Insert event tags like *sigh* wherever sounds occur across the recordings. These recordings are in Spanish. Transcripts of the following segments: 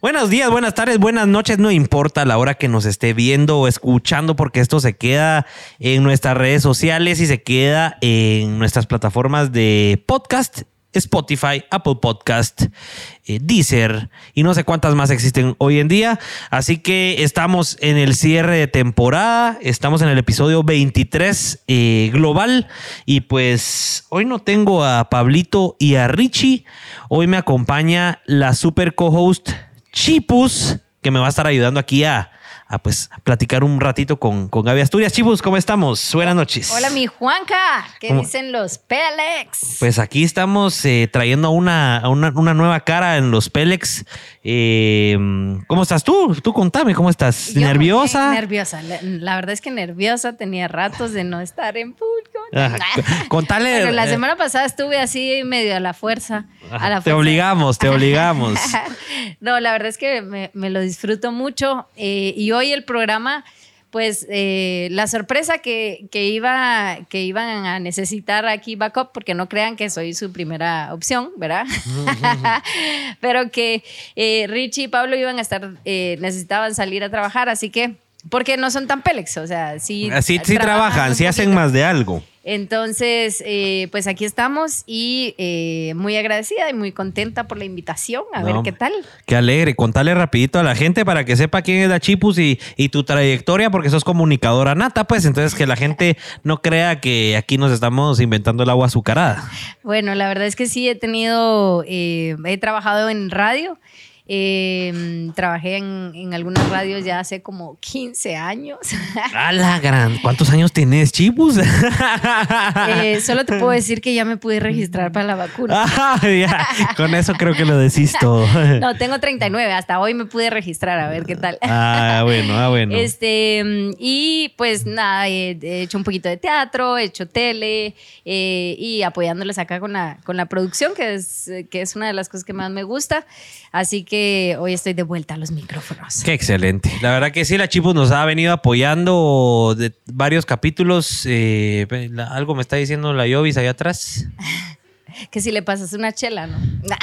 Buenos días, buenas tardes, buenas noches, no importa la hora que nos esté viendo o escuchando, porque esto se queda en nuestras redes sociales y se queda en nuestras plataformas de podcast Spotify, Apple Podcast, eh, Deezer y no sé cuántas más existen hoy en día. Así que estamos en el cierre de temporada, estamos en el episodio 23 eh, global y pues hoy no tengo a Pablito y a Richie, hoy me acompaña la super co-host Chipus que me va a estar ayudando aquí a a pues platicar un ratito con, con Gaby Asturias. Chivos, ¿cómo estamos? Buenas noches. Hola, mi Juanca. ¿Qué dicen los Pelex? Pues aquí estamos eh, trayendo una, una, una, nueva cara en los Pelex. Eh, ¿Cómo estás tú? Tú contame, ¿cómo estás? ¿Nerviosa? nerviosa. La, verdad es que nerviosa. Tenía ratos de no estar en público. *laughs* contale. Pero la eh, semana pasada estuve así medio a la fuerza. A la Te obligamos, te obligamos. *laughs* no, la verdad es que me, me lo disfruto mucho. y hoy el programa pues eh, la sorpresa que, iba, que iban a necesitar aquí backup, porque no crean que soy su primera opción, ¿verdad? *laughs* Pero que eh, Richie y Pablo iban a estar, eh, necesitaban salir a trabajar, así que, porque no son tan pélex, o sea, sí. Sí, sí trabajan, sí hacen más de algo. Entonces, eh, pues aquí estamos y eh, muy agradecida y muy contenta por la invitación. A ver qué tal. Qué alegre. Contale rapidito a la gente para que sepa quién es la Chipus y, tu trayectoria, porque sos comunicadora nata, pues entonces que la gente no crea que aquí nos estamos inventando el agua azucarada. Bueno, la verdad es que sí, he tenido, eh, he trabajado en radio. Eh, trabajé en, algunas radios ya hace como 15 años. ¡A la gran! ¿Cuántos años tienes, Chipus? Eh, solo te puedo decir que ya me pude registrar para la vacuna. *laughs* Ah, con eso creo que lo decís *laughs* todo. no, tengo 39. Hasta hoy me pude registrar, a ver qué tal. ah, bueno, ah, bueno. Este, y pues nada, he, hecho un poquito de teatro, he hecho tele eh, y apoyándoles acá con la, con la producción, que es, que es una de las cosas que más me gusta. Así que hoy estoy de vuelta a los micrófonos. Qué excelente. La verdad que sí, la Chipus nos ha venido apoyando de varios capítulos. Eh, algo me está diciendo la Yovis allá atrás. *laughs* que si le pasas una chela, ¿no? *laughs*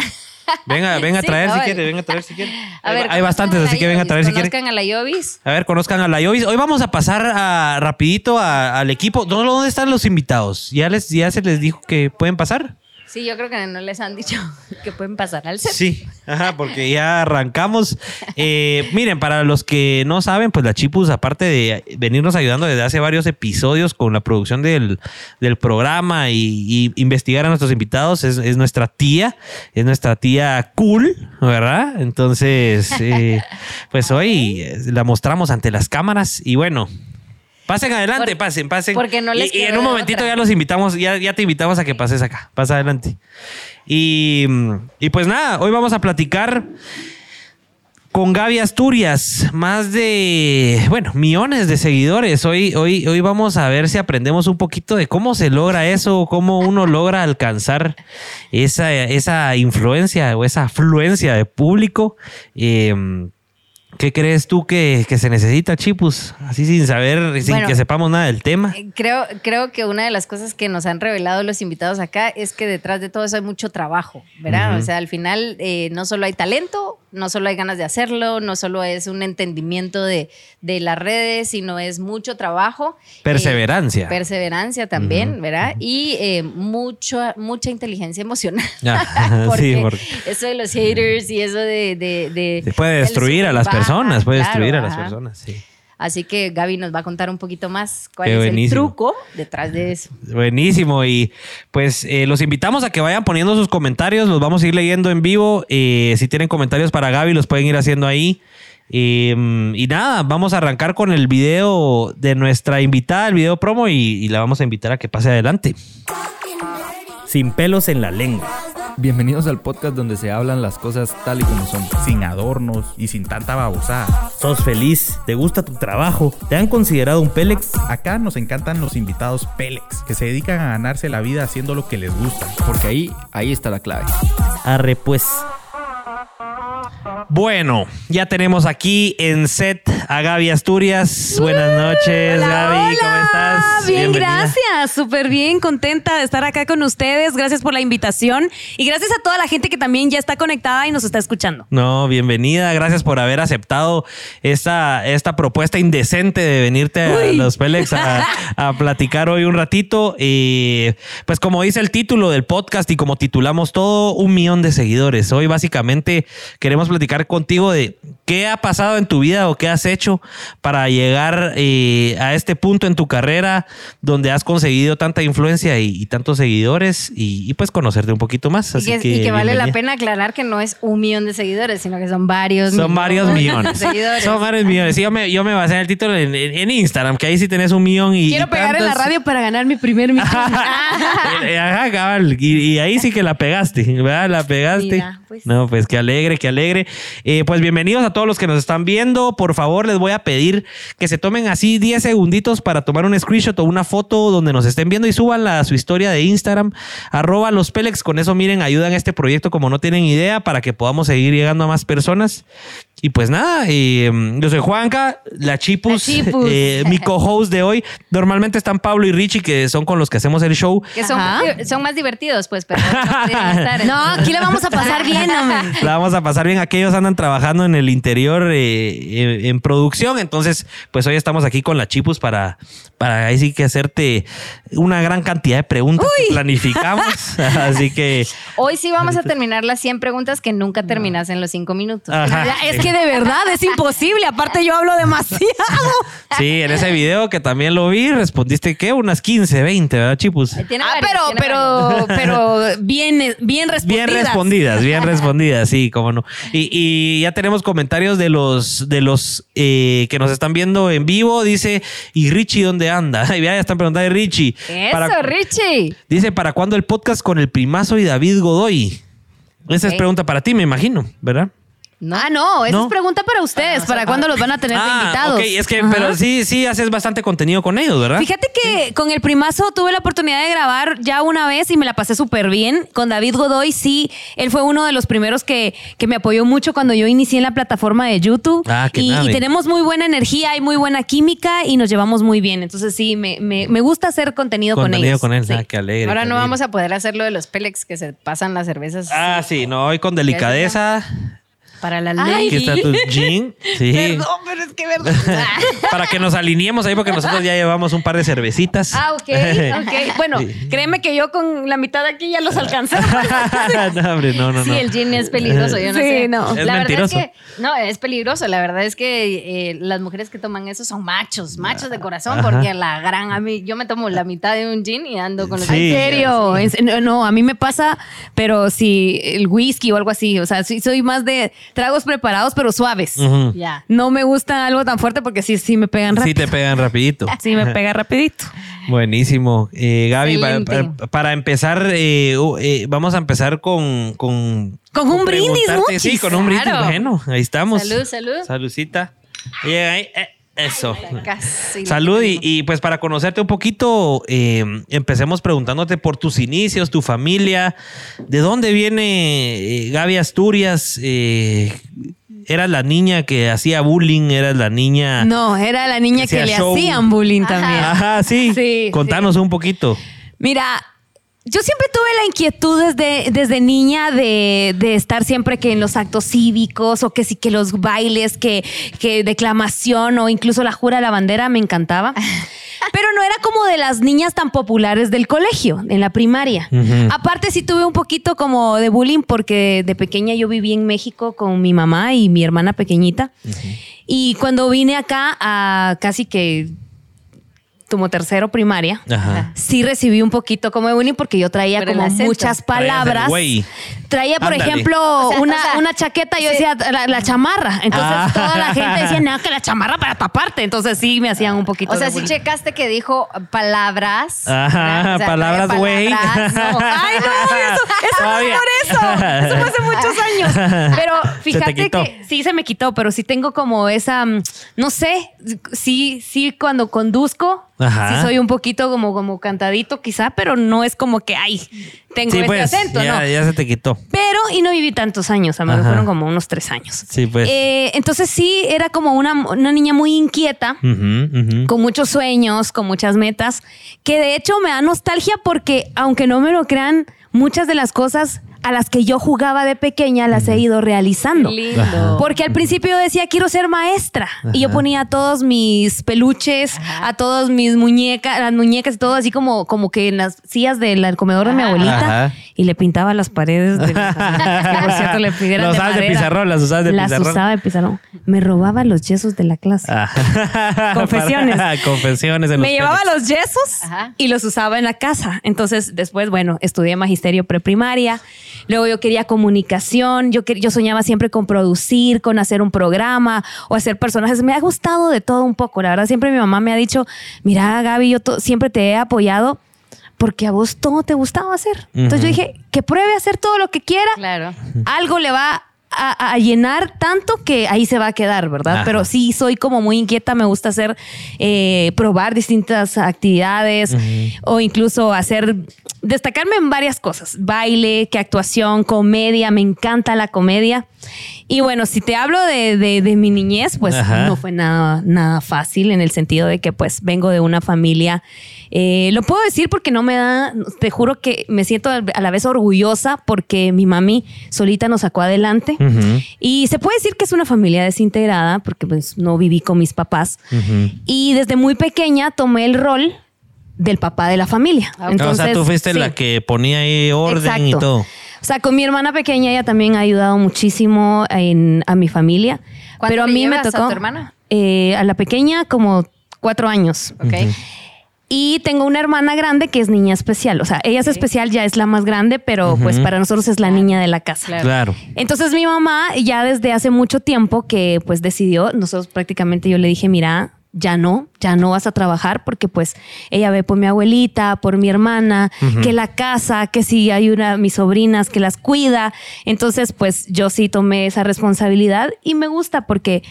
Venga, venga a traer si quiere, *laughs* venga a traer si quiere. hay bastantes, así que venga a traer si quiere. Conozcan a la Yovis. A ver, conozcan a la Yovis. Hoy vamos a pasar a, rapidito al equipo. ¿Dónde están los invitados? ¿Ya, les, ¿Ya se les dijo que pueden pasar? Sí, yo creo que no les han dicho *laughs* que pueden pasar al set. Sí, ajá, porque ya arrancamos. Eh, miren, para los que no saben, pues la Chipus, aparte de venirnos ayudando desde hace varios episodios con la producción del, programa y, investigar a nuestros invitados, es, nuestra tía, es nuestra tía cool, ¿verdad? Entonces, eh, pues *laughs* hoy la mostramos ante las cámaras y bueno, Pasen adelante, pasen, pasen. Porque no les y, y en un momentito ya los invitamos, ya, ya te invitamos a que pases acá. Pasa adelante. Y, y pues nada, hoy vamos a platicar con Gaby Asturias, más de, bueno, millones de seguidores. Hoy, hoy, hoy vamos a ver si aprendemos un poquito de cómo se logra eso, cómo uno logra alcanzar esa, esa influencia o esa afluencia de público. Eh, ¿Qué crees tú que, se necesita, Chipus? Así sin saber, sin que sepamos nada del tema. Eh, creo, creo que una de las cosas que nos han revelado los invitados acá es que detrás de todo eso hay mucho trabajo, ¿verdad? O sea, al final eh, no solo hay talento, no solo hay ganas de hacerlo, no solo es un entendimiento de, las redes, sino es mucho trabajo. Perseverancia. Eh, perseverancia también, ¿verdad? Y mucho, mucha inteligencia emocional. *laughs* *laughs* sí, porque eso de los haters y eso de... de, puede destruir a las personas personas, puede destruir a las personas, sí. Así que Gaby nos va a contar un poquito más cuál es el truco detrás de eso. Buenísimo. Y pues eh, los invitamos a que vayan poniendo sus comentarios. Los vamos a ir leyendo en vivo. Eh, si tienen comentarios para Gaby, los pueden ir haciendo ahí. Em, y nada, vamos a arrancar con el video de nuestra invitada, el video promo, y la vamos a invitar a que pase adelante. Sin pelos en la lengua Bienvenidos al podcast donde se hablan las cosas tal y como son, sin adornos y sin tanta babosada. ¿Sos feliz? ¿Te gusta tu trabajo? ¿Te han considerado un Pélex? Acá nos encantan los invitados Pélex, que se dedican a ganarse la vida haciendo lo que les gusta, porque ahí, ahí está la clave. Arre pues. Bueno, ya tenemos aquí en set a Gaby Asturias. Buenas noches, Hola, Gaby. ¿Cómo estás? Bien, Bienvenida. gracias. Súper bien, contenta de estar acá con ustedes. Gracias por la invitación y gracias a toda la gente que también ya está conectada y nos está escuchando. No, bienvenida. Gracias por haber aceptado esta, esta propuesta indecente de venirte a los Pélex a, *laughs* a platicar hoy un ratito. Y pues como dice el título del podcast y como titulamos todo, un millón de seguidores. Hoy básicamente queremos platicar contigo de qué ha pasado en tu vida o qué has hecho para llegar eh, a este punto en tu carrera donde has conseguido tanta influencia y, y tantos seguidores y, y, pues conocerte un poquito más. Y que, que, y que vale la pena aclarar que no es un millón de seguidores, sino que son varios Son varios millones. de seguidores. Son varios millones. Sí, yo, me, yo me basé en el título en, en- en Instagram, que ahí sí tenés un millón y. Quiero pegar en la radio para ganar mi primer millón. *laughs* Eh, Ajá, cabal. Y, y ahí sí que la pegaste, ¿verdad? La pegaste. Mira, pues. No, pues qué alegre, qué alegre. Eh, pues bienvenidos a todos los que nos están viendo. Por favor, les voy a pedir que se tomen así 10 segunditos para tomar un screenshot o una foto donde nos estén viendo y súbanla a su historia de Instagram. Arroba los Pélex. Con eso, miren, ayudan a este proyecto como no tienen idea para que podamos seguir llegando a más personas. Y pues nada, eh, yo soy Juanca, la Chipus, La Chipus. *laughs* eh, mi co-host de hoy. Normalmente están Pablo y Richie, que son con los que hacemos el show. Que son, son más divertidos, pues, pero no podrían estar. No, aquí la vamos a pasar bien, hombre. *laughs* La vamos a pasar bien. Aquellos andan trabajando en el interior eh, en, en producción. Entonces, pues hoy estamos aquí con la Chipus para, para ahí sí que hacerte una gran cantidad de preguntas que planificamos. *laughs* Así que. Hoy sí vamos a terminar las 100 preguntas que nunca terminas en los 5 minutos. Ajá. Es que de verdad es imposible. Aparte, yo hablo demasiado. Sí, en ese video que también lo vi, respondiste que unas 15, 20, ¿verdad, Chipus? Tiene Ah, varios, pero, pero, pero bien, bien respondidas. Bien respondidas, bien *laughs* respondidas, sí, cómo no. Y, y ya tenemos comentarios de los de los eh, que nos están viendo en vivo. Dice, ¿y Richie dónde anda? *laughs* Y ya están preguntando, Richie. Eso, para- Richie. Dice, ¿para cuándo el podcast con el primazo y David Godoy? Esa es pregunta para ti, me imagino, ¿verdad? No. Ah, no, esa ¿No? es pregunta para ustedes. ¿Para cuándo los van a tener de Ah, invitados? ok, es que, Ajá. pero sí, sí haces bastante contenido con ellos, ¿verdad? Fíjate que con el primazo tuve la oportunidad de grabar ya una vez y me la pasé súper bien. Con David Godoy, sí, él fue uno de los primeros que, que me apoyó mucho cuando yo inicié en la plataforma de YouTube. Ah, qué y, y tenemos muy buena energía y muy buena química y nos llevamos muy bien. Entonces sí, me, me- me gusta hacer contenido, con contenido ellos. con él, Sí. ah, qué alegre. Ahora qué no alegre. vamos a poder hacer lo de los Pélex que se pasan las cervezas Ah, sí, no, hoy con delicadeza. Para la Ay, Aquí ley. está tu jean. Sí. Perdón, pero es que verdad. *laughs* Para que nos alineemos ahí, porque nosotros ya llevamos un par de cervecitas. Ah, ok, *laughs* ok. Bueno, créeme que yo con la mitad de aquí ya los alcancé. *laughs* no, hombre, no, no, Sí, el gin es peligroso, yo no Sí, sé. no. Es la mentiroso. verdad es que no, es peligroso. La verdad es que eh, las mujeres que toman eso son machos, machos de corazón, Ajá. porque la gran a mí yo me tomo la mitad de un gin y ando con los Sí. ¿En serio? No, no, a mí me pasa, pero si el whisky o algo así, o sea, soy más de tragos preparados, pero suaves. Ujú. Ya. No me gusta algo tan fuerte porque sí, sí me pegan Sí rápido. te pegan rapidito. *laughs* Sí, me pega rapidito. Buenísimo. Eh, Gaby, pa- Excelente. pa- para, empezar, eh, uh, eh, vamos a empezar con... Con, Con un brindis, preguntarte- Sí, con un brindis. claro. Bueno, ahí estamos. Salud, salud. Saludcita. Ahí. eh, eso. Casi. Salud y, y, pues para conocerte un poquito, eh, empecemos preguntándote por tus inicios, tu familia, ¿de dónde viene eh, Gaby Asturias? Eh, ¿Eras la niña que hacía bullying? ¿Eras la niña...? No, era la niña que le show. hacían bullying Ajá. también. Ajá, sí. Sí, Contanos un poquito. Mira, yo siempre tuve la inquietud desde, desde niña de, de estar siempre que en los actos cívicos o que sí que los bailes, que, que declamación o incluso la jura de la bandera me encantaba. *laughs* Pero no era como de las niñas tan populares del colegio, en la primaria. Aparte sí tuve un poquito como de bullying porque de pequeña yo viví en México con mi mamá y mi hermana pequeñita. Y cuando vine acá a casi que como tercero primaria, Ajá. sí recibí un poquito como de bullying porque yo traía como muchas palabras. Traía, por Ándale. ejemplo, O sea, una, o sea, una chaqueta, yo sí. decía la, la chamarra. Entonces Ah. toda la gente decía, no, que la *laughs* chamarra para taparte. Entonces sí me hacían un poquito O sea, de si bullying. checaste que dijo palabras. Ajá, O sea, palabras, güey. no. Ay, no, eso, eso no por eso. Eso fue hace muchos años. *laughs* Pero fíjate que sí se me quitó, pero sí tengo como esa, mm, no sé, sí, sí cuando conduzco, Ajá. Sí soy un poquito como, como cantadito quizá, pero no es como que, ay, tengo Sí, este pues, acento, ya, ¿no? ya se te quitó. Pero, y no viví tantos años, a lo mejor Ajá. fueron como unos tres años. Sí, pues. Eh, entonces sí, era como una, una niña muy inquieta, con muchos sueños, con muchas metas, que de hecho me da nostalgia porque, aunque no me lo crean, muchas de las cosas a las que yo jugaba de pequeña las he ido realizando. Qué lindo. Porque al principio yo decía, quiero ser maestra. Y yo ponía todos mis peluches, Ajá. a todos mis muñecas, las muñecas y todo así como, como que en las sillas del comedor de mi Ajá. abuelita. Ajá. Y le pintaba las paredes. De mis amigas, que por cierto, le pidieran Las de usabas de pizarrón, las usabas de Las pizarrón. usaba de pizarrón. Me robaba los yesos de la clase. Ah. *laughs* Confesiones. Para- Confesiones en Me los llevaba pelos. los yesos Ajá. y los usaba en la casa. Entonces, después, bueno, estudié magisterio preprimaria. Luego yo quería comunicación. Yo, yo soñaba siempre con producir, con hacer un programa o hacer personajes. Me ha gustado de todo un poco. La verdad, siempre mi mamá me ha dicho, mira, Gaby, yo siempre te he apoyado porque a vos todo te gustaba hacer. Entonces yo dije, que pruebe a hacer todo lo que quiera Claro. algo le va a, a llenar tanto que ahí se va a quedar, ¿verdad? Ajá. Pero sí soy como muy inquieta, me gusta hacer, eh, probar distintas actividades o incluso hacer, destacarme en varias cosas, baile, que actuación, comedia, me encanta la comedia. Y bueno, si te hablo de, de- de mi niñez, pues Ajá. no fue nada, nada fácil en el sentido de que pues vengo de una familia, eh, lo puedo decir porque no me da, te juro que me siento a la vez orgullosa porque mi mami solita nos sacó adelante. Y se puede decir que es una familia desintegrada porque pues no viví con mis papás. Y desde muy pequeña tomé el rol del papá de la familia. Ah, ok. o sea, tú fuiste sí. la que ponía ahí orden y todo. O sea, con mi hermana pequeña ella también ha ayudado muchísimo en- a mi familia. ¿Cuánto Pero a mí me llevas a tocó. tu hermana? eh, a la pequeña como cuatro años. Ok. Y tengo una hermana grande que es niña especial. O sea, ella es especial, ya es la más grande, pero pues para nosotros es la niña de la casa. Claro. Claro. Entonces mi mamá ya desde hace mucho tiempo que pues decidió, nosotros prácticamente yo le dije, mira, ya no, ya no vas a trabajar porque pues ella ve por mi abuelita, por mi hermana, que la casa, que si hay una, mis sobrinas que las cuida. Entonces pues yo sí tomé esa responsabilidad y me gusta porque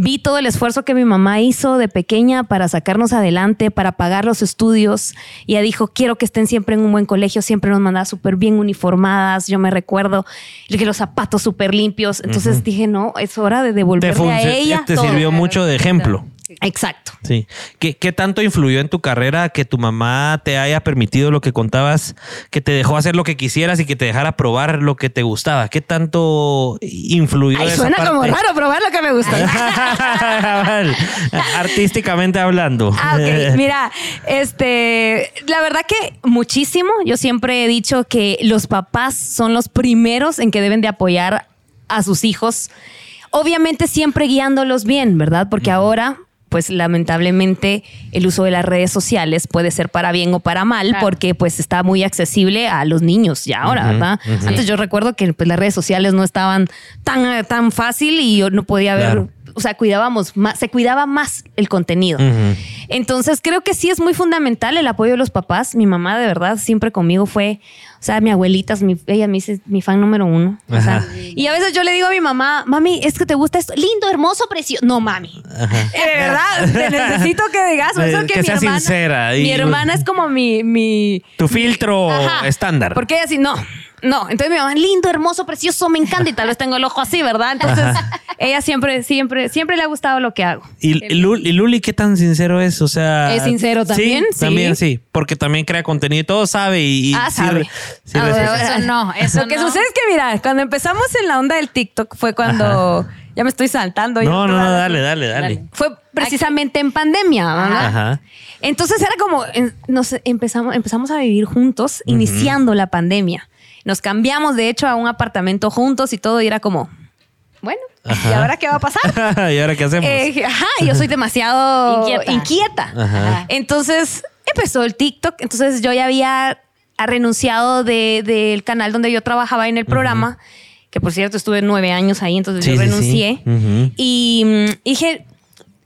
vi todo el esfuerzo que mi mamá hizo de pequeña para sacarnos adelante, para pagar los estudios. Y ella dijo, quiero que estén siempre en un buen colegio, siempre nos mandaba súper bien uniformadas. Yo me recuerdo que los zapatos súper limpios. Entonces dije, no, es hora de Te, devolverle a ella. te todo. sirvió mucho de ejemplo. Exacto. Sí. ¿Qué, ¿Qué tanto influyó en tu carrera que tu mamá te haya permitido lo que contabas, que te dejó hacer lo que quisieras y que te dejara probar lo que te gustaba? ¿Qué tanto influyó Ay, esa suena como parte? raro probar lo que me gusta. *laughs* Artísticamente hablando. Ah, ok. Mira, este, la verdad que muchísimo. Yo siempre he dicho que los papás son los primeros en que deben de apoyar a sus hijos. Obviamente siempre guiándolos bien, ¿verdad? Porque ahora, pues lamentablemente, el uso de las redes sociales puede ser para bien o para mal, Claro. porque pues está muy accesible a los niños ya ahora, ¿verdad? Antes yo recuerdo que pues, las redes sociales no estaban tan, tan fácil y yo no podía ver Claro. O sea, cuidábamos más, se cuidaba más el contenido. Entonces creo que sí es muy fundamental el apoyo de los papás. Mi mamá de verdad siempre conmigo fue, o sea, mi abuelita, es mi, ella me dice mi fan número uno. O sea, y a veces yo le digo a mi mamá, mami, es que te gusta esto, lindo, hermoso, precioso. No, mami. Eh, De verdad, te necesito que digas Eh, eso que, que mi sea hermana, sincera y- Mi hermana es como mi, mi Tu filtro Ajá. estándar. Porque ella así, no, no. Entonces mi mamá, lindo, hermoso, precioso, me encanta. Y tal vez tengo el ojo así, ¿verdad? Entonces *laughs* ella siempre, siempre, siempre le ha gustado lo que hago. ¿Y, y Lu- y Luli qué tan sincero es? O sea... Es sincero también, sí. También sí. Porque también crea contenido y todo sabe y... y Ah, sabe. sí A ver, respeta. a ver. Eso no, eso Lo que no. sucede es que, mira, cuando empezamos en la onda del TikTok fue cuando... Ya me estoy saltando. No, no, no, dale, dale, dale. Dale. Fue precisamente en pandemia, ¿verdad? Ajá. Entonces era como, nos empezamos, empezamos a vivir juntos, iniciando la pandemia. Nos cambiamos, de hecho, a un apartamento juntos y todo, y era como, bueno, ¿y ahora qué va a pasar? *laughs* ¿Y ahora qué hacemos? Eh, ajá, yo soy demasiado Inquieta. inquieta. Ajá. Entonces empezó el TikTok. Entonces yo ya había renunciado de- del canal donde yo trabajaba en el programa, que por cierto estuve nueve años ahí, entonces Sí, yo sí, sí. renuncié. Y mm, dije,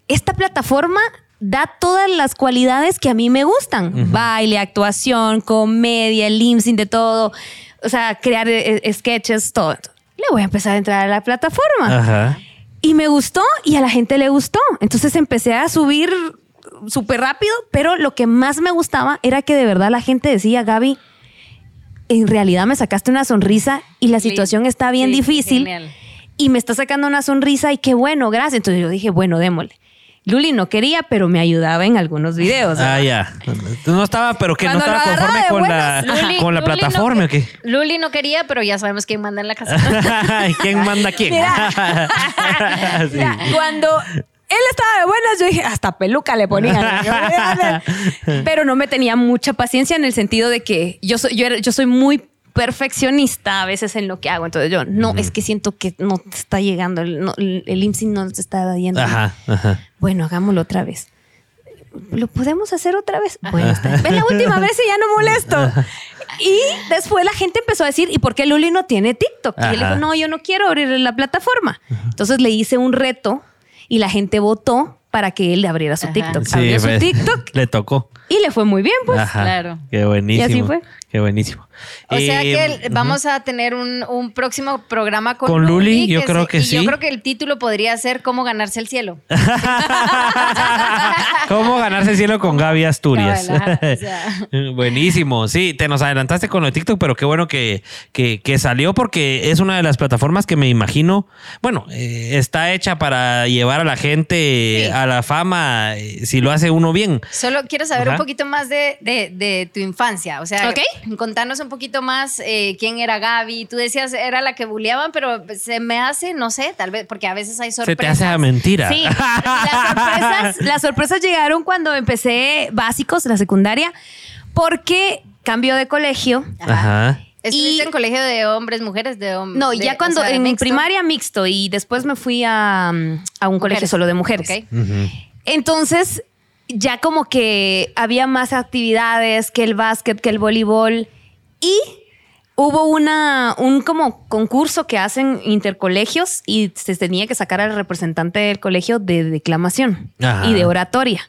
esta plataforma da todas las cualidades que a mí me gustan. Baile, actuación, comedia, el limsing de todo. O sea, crear eh, eh, sketches, todo. Le voy a empezar a entrar a la plataforma. Ajá. Y me gustó y a la gente le gustó. Entonces empecé a subir súper rápido, pero lo que más me gustaba era que de verdad la gente decía, Gaby, en realidad me sacaste una sonrisa y la Sí, situación está bien sí, difícil genial. y me está sacando una sonrisa y qué bueno, gracias. Entonces yo dije, bueno, démosle. Luli no quería, pero me ayudaba en algunos videos. Ah, ya. No estaba, pero que no estaba conforme *laughs* con la, Luli- con la no plataforma o qué. Luli no quería, pero ya sabemos quién manda en la casa. *laughs* ¿Y ¿Quién manda quién? Mira. *laughs* Sí. Mira, cuando él estaba de buenas, yo dije, hasta peluca le ponían. Pero no me tenía mucha paciencia en el sentido de que yo soy, yo, era- yo soy muy perfeccionista a veces en lo que hago. Entonces yo, no, es que siento que no te está llegando, el, no, el IMSI no te está yendo. Ajá, ajá. Bueno, hagámoslo otra vez. ¿Lo podemos hacer otra vez? Bueno, está. Es la *laughs* última vez y ya no molesto. Y después la gente empezó a decir, ¿y por qué Luli no tiene TikTok? Y él dijo, no, yo no quiero abrir la plataforma. Entonces le hice un reto y la gente votó para que él le abriera su Ajá. TikTok. Sí, Abrió su TikTok Le tocó. y le fue muy bien, pues. Ajá. claro. Qué buenísimo. Y así fue. Qué buenísimo. O sea que el- ujú. vamos a tener un, un próximo programa con, Con Luli, yo creo se- que y sí. Yo creo que el título podría ser ¿Cómo ganarse el cielo? *laughs* ¿Cómo ganarse el cielo con Gaby Asturias? O sea. *laughs* Buenísimo. Sí, te nos adelantaste con lo de TikTok, pero qué bueno que, que, que salió porque es una de las plataformas que me imagino, bueno, eh, está hecha para llevar a la gente Sí. a la fama eh, si lo hace uno bien. Solo quiero saber Ajá. un poquito más de, de- de tu infancia. O sea, Ok. Contanos un poquito más eh, quién era Gaby. Tú decías era la que bulleaban, pero se me hace, no sé, tal vez, porque a veces hay Se sorpresas. te hace a mentira. Sí, las sorpresas, las sorpresas llegaron cuando empecé básicos, la secundaria, porque cambio de colegio. Ajá. ¿Estuviste Y- en colegio de hombres, mujeres, de hombres? No, ya cuando en primaria mixto y después me fui a, a un colegio solo de mujeres. Ujú. Entonces, ya como que había más actividades que el básquet, que el voleibol. Y hubo una, un como concurso que hacen intercolegios y se tenía que sacar al representante del colegio de declamación Ajá. y de oratoria.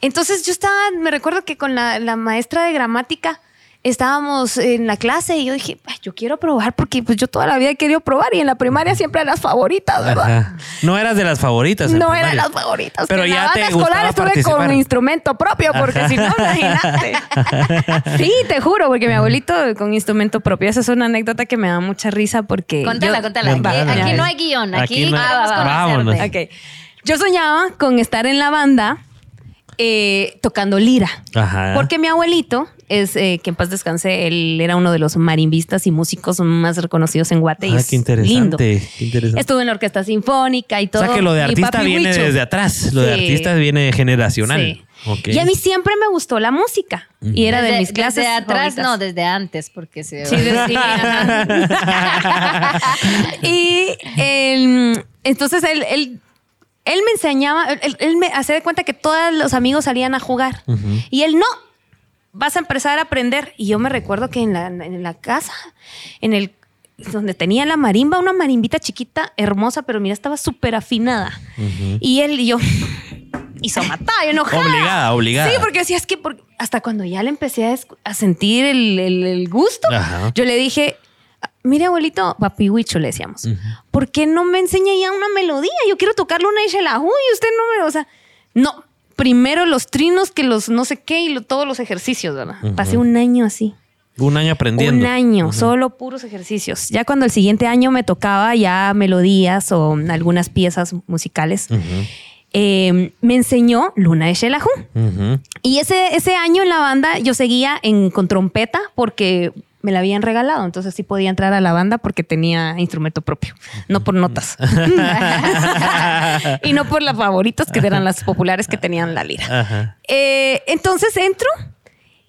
Entonces yo estaba, me recuerdo que con la, la maestra de gramática estábamos en la clase y yo dije, "Ay, yo quiero probar porque pues yo toda la vida he querido probar y en la primaria siempre eran las favoritas, ¿verdad? Ajá. No eras de las favoritas. en No primaria. eran las favoritas. Pero en ya la banda escolar estuve participar. con instrumento propio, porque si no, imagínate. *laughs* Sí, te juro, porque mi abuelito con instrumento propio. Esa es una anécdota que me da mucha risa porque. Contala, yo- contala. Aquí, no hay guion. Aquí, Aquí no- queremos Ah, conocerte. vámonos. Ok. Yo soñaba con estar en la banda eh, tocando lira. Ajá. Porque mi abuelito es, eh, que en paz descanse, él era uno de los marimbistas y músicos más reconocidos en Guate. Ah, es qué interesante. lindo. Qué interesante. Estuve en la orquesta sinfónica y o todo. sea que lo de artista viene Huicho. desde atrás. Lo de Sí. artista viene generacional. Sí. Y a mí siempre me gustó la música. Y era de Desde- mis clases. Desde atrás, favoritas. no, desde antes, porque se Sí, de- sí, *laughs* *laughs* y em, entonces él, él, él me enseñaba, él, él me hacía de cuenta que todos los amigos salían a jugar. Y él no, vas a empezar a aprender. Y yo me recuerdo que en la, en la casa, en el donde tenía la marimba, una marimbita chiquita, hermosa, pero mira, estaba súper afinada. Y él y yo hizo matar, yo enojada. Obligada, obligada. Sí, porque decía, es que por- hasta cuando ya le empecé a, sentir el, el- el gusto, Ajá. yo le dije, mire abuelito, papi Huicho le decíamos, ¿por qué no me enseña ya una melodía? Yo quiero tocarle una Ishelahu y usted no me, o sea, no, primero los trinos que los no sé qué y lo- todos los ejercicios, ¿verdad? Pasé un año así. Un año aprendiendo. Un año, solo puros ejercicios. Ya cuando el siguiente año me tocaba ya melodías o algunas piezas musicales, eh, me enseñó Luna de Shelahu. Y ese, ese año en la banda yo seguía en, con trompeta porque me la habían regalado. Entonces sí podía entrar a la banda porque tenía instrumento propio, no por notas. *laughs* y no por las favoritas que eran las populares que tenían la lira. Eh, entonces entro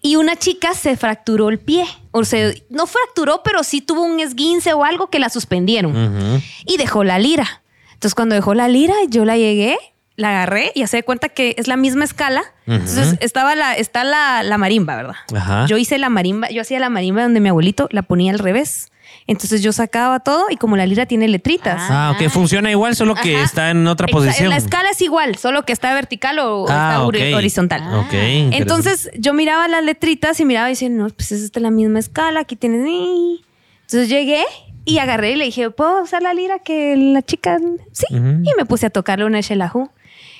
y una chica se fracturó el pie. O sea, no fracturó, pero sí tuvo un esguince o algo que la suspendieron. Ujú. Y dejó la lira. Entonces, cuando dejó la lira, yo la llegué, la agarré y hace de cuenta que es la misma escala. Entonces, estaba la, está la, la marimba, ¿verdad? Ajá. Yo hice la marimba, yo hacía la marimba donde mi abuelito la ponía al revés. Entonces yo sacaba todo y como la lira tiene letritas. Ah, ok. Funciona igual, solo que Ajá. está en otra posición. La escala es igual, solo que está vertical o, Ah, está ok. hori- horizontal. Ok, interesante. Entonces yo miraba las letritas y miraba y decía, no, pues es esta la misma escala, aquí tienes... Entonces llegué y agarré y le dije, ¿puedo usar la lira que la chica...? Sí. Y me puse a tocarle una Shelahu.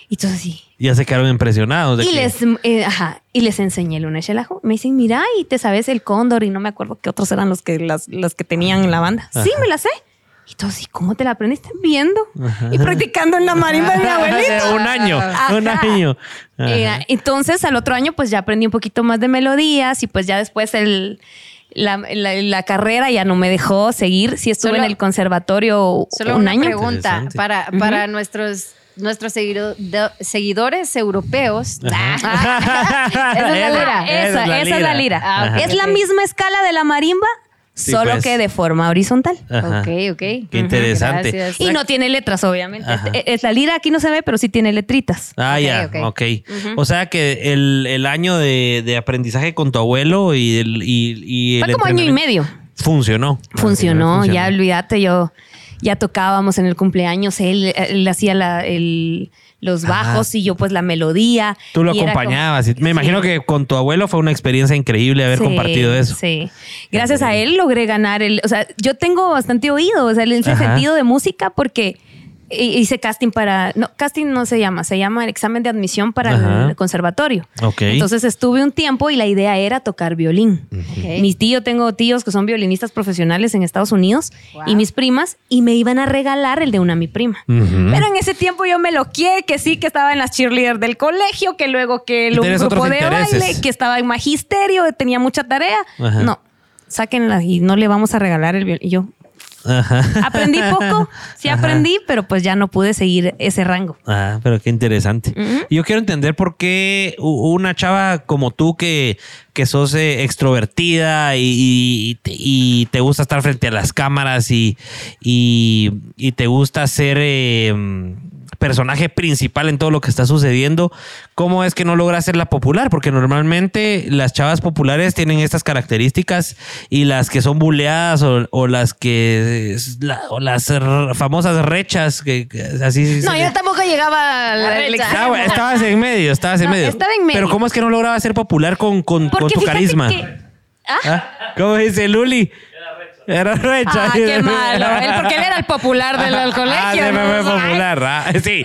Y entonces sí. Ya se quedaron impresionados. De Y que- les, eh, ajá, y les enseñé el uneshelajo. Me dicen, mira, y te sabes el cóndor, y no me acuerdo qué otros eran los que, las, los que tenían en la banda. Sí, me la sé. Y todos, ¿y cómo te la aprendiste? Viendo y practicando en la marimba de mi *laughs* abuelito. un año, Ajá. un año. Ajá. Eh, entonces, al otro año, pues ya aprendí un poquito más de melodías y pues ya después el, la, la- la carrera ya no me dejó seguir. Sí estuve Solo- en el conservatorio Solo un una año. pregunta para, para nuestros, nuestros seguido- de- seguidores europeos. Ajá. *laughs* Esa es la lira. Esa, esa es la lira. Ah. Es la misma escala de la marimba, Sí, solo pues. que de forma horizontal. Ajá. Ok, ok. Qué interesante. Gracias. Y no tiene letras, obviamente. Ajá. Es, es la lira aquí no se ve, pero sí tiene letritas. Ah, ya, ok. ok. O sea que el, el año de, de aprendizaje con tu abuelo y el, y, y el Fue como año y medio. Funcionó. Funcionó, Funcionó. ya olvídate, yo ya tocábamos en el cumpleaños, él, él hacía la- el- los bajos y yo pues la melodía. Tú lo y era como- acompañabas. Me imagino que con tu abuelo fue una experiencia increíble haber Sí, compartido eso. Sí. Gracias a él logré ganar el. O sea, yo tengo bastante oído, o sea, el ese Ajá. sentido de música porque hice casting para. No, casting no se llama, se llama el examen de admisión para Ajá. el conservatorio. Ok. Entonces estuve un tiempo y la idea era tocar violín. Ok. Mis tíos, tengo tíos que son violinistas profesionales en Estados Unidos Wow. y mis primas y me iban a regalar el de una mi prima. Pero en ese tiempo yo me loqué, que sí, que estaba en las cheerleaders del colegio, que luego que el un grupo de intereses. baile, que estaba en magisterio, tenía mucha tarea. Ajá. No, sáquenla y no le vamos a regalar el violín. Y yo Ajá. aprendí poco, sí Ajá. aprendí, pero pues ya no pude seguir ese rango. Ah, pero qué interesante. Yo quiero entender por qué una chava como tú que, que sos eh, extrovertida y, y- te- y te gusta estar frente a las cámaras y, y- y te gusta ser eh, personaje principal en todo lo que está sucediendo, ¿cómo es que no logra hacerla popular? Porque normalmente las chavas populares tienen estas características y las que son buleadas o, o las que la- o las famosas rechas que, que así No, se- yo tampoco llegaba al, La recha. Ah, estabas en medio, estabas en No, medio. estaba en medio. Pero ¿cómo es que no lograba ser popular con, con, con tu carisma? que- ¿Ah? ¿Cómo dice Luli? Era recha. Ah, qué malo. Él, porque él era el popular del, del colegio. Ah, ¿no? fue popular. ah, sí,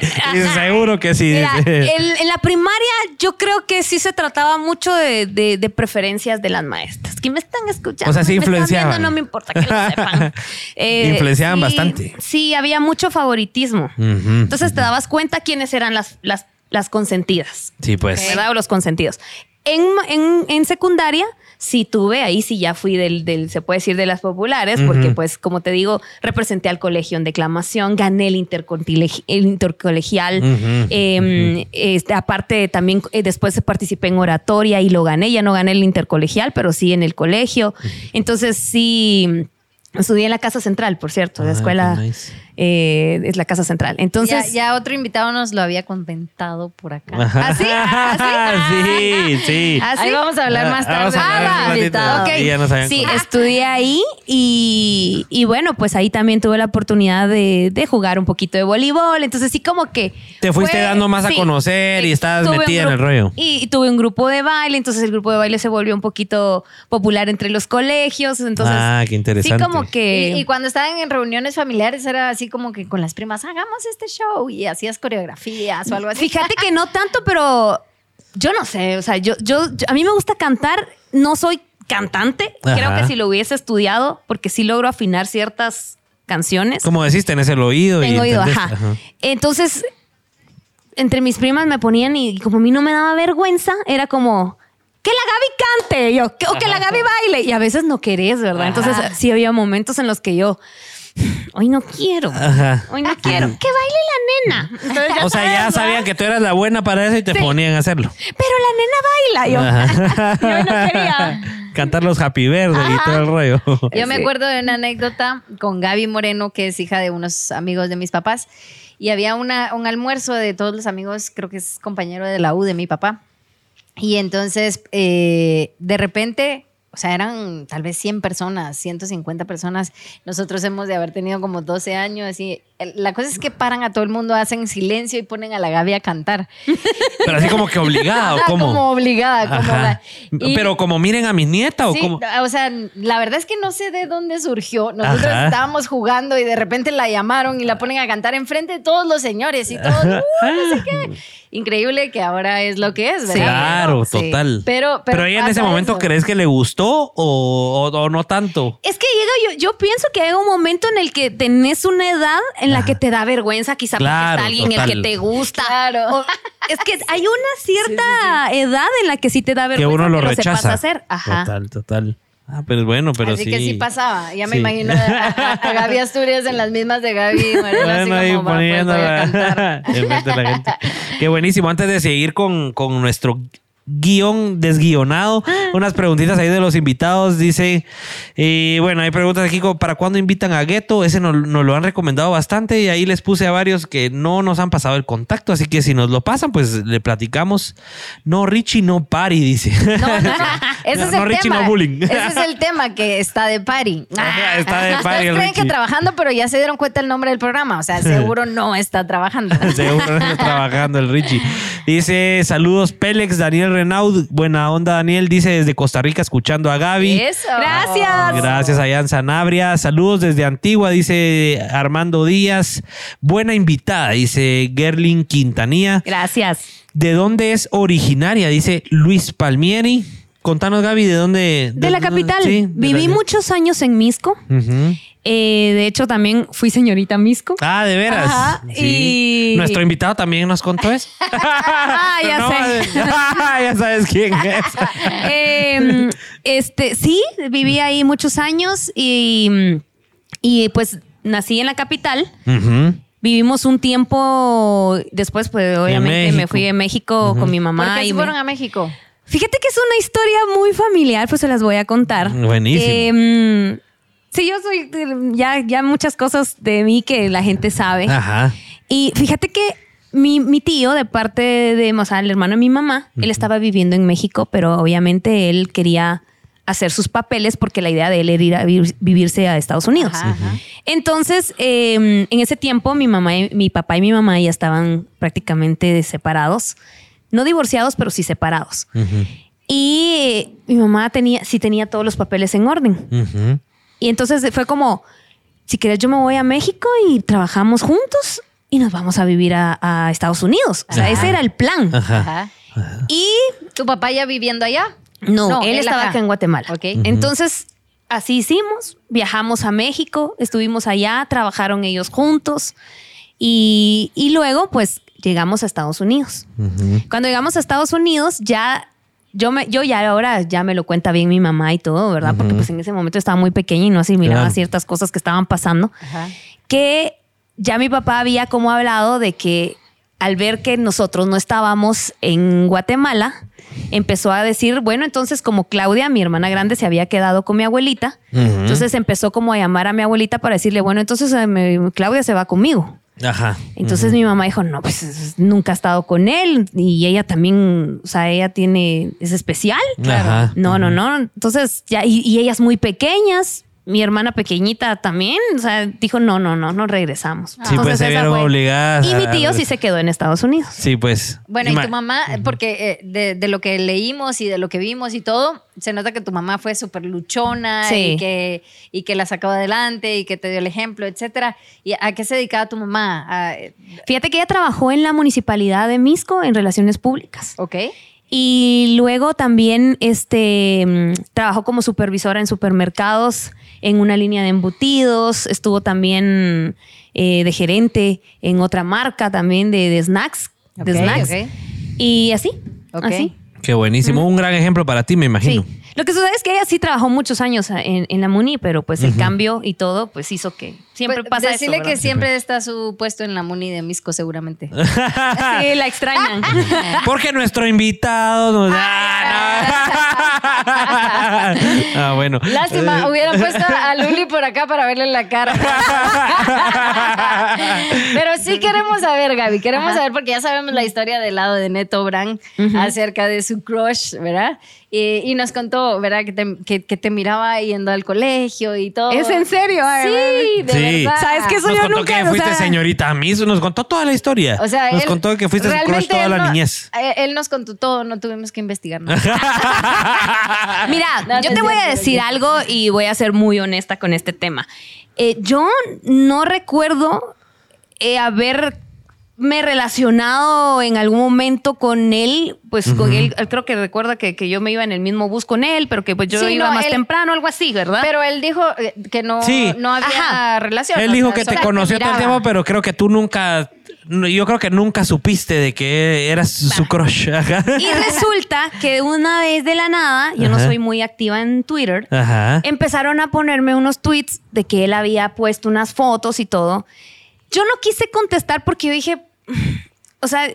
seguro que sí. Mira, el- en la primaria yo creo que sí se trataba mucho de, de- de preferencias de las maestras. Que me están escuchando. O sea, sí me están influenciaban. viendo, no me importa que lo sepan. *laughs* Eh, Influenciaban sí, bastante. Sí, había mucho favoritismo. Entonces te dabas cuenta quiénes eran las, las, las consentidas. Sí, pues. ¿verdad? O los consentidos. En, en, en secundaria sí tuve, ahí sí ya fui del, del se puede decir, de las populares, porque pues como te digo, representé al colegio en declamación, gané el, intercolegial, eh, este, aparte también eh, después participé en oratoria y lo gané, ya no gané el intercolegial, pero sí en el colegio. Entonces sí, estudié en la Casa Central, por cierto, la Ah, escuela nice. Eh, es la Casa Central. Entonces... ya, ya otro invitado nos lo había comentado por acá. Ajá. ¿Ah, sí? ¿Ah, sí, *laughs* sí. ¿Ah, sí? Ahí vamos a hablar más Ah, vamos tarde. a hablar Ah, ratito. invitado. Ok. Y ya nos habían Sí, estudié ahí y, y bueno, pues ahí también tuve la oportunidad de, de jugar un poquito de voleibol. Entonces sí como que... Te fuiste dando más a conocer y estabas metida en el rollo. Y, y tuve un grupo de baile, entonces el grupo de baile se volvió un poquito popular entre los colegios. Entonces, Ah, qué interesante. Sí, como que... Y, y cuando estaban en reuniones familiares era así como que con las primas, hagamos este show y hacías coreografías o algo así. Fíjate que no tanto, pero yo no sé, o sea, yo, yo, yo- a mí me gusta cantar, no soy cantante, creo Ajá. que si lo hubiese estudiado, porque sí logro afinar ciertas canciones. Como decís, tenés el oído. y Tengo oído, entendés. ajá. Entonces, entre mis primas me ponían y como a mí no me daba vergüenza, era como... Que la Gaby cante, y yo, o que la Gaby baile. Y a veces no querés, ¿verdad? Entonces sí había momentos en los que yo, hoy no quiero, Ajá. hoy no quiero, que baile la nena. Entonces, O sea, ya sabían que tú eras la buena para eso y te Sí. ponían a hacerlo. Pero la nena baila. Yo, Ajá. *laughs* yo no quería. Cantar los Happy Verde y todo el rollo. Yo me Sí. acuerdo de una anécdota con Gaby Moreno, que es hija de unos amigos de mis papás, y había una, un almuerzo de todos los amigos, creo que es compañero de la U de mi papá. Y entonces, eh, de repente, o sea, eran tal vez 100 personas, 150 personas. Nosotros hemos de haber tenido como 12 años. Y la cosa es que paran a todo el mundo, hacen silencio y ponen a la Gaby a cantar. Pero así como que obligada, ¿o cómo? Como obligada. Como Ajá. la- y- Pero como miren a mi nieta, ¿o Sí, cómo? o sea, la verdad es que no sé de dónde surgió. Nosotros Ajá. estábamos jugando y de repente la llamaron y la ponen a cantar enfrente de todos los señores y todos, "Uh, no sé qué. Increíble que ahora es lo que es, ¿verdad? Claro, Sí. total. Pero, Pero, ella en ese momento eso. crees que le gustó o, o- o no tanto. Es que llega, yo, yo pienso que hay un momento en el que tenés una edad en la que te da vergüenza, quizá Claro, porque está alguien el total. que te gusta. Claro. O- es que *laughs* hay una cierta edad en la que sí te da Que vergüenza uno lo rechaza. hacer. Ajá. Total, total. Ah, pero bueno, pero Así sí. que sí pasaba. Ya me Sí. imagino a, a- a Gaby Asturias en las mismas de Gaby. Así Bueno, ahí como, "Va, pues, a cantar". *laughs* enfrente de la gente. Qué buenísimo. Antes de seguir con, con nuestro guion desguionado, unas preguntitas ahí de los invitados. Dice, eh, bueno, hay preguntas aquí como, ¿para cuándo invitan a Gueto? Ese nos, nos lo han recomendado bastante y ahí les puse a varios que no nos han pasado el contacto, así que si nos lo pasan, pues le platicamos. No, Richie, no pari, dice. No, no, no. *laughs* Ese No, es no, el Richie, tema. no bullying. Ese es el tema que está de. *laughs* Ajá, está de el Ustedes creen Richie. que trabajando, pero ya se dieron cuenta el nombre del programa. O sea, *laughs* seguro no está trabajando. Seguro está trabajando el Richie. Dice, saludos Pélex, Daniel Renaud. Buena onda, Daniel. Dice desde Costa Rica escuchando a Gaby. Eso. Gracias. Gracias a Jan Sanabria. Saludos desde Antigua, dice Armando Díaz. Buena invitada, dice Gerlin Quintanilla. Gracias. ¿De dónde es originaria? Dice Luis Palmieri. Contanos, Gaby, ¿de dónde? De la capital. Sí, de Viví la- muchos años en Misco. Ujú. Eh, de hecho, también fui señorita Misco. Ah, de veras. Ajá, Sí. y- Nuestro invitado también nos contó eso. *laughs* Ah, ya No, sé. *laughs* ya sabes quién es. *laughs* Eh, este, sí, viví ahí muchos años y, y pues nací en la capital. Vivimos un tiempo, después pues obviamente me fui a México con mi ¿Por mamá. qué y se me- fueron a México? Fíjate que es una historia muy familiar, pues se las voy a contar. Buenísimo. Eh, sí, yo soy eh, ya, ya muchas cosas de mí que la gente sabe. Ajá. Y fíjate que mi, mi tío, de parte de, o sea, el hermano de mi mamá, él estaba viviendo en México, pero obviamente él quería hacer sus papeles porque la idea de él era ir a vivir- vivirse a Estados Unidos. Ajá, ajá. Entonces, eh, en ese tiempo, mi mamá, y, mi papá y mi mamá ya estaban prácticamente separados. No divorciados, pero sí separados. Ujú. Y mi mamá tenía, sí tenía todos los papeles en orden. Ujú. Y entonces fue como, si quieres yo me voy a México y trabajamos juntos y nos vamos a vivir a, a Estados Unidos. O sea, Ajá. ese era el plan. Ajá. Ajá. Y ¿Tu papá ya viviendo allá? no, él, estaba acá en Guatemala. Ok. Entonces, así hicimos, viajamos a México, estuvimos allá, trabajaron ellos juntos y, y luego pues llegamos a Estados Unidos. Cuando llegamos a Estados Unidos, ya yo me, yo ya ahora ya me lo cuenta bien mi mamá y todo, ¿verdad? Porque pues en ese momento estaba muy pequeña y no asimilaba Claro. ciertas cosas que estaban pasando. Ajá. Que ya mi papá había como hablado de que al ver que nosotros no estábamos en Guatemala, empezó a decir, bueno, entonces como Claudia, mi hermana grande, se había quedado con mi abuelita, entonces empezó como a llamar a mi abuelita para decirle, bueno, entonces eh, me- Claudia se va conmigo. Ajá. Entonces mi mamá dijo, no, pues es- nunca ha estado con él y ella también, o sea, ella tiene, es especial. Ajá. No, no, no. Entonces ya, y, y ellas muy pequeñas, mi hermana pequeñita también, o sea, dijo, no, no, no, no regresamos. Sí, pues se vieron obligadas. Y mi tío sí se quedó en Estados Unidos. Sí, pues. Bueno, y tu mamá, porque eh, de, de lo que leímos y de lo que vimos y todo, se nota que tu mamá fue súper luchona Sí. y, que, y que la sacó adelante y que te dio el ejemplo, etcétera. ¿Y a qué se dedicaba tu mamá? A- Fíjate que ella trabajó en la municipalidad de Misco en relaciones públicas. ¿Ok? Y luego también este, mm, trabajó como supervisora en supermercados, en una línea de embutidos, estuvo también eh, de gerente en otra marca también de, de snacks. De snacks. Y así, así. Qué buenísimo. Un gran ejemplo para ti, me imagino. Sí. Lo que sucede es que ella sí trabajó muchos años en, en la MUNI, pero pues el cambio y todo pues hizo que siempre Pues, pasa Decirle eso, que siempre está su puesto en la Muni de Misco, seguramente. *laughs* Sí, la extrañan. *laughs* Porque nuestro invitado nos Ah, no. *laughs* ah, bueno. Lástima, hubieran puesto a Luli por acá para verle la cara. Pero sí queremos saber, Gaby, queremos saber porque ya sabemos la historia del lado de Neto Brand acerca de su crush, ¿verdad? Y, y nos contó, ¿verdad? Que te, que, que te miraba yendo al colegio y todo. ¿Es en serio? Ay, Sí, de Sí. Verdad. ¿Sabes qué? Eso nos yo contó nunca, que o fuiste sea- señorita Miss, nos contó toda la historia. O sea, nos él- contó que fuiste su crush toda la no- niñez. eh, Él nos contó todo, no tuvimos que investigar nada. *laughs* Mira, No, yo te voy a decir algo y voy a ser muy honesta con este tema. Eh, yo no recuerdo eh, haberme relacionado en algún momento con él, pues con él, él creo que recuerda que, que yo me iba en el mismo bus con él, pero que pues yo Sí, iba no, más él- temprano, algo así, ¿verdad? Pero él dijo eh, que no, Sí. no había Ajá. relación. Él o dijo sea, que te conoció todo el tiempo, pero creo que tú nunca. Yo creo que nunca supiste de que eras su crush. Ajá. y resulta que una vez de la nada, yo no soy muy activa en Twitter, Ajá. empezaron a ponerme unos tweets de que él había puesto unas fotos y todo. Yo no quise contestar porque yo dije, *sighs* o sea,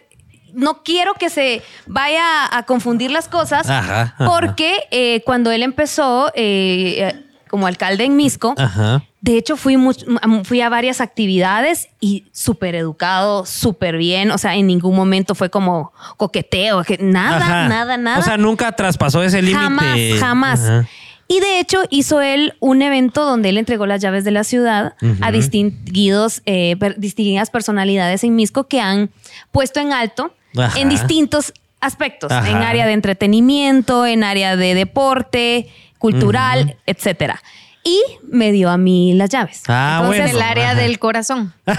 no quiero que se vaya a confundir las cosas Ajá, ajá. porque eh, cuando él empezó eh, eh, como alcalde en Misco, Ajá. de hecho fui, much- fui a varias actividades y súper educado, súper bien, o sea, en ningún momento fue como coqueteo, que nada, nada, nada. O sea, nunca traspasó ese límite. Jamás, jamás. Y de hecho hizo él un evento donde él entregó las llaves de la ciudad a distinguidos, eh, per- distinguidas personalidades en Misco que han puesto en alto Ajá. en distintos aspectos, Ajá. en área de entretenimiento, en área de deporte, cultural, etcétera. Y me dio a mí las llaves. Ah, Entonces, bueno. el área Ajá. del corazón. *laughs* Eso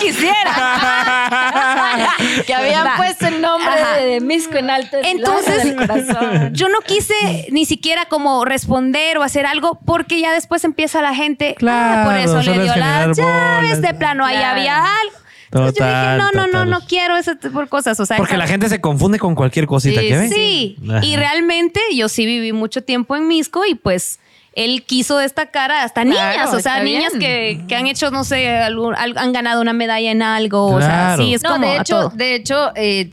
quisiera. *laughs* que habían Va. puesto el nombre Ajá. de, Misco en alto. Entonces, del corazón. yo no quise ni siquiera como responder o hacer algo porque ya después empieza la gente. Claro, ah, por eso le dio las llaves bolas. de plano. Ahí Claro. había algo. Entonces yo dije, no, no, no, total. no quiero ese tipo de cosas. O sea, Porque la gente se confunde con cualquier cosita Sí, que ve. Sí, Ajá. y realmente yo sí viví mucho tiempo en Misco y pues él quiso destacar a hasta Claro, niñas, o sea, niñas que, que han hecho, no sé, algún- al- han ganado una medalla en algo, o sea, sí, es No, como de a hecho, todo. de hecho eh,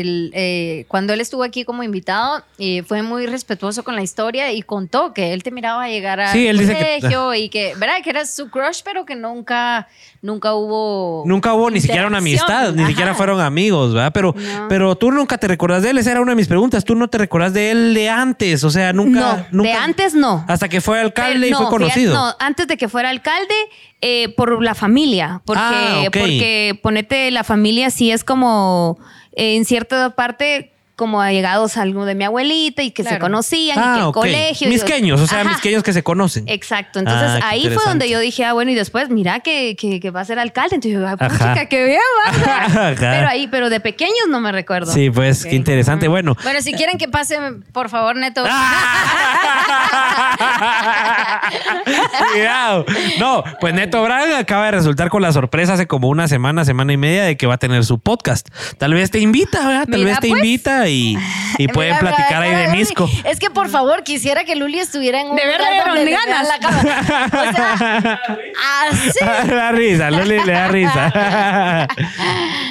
el, eh, cuando él estuvo aquí como invitado, eh, fue muy respetuoso con la historia y contó que él te miraba llegar al Sí, él dice que- colegio *laughs* y que, ¿verdad? Que eras su crush, pero que nunca, nunca hubo. Nunca hubo ni siquiera una amistad, ni Ajá. siquiera fueron amigos, ¿verdad? Pero, No. pero tú nunca te recuerdas de él, esa era una de mis preguntas. Tú no te recuerdas de él de antes, o sea, nunca. no, nunca- de antes no. Hasta que fue alcalde Pero y fue no, conocido. fíjate, no, antes de que fuera alcalde, eh, por la familia. Porque, Ah, ok. porque ponete la familia sí es como eh, en cierta parte como allegados a algo de mi abuelita y que se conocían y Ah, que el ok. colegio. y- Misqueños, o sea, Ajá. misqueños que se conocen. Exacto. Entonces Ah, ahí fue donde yo dije, ah, bueno, y después, mira que, que, que va a ser alcalde. Entonces yo, ah, Ajá. puchica, qué bien, *laughs* va. Ajá. Pero ahí, pero de pequeños no me recuerdo. Sí, pues, qué interesante. Bueno. Bueno, si quieren que pase, por favor, Neto. *laughs* Cuidado. No, pues Neto Braga acaba de resultar con la sorpresa hace como una semana, semana y media de que va a tener su podcast. Tal vez te invita, ¿verdad? Tal Mira, vez te pues. invita y, y *laughs* pueden Mira, mira, platicar ahí de. Misco. Es que por favor, quisiera que Luli estuviera en un De verdad, le vean ganas. la. *laughs* O sea, *laughs* así. le da risa, Luli le da risa.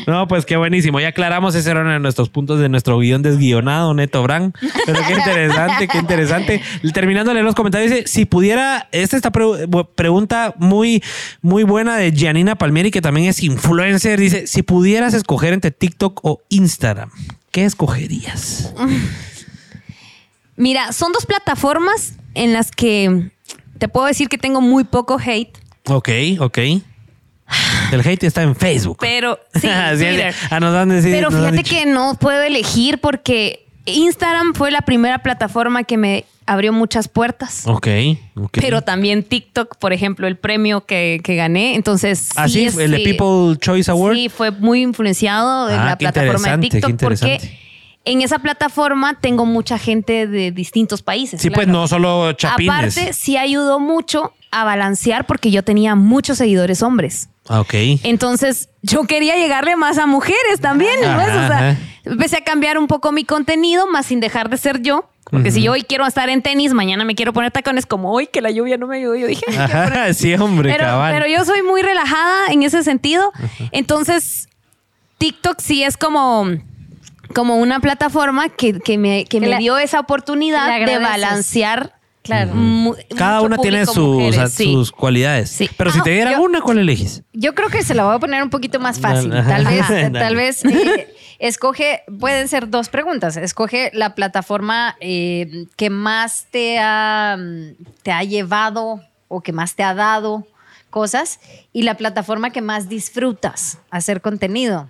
No, pues qué buenísimo. Ya aclaramos, ese era uno de nuestros puntos de nuestro guion desguionado, Neto Brand. Pero qué interesante, qué interesante. Terminando de leer los comentarios, dice, si pudiera, esta es esta pre- bu- pregunta muy, muy buena de Gianina Palmieri, que también es influencer. Dice, si pudieras escoger entre TikTok o Instagram, ¿qué escogerías? *laughs* Mira, son dos plataformas en las que te puedo decir que tengo muy poco hate. Ok, ok. El hate está en Facebook. Pero *laughs* sí, Twitter. ah, nos han decidido- Pero nos han fíjate que no puedo elegir porque Instagram fue la primera plataforma que me abrió muchas puertas. Ok, ok. Pero también TikTok, por ejemplo, el premio que, que gané. Entonces, Así, sí es, el sí, People Choice Award. Sí, fue muy influenciado en Ah, la plataforma de TikTok porque en esa plataforma tengo mucha gente de distintos países. Sí, pues no solo chapines. Aparte, sí ayudó mucho a balancear porque yo tenía muchos seguidores hombres. Ah, Ok. Entonces, yo quería llegarle más a mujeres también. Ajá, ¿ves? O sea, empecé a cambiar un poco mi contenido, más sin dejar de ser yo. Porque si yo hoy quiero estar en tenis, mañana me quiero poner tacones como hoy, que la lluvia no me ayudó. Yo dije, "Ay, qué Ajá, sí, hombre, pero, cabal. pero yo soy muy relajada en ese sentido. Entonces, TikTok sí es como, como una plataforma que, que me, que Que me la- dio esa oportunidad de balancear Claro. Cada una tiene sus, mujeres, o sea, sí. sus cualidades. Sí. Pero si te dieran yo- una, ¿cuál eliges? Yo creo que se la voy a poner un poquito más fácil. Tal *laughs* vez, tal vez eh, escoge, pueden ser dos preguntas. Escoge la plataforma eh, que más te ha, te ha llevado o que más te ha dado cosas y la plataforma que más disfrutas hacer contenido.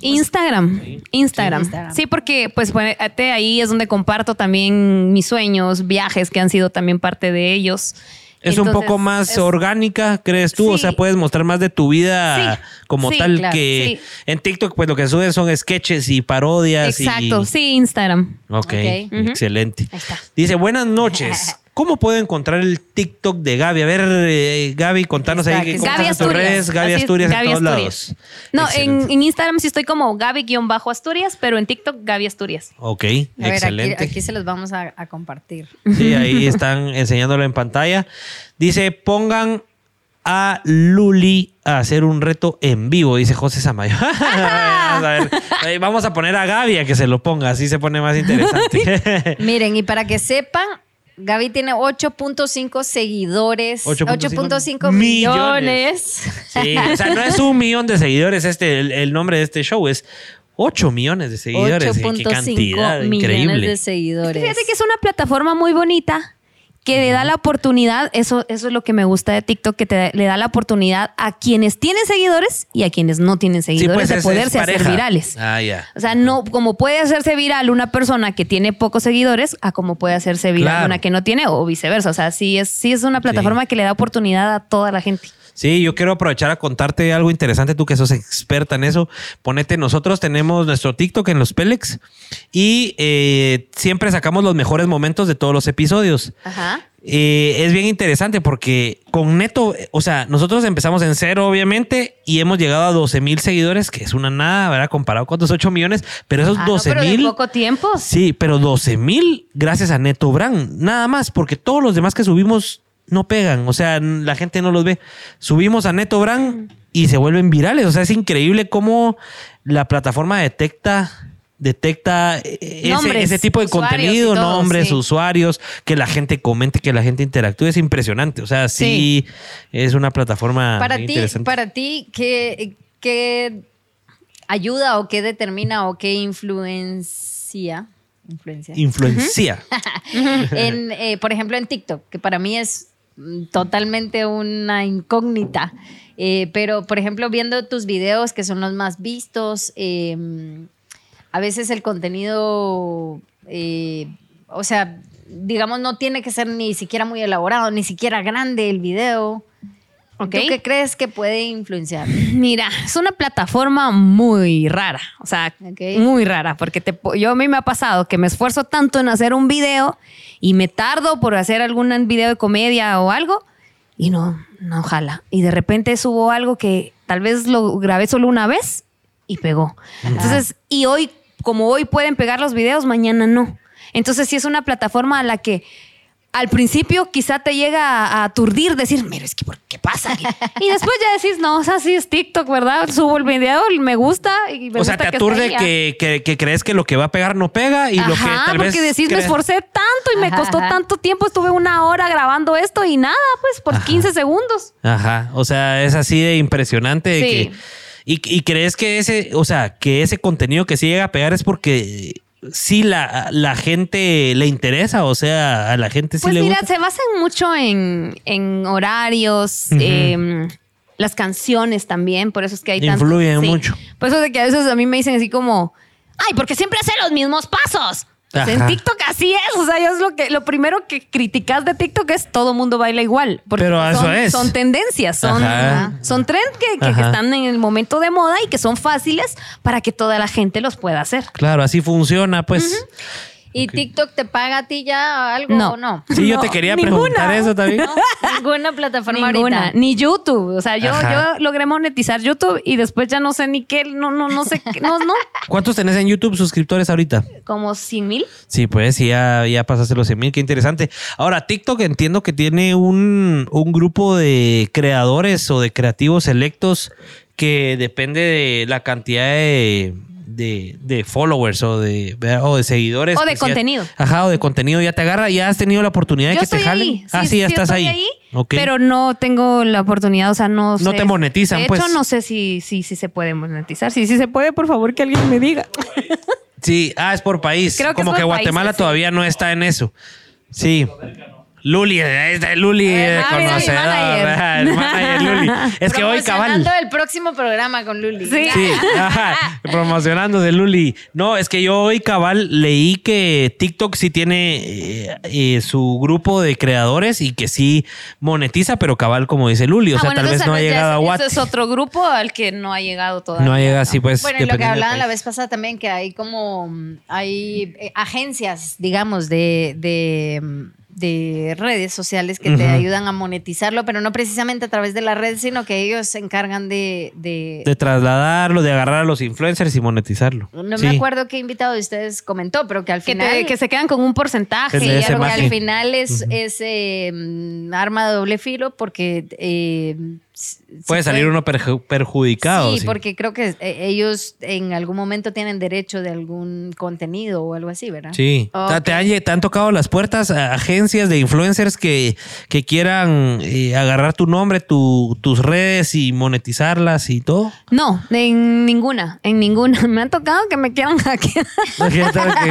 Instagram, Instagram. Sí, Instagram. Sí, porque pues bueno, ahí es donde comparto también mis sueños, viajes que han sido también parte de ellos. Es un poco más es- orgánica, ¿crees tú? O sea, puedes mostrar más de tu vida Sí, como sí, tal claro, que sí. en TikTok pues lo que suben son sketches y parodias. y- Exacto, sí, Instagram. Ok, Ok. Ujú. excelente. Ahí está. Dice, buenas noches. *laughs* ¿Cómo puedo encontrar el TikTok de Gaby? A ver, eh, Gaby, contanos ahí cómo estás Gaby en tus Asturias. redes. Gaby Así Asturias Gaby en todos Asturias. lados. No, en, Excelente. en Instagram sí estoy como Gaby-Asturias, pero en TikTok Gaby Asturias. Ok, A ver, aquí, excelente. aquí se los vamos a, a compartir. Sí, ahí *laughs* están enseñándolo en pantalla. Dice, pongan a Luli a hacer un reto en vivo, dice José Samayo. vamos, *laughs* a ver. Ahí Vamos a poner a Gaby a que se lo ponga, así se pone más interesante. *laughs* Miren, y para que sepan, Gaby tiene 8.5 seguidores, 8.5 8.5 millones. millones. sí, o sea, no es un millón de seguidores este, el, el nombre de este show, es 8 millones de seguidores. Qué 8.5 cantidad, millones increíble. de seguidores. Fíjate que es una plataforma muy bonita que le da la oportunidad, eso, eso es lo que me gusta de TikTok, que te, le da la oportunidad a quienes tienen seguidores y a quienes no tienen Sí, seguidores pues, de poderse hacer virales. Ah, ya. O sea, no, como puede hacerse viral una persona que tiene pocos seguidores, a como puede hacerse viral Claro. una que no tiene, o viceversa. O sea, sí es, sí es una plataforma que le da oportunidad a toda la gente. Sí, yo quiero aprovechar a contarte algo interesante, tú que sos experta en eso. Ponete, nosotros tenemos nuestro TikTok en los Pelex y eh, siempre sacamos los mejores momentos de todos los episodios. Ajá. Eh, es bien interesante porque con Neto, o sea, nosotros empezamos en cero, obviamente, y hemos llegado a 12 mil seguidores, que es una nada, ¿verdad? Comparado con los 8 millones, pero esos Ah, no, 12 pero de mil. poco tiempo. Sí, pero 12 mil gracias a Neto Brand, nada más, porque todos los demás que subimos no pegan, o sea, la gente no los ve. Subimos a Neto Brand y se vuelven virales, o sea, es increíble cómo la plataforma detecta detecta ese, Nombres, ese tipo de contenido, todo, nombres, sí. usuarios, que la gente comente, que la gente interactúe, es impresionante, o sea, sí, es una plataforma Para ti, interesante. para ti, ¿qué, qué ayuda o qué determina o qué influencia? Influencia. Influencia. *laughs* en, eh, por ejemplo, en TikTok, que para mí es totalmente una incógnita. Eh, pero, por ejemplo, viendo tus videos, que son los más vistos, eh, a veces el contenido, eh, o sea, digamos, no tiene que ser ni siquiera muy elaborado, ni siquiera grande el video. Ok. ¿Tú qué crees que puede influenciar? Mira, es una plataforma muy rara, o sea, Ok. muy rara, porque te, yo a mí me ha pasado que me esfuerzo tanto en hacer un video y me tardo por hacer algún video de comedia o algo y no, no jala. Y de repente subo algo que tal vez lo grabé solo una vez y pegó. Entonces, y hoy, como hoy pueden pegar los videos, mañana no. Entonces, sí es una plataforma a la que al principio quizá te llega a, aturdir, decir, mira, es que ¿por qué pasa? y después ya decís, no, o sea, sí es TikTok, ¿verdad? Subo el video, me gusta y me o sea, gusta te que aturde que, que, que crees que lo que va a pegar no pega y lo que tal vez. porque decís, me esforcé tanto y me Ajá, costó tanto tiempo, estuve una hora grabando esto y nada, pues por Ajá. 15 segundos. Ajá, o sea, es así de impresionante. de Sí. que- y, y crees que ese, o sea, que ese contenido que sí llega a pegar es porque sí la, la gente le interesa, o sea, a la gente sí Pues le mira, gusta. se basan mucho en, en horarios, em, las canciones también, por eso es que hay tanto. Influyen mucho. Por eso es de que a veces a mí me dicen así como, ay, porque siempre hace los mismos pasos. En. TikTok así es, o sea, es lo que lo primero que criticas de TikTok es todo mundo baila igual, porque Pero eso son, es. son tendencias, son Ajá. son trends que, que- que Ajá. están en el momento de moda y que son fáciles para que toda la gente los pueda hacer. Claro, así funciona, pues. ¿Y TikTok te paga a ti ya algo No. o no? Sí, yo No, te quería ninguna. preguntar eso también. No, ninguna plataforma Ninguna, ahorita. ni YouTube. O sea, yo, Ajá. yo logré monetizar YouTube y después ya no sé ni qué, no, no, no sé, qué, no, no, ¿Cuántos tenés en YouTube suscriptores ahorita? como 100 mil. Sí, pues sí, ya, ya pasaste los 100 mil, qué interesante. Ahora, TikTok entiendo que tiene un, un grupo de creadores o de creativos selectos que depende de la cantidad de, de, de followers o de, o de seguidores. O de pues ya- contenido. ajá, o de contenido ya te agarra. ¿Ya has tenido la oportunidad de Yo que te estoy jalen? ahí. ah, Sí, sí, ya sí, estás estoy ahí. Pero no tengo la oportunidad, o sea, no No sé. te monetizan, De pues. hecho, no sé si, si, si se puede monetizar. Si, si se puede, por favor, que alguien me diga. Sí, ah, es por país. Creo que Como es que por Guatemala países, sí. todavía no está en eso. Sí. Luli, este Luli ah, mira, conocedor, manager. *laughs* el manager Luli. Es que hoy cabal. Promocionando el próximo programa con Luli. Sí. Sí, *laughs* ajá, promocionando de Luli. No, es que yo hoy cabal leí que TikTok sí tiene eh, eh, su grupo de creadores y que sí monetiza, pero cabal como dice Luli, o Ah, sea, bueno, tal vez no ha llegado a. Ese es otro grupo al que no ha llegado todavía. No ha llegado así, pues. Bueno, y lo que hablaban la vez pasada también, que hay como, mm, hay eh, agencias, digamos, de, de, mm, de redes sociales que te ayudan a monetizarlo, pero no precisamente a través de la red, sino que ellos se encargan de... de- De trasladarlo, de agarrar a los influencers y monetizarlo. no Sí. me acuerdo qué invitado de ustedes comentó, pero que al Que, final... te- que se quedan con un porcentaje. Y algo margen. al final es, es eh, mm, arma de doble filo porque... eh, Puede salir uno perju- perjudicado. Sí, porque creo que eh, ellos en algún momento tienen derecho de algún contenido o algo así, ¿verdad? Sí. O sea, Ok. ¿Te, han, lle- te han tocado las puertas a agencias de influencers que, que quieran eh, agarrar tu nombre, tu- tus redes y monetizarlas y todo? No, en ninguna, en ninguna. *laughs* Me han tocado que me quieran hackear. *laughs* que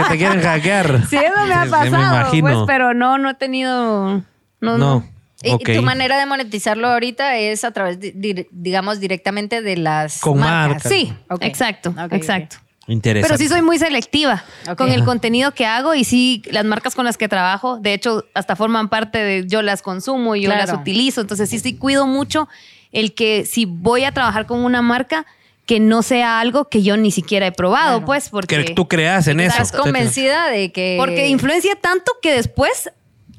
te, quieren hackear. Sí, eso me ha pasado. me imagino. Pues, pero no, no he tenido. No, No. no. Y tu manera de monetizarlo ahorita es a través, de, digamos, directamente de las Con marcas. marcas. Sí, Ok. exacto, exacto. Interesante. Pero sí soy muy selectiva con el contenido que hago y sí, las marcas con las que trabajo, de hecho, hasta forman parte de yo las consumo y yo Claro. las utilizo. Entonces sí, sí cuido mucho el que si voy a trabajar con una marca, que no sea algo que yo ni siquiera he probado, Claro. pues, porque... que tú creas en eso. Estás convencida de que... Porque influencia tanto que después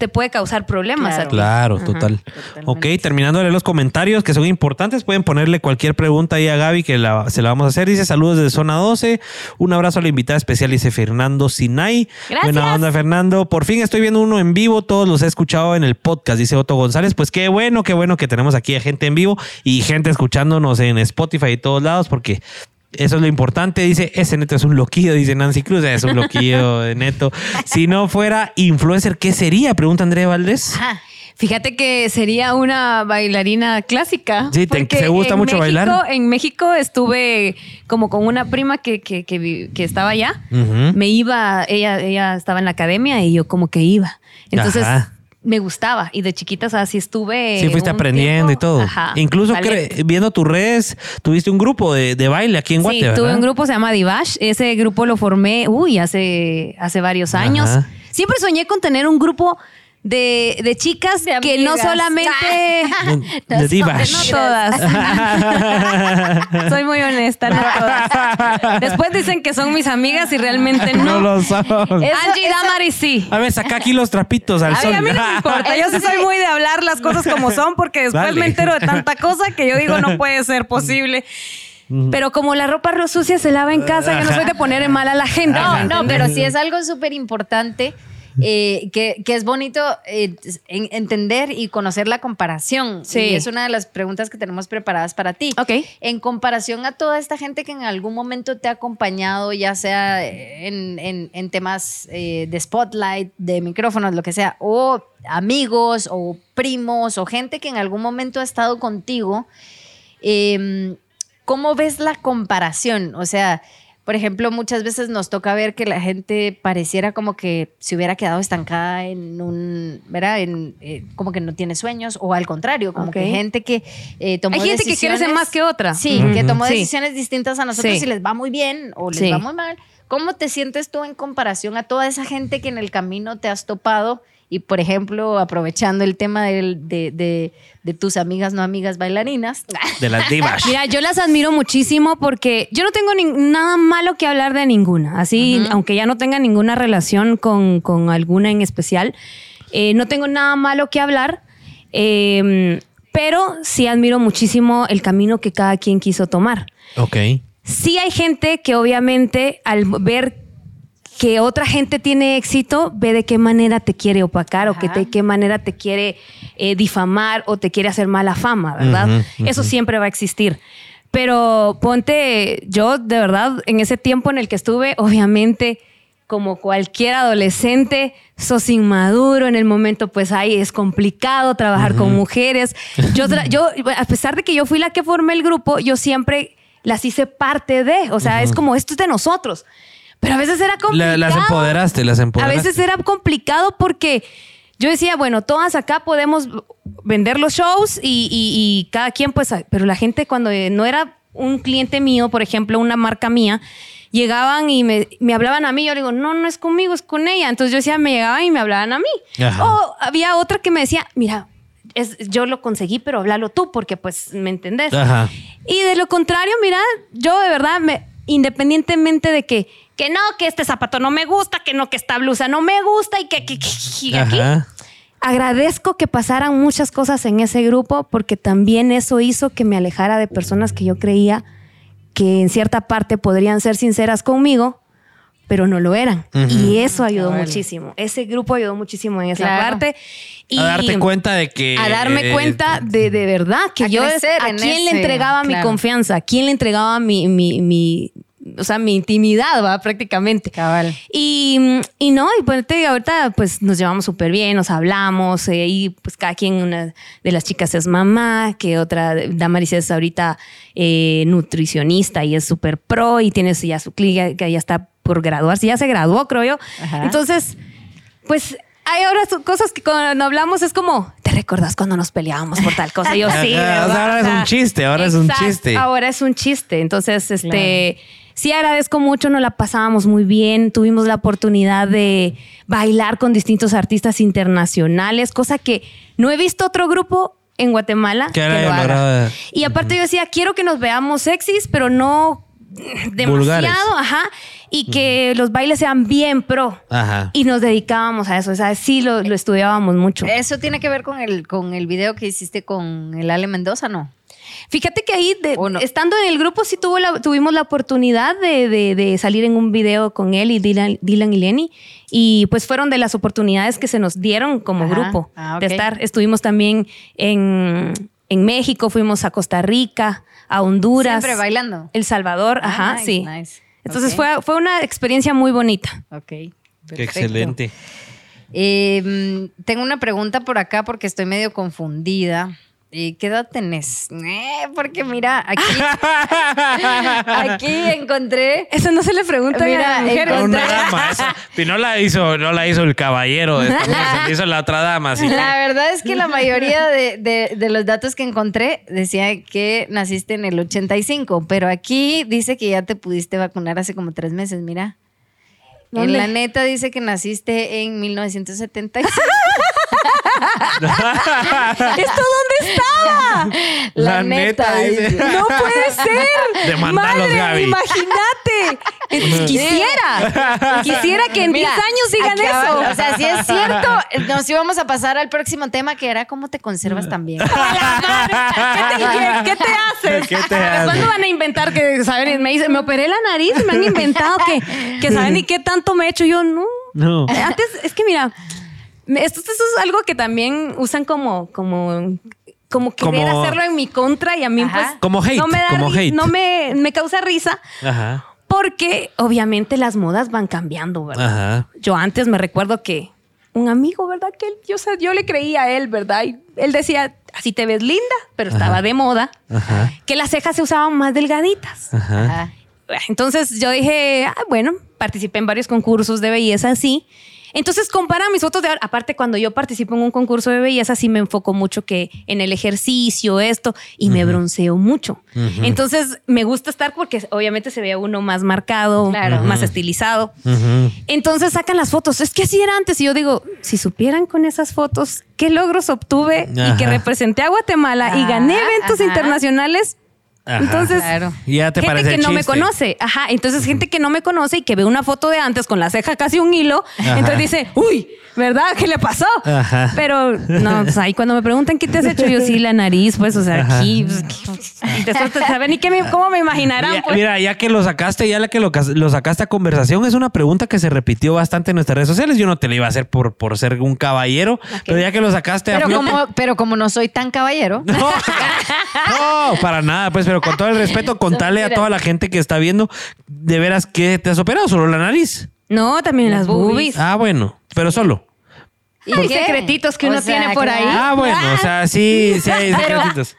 te puede causar problemas. Claro. a ti. Claro, Ajá. total. Totalmente. Ok, terminando de leer los comentarios que son importantes, pueden ponerle cualquier pregunta ahí a Gaby que la- se la vamos a hacer. Dice saludos desde zona 12. Un abrazo a la invitada especial, dice Fernando Sinay. Gracias. Buena onda, Fernando. Por fin estoy viendo uno en vivo. Todos los he escuchado en el podcast, dice Otto González. Pues qué bueno, qué bueno que tenemos aquí a gente en vivo y gente escuchándonos en Spotify y todos lados, porque eso es lo importante. Dice, ese neto es un loquillo, dice Nancy Cruz. Es un loquillo *laughs* de neto. Si no fuera influencer, ¿qué sería? Pregunta Andrea Valdés. Ajá. Fíjate que sería una bailarina clásica. Sí, te- gusta mucho México- bailar. En México estuve como con una prima que, que, que que estaba allá. Me iba, ella, ella estaba en la academia y yo como que iba. Entonces Ajá. Me gustaba y de chiquitas así estuve. Sí, fuiste aprendiendo tiempo. y todo. Ajá, Incluso viendo tus redes, tuviste un grupo de, de baile aquí en Guate, Sí, tuve un grupo, se llama Divash. Ese grupo lo formé, uy, hace, hace varios años. Ajá. Siempre soñé con tener un grupo de, de chicas De que no solamente... De, de divas. No *laughs* todas. *laughs* Soy muy honesta, no todas. Después dicen que son mis amigas y realmente no. No lo son. Eso- Angie eso- Damaris sí. A ver, saca aquí los trapitos al Ay, sol. a mí no me importa. Yo sí soy muy de hablar las cosas como son porque después Dale. me entero de tanta cosa que yo digo no puede ser posible. Pero como la ropa ro- sucia se lava en casa, yo no soy de poner en mal a la gente. No, ¿me no, pero sí es algo súper importante eh, que, que es bonito eh, en- entender y conocer la comparación. Sí. Y es una de las preguntas que tenemos preparadas para ti. Ok. En comparación a toda esta gente que en algún momento te ha acompañado, ya sea en, en- en temas eh, de spotlight, de micrófonos, lo que sea, o amigos o primos o gente que en algún momento ha estado contigo, eh, ¿cómo ves la comparación? O sea, por ejemplo, muchas veces nos toca ver que la gente pareciera como que se hubiera quedado estancada en un, ¿verdad? En, eh, como que no tiene sueños, o al contrario, como Ok. que gente que eh, tomó Hay gente que quiere ser decisiones- más que otra. Sí, que tomó Sí. decisiones distintas a nosotros Sí. y les va muy bien o les Sí. va muy mal. ¿Cómo te sientes tú en comparación a toda esa gente que en el camino te has topado? Y, por ejemplo, aprovechando el tema del- de, de- de tus amigas, no amigas bailarinas. *laughs* De las divas. Mira, yo las admiro muchísimo porque yo no tengo ni- nada malo que hablar de ninguna. Así, aunque ya no tenga ninguna relación con, con alguna en especial, eh, no tengo nada malo que hablar. eh, pero sí admiro muchísimo el camino que cada quien quiso tomar. ok. Sí hay gente que obviamente al ver que otra gente tiene éxito, ve de qué manera te quiere opacar o que de qué manera te quiere eh, difamar o te quiere hacer mala fama, ¿verdad? Eso siempre va a existir. Pero ponte, yo de verdad, en ese tiempo en el que estuve, obviamente, como cualquier adolescente, sos inmaduro en el momento, pues ahí es complicado trabajar con mujeres. Yo, yo, a pesar de que yo fui la que formé el grupo, yo siempre las hice parte de, o sea, es como esto es de nosotros. Pero a veces era complicado. La- las empoderaste, las A empoderaste. veces era complicado porque yo decía, bueno, todas acá podemos vender los shows y, y- y cada quien, pues, pero la gente cuando eh, no era un cliente mío, por ejemplo, una marca mía, llegaban y me, me hablaban a mí, yo le digo, no, no es conmigo, es con ella. Entonces yo decía, me llegaban y me hablaban a mí. Ajá. O había otra que me decía, mira, es, yo lo conseguí, pero háblalo tú, porque pues me entendés. Ajá. Y de lo contrario, mira, yo de verdad, me, independientemente de que, que no, que este zapato no me gusta, que no, que esta blusa no me gusta y que, que- que- aquí, agradezco que pasaran muchas cosas en ese grupo porque también eso hizo que me alejara de personas que yo creía que en cierta parte podrían ser sinceras conmigo, pero no lo eran. Y eso ayudó muchísimo. Ese grupo ayudó muchísimo en esa Claro. parte. Y A darte cuenta de que. a darme eh, cuenta de, de verdad que a yo a quién le entregaba mi confianza, a quién le entregaba mi, mi, mi- o sea, mi intimidad, va, prácticamente. Cabal. Y, y no, y pues te digo, ahorita pues nos llevamos súper bien, nos hablamos, eh, y pues cada quien, una de las chicas es mamá, que otra, Damaris es ahorita eh, nutricionista y es súper pro y tiene ya su clínica que ya está por graduarse, ya se graduó, creo yo. Ajá. Entonces, pues hay ahora cosas que cuando hablamos es como, ¿te recuerdas cuando nos peleábamos por tal cosa? Y yo *laughs* sí. Ahora es un chiste, ahora es un chiste. Ahora es un chiste. Entonces, este, sí agradezco mucho, nos la pasábamos muy bien. Tuvimos la oportunidad de bailar con distintos artistas internacionales, cosa que no he visto otro grupo en Guatemala Que lo haga. Y aparte yo decía, quiero que nos veamos sexys, pero no demasiado, Vulgares. ajá, y que los bailes sean bien pro. Ajá. Y nos dedicábamos a eso, o sea, sí lo, lo estudiábamos mucho. Eso tiene que ver con el, con el video que hiciste con el Ale Mendoza, ¿no? Fíjate que ahí, de- ¿O no? estando en el grupo, sí tuvo la- tuvimos la oportunidad de, de- de salir en un video con él y Dylan, Dylan y Lenny. Y pues fueron de las oportunidades que se nos dieron como Ajá. grupo Ah, de estar. Estuvimos también en, en México, fuimos a Costa Rica, a Honduras. Siempre bailando. El Salvador, Ah, ajá, nice, sí. nice. Entonces fue, fue una experiencia muy bonita. Ok. Qué perfecto. excelente. Eh, mm, tengo una pregunta por acá porque estoy medio confundida. Eh, ¿Qué edad tenés? Eh, porque mira, aquí, *laughs* aquí encontré. Eso no se le pregunta Mira, a las mujeres. encontré- Una dama. eso. Y no la hizo, no la hizo el caballero. esta mujer, se la hizo la otra dama. Así que- La verdad es que la mayoría de, de- de los datos que encontré decía que naciste en el 85, pero aquí dice que ya te pudiste vacunar hace como tres meses, mira. En la neta dice que naciste en 1975. *laughs* ¿Esto dónde estaba? La, La neta, neta, dice. dice. No puede ser. Demandalos, Madre, Gaby. Imagínate. Quisiera. Quisiera que en 10 Mira, años digan aquí eso. O sea, si es cierto, nos íbamos a pasar al próximo tema que era cómo te conservas también. *laughs* ¿Qué te, qué- qué te haces? ¿Qué te haces? ¿Cuándo van a inventar que saben? Me dicen, me operé la nariz y me han inventado que, que saben ni qué tanto me he hecho. Yo no. No. Antes, es que mira, esto, esto es algo que también usan como, como, como querer Como- hacerlo en mi contra y a mí Ajá. pues Como hate, no me da como hate. no me, me causa risa Ajá. porque obviamente las modas van cambiando, ¿verdad? Ajá. Yo antes me recuerdo que un amigo, ¿verdad? Que él- yo, o sea, yo le creía a él, ¿verdad? Y él decía, así te ves linda, pero estaba de moda, Ajá. que las cejas se usaban más delgaditas. Ajá. Ajá. Entonces yo dije, ah, bueno, participé en varios concursos de belleza así. Entonces compara mis fotos de ahora. Aparte, cuando yo participo en un concurso de belleza, sí me enfoco mucho que en el ejercicio, esto, y me bronceo mucho. Entonces me gusta estar porque obviamente se ve uno más marcado, Claro. más estilizado. Entonces sacan las fotos. Es que así era antes. Y yo digo, si supieran con esas fotos qué logros obtuve y que representé a Guatemala y gané eventos ajá. internacionales. Ajá. Entonces, Claro. Ya te gente parece que no me conoce. Ajá. Entonces, gente que no me conoce y que ve una foto de antes con la ceja casi un hilo. Ajá. Entonces dice, uy, ¿verdad? ¿Qué le pasó? Ajá. Pero no, pues ahí cuando me preguntan qué te has hecho, yo sí, la nariz, pues, o sea, Ajá. aquí. pues, y saben ni qué me- cómo me imaginarán. Ya- pues. Mira, ya que lo sacaste, ya la que lo, cas- lo sacaste a conversación, es una pregunta que se repitió bastante en nuestras redes sociales. Yo no te la iba a hacer por, por ser un caballero, pero ya que lo sacaste a Pero flote- como, pero como no soy tan caballero, *laughs* No, no, para nada, pues, pero con todo el respeto, *laughs* contale a toda la gente que está viendo, de veras, ¿qué te has operado? ¿Solo la nariz? No, también las, Las boobies. Ah, bueno, pero solo. ¿Y Hay qué? secretitos que O uno sea, tiene por ahí. claro. Ah, bueno, o sea, sí, sí hay *laughs* secretitos.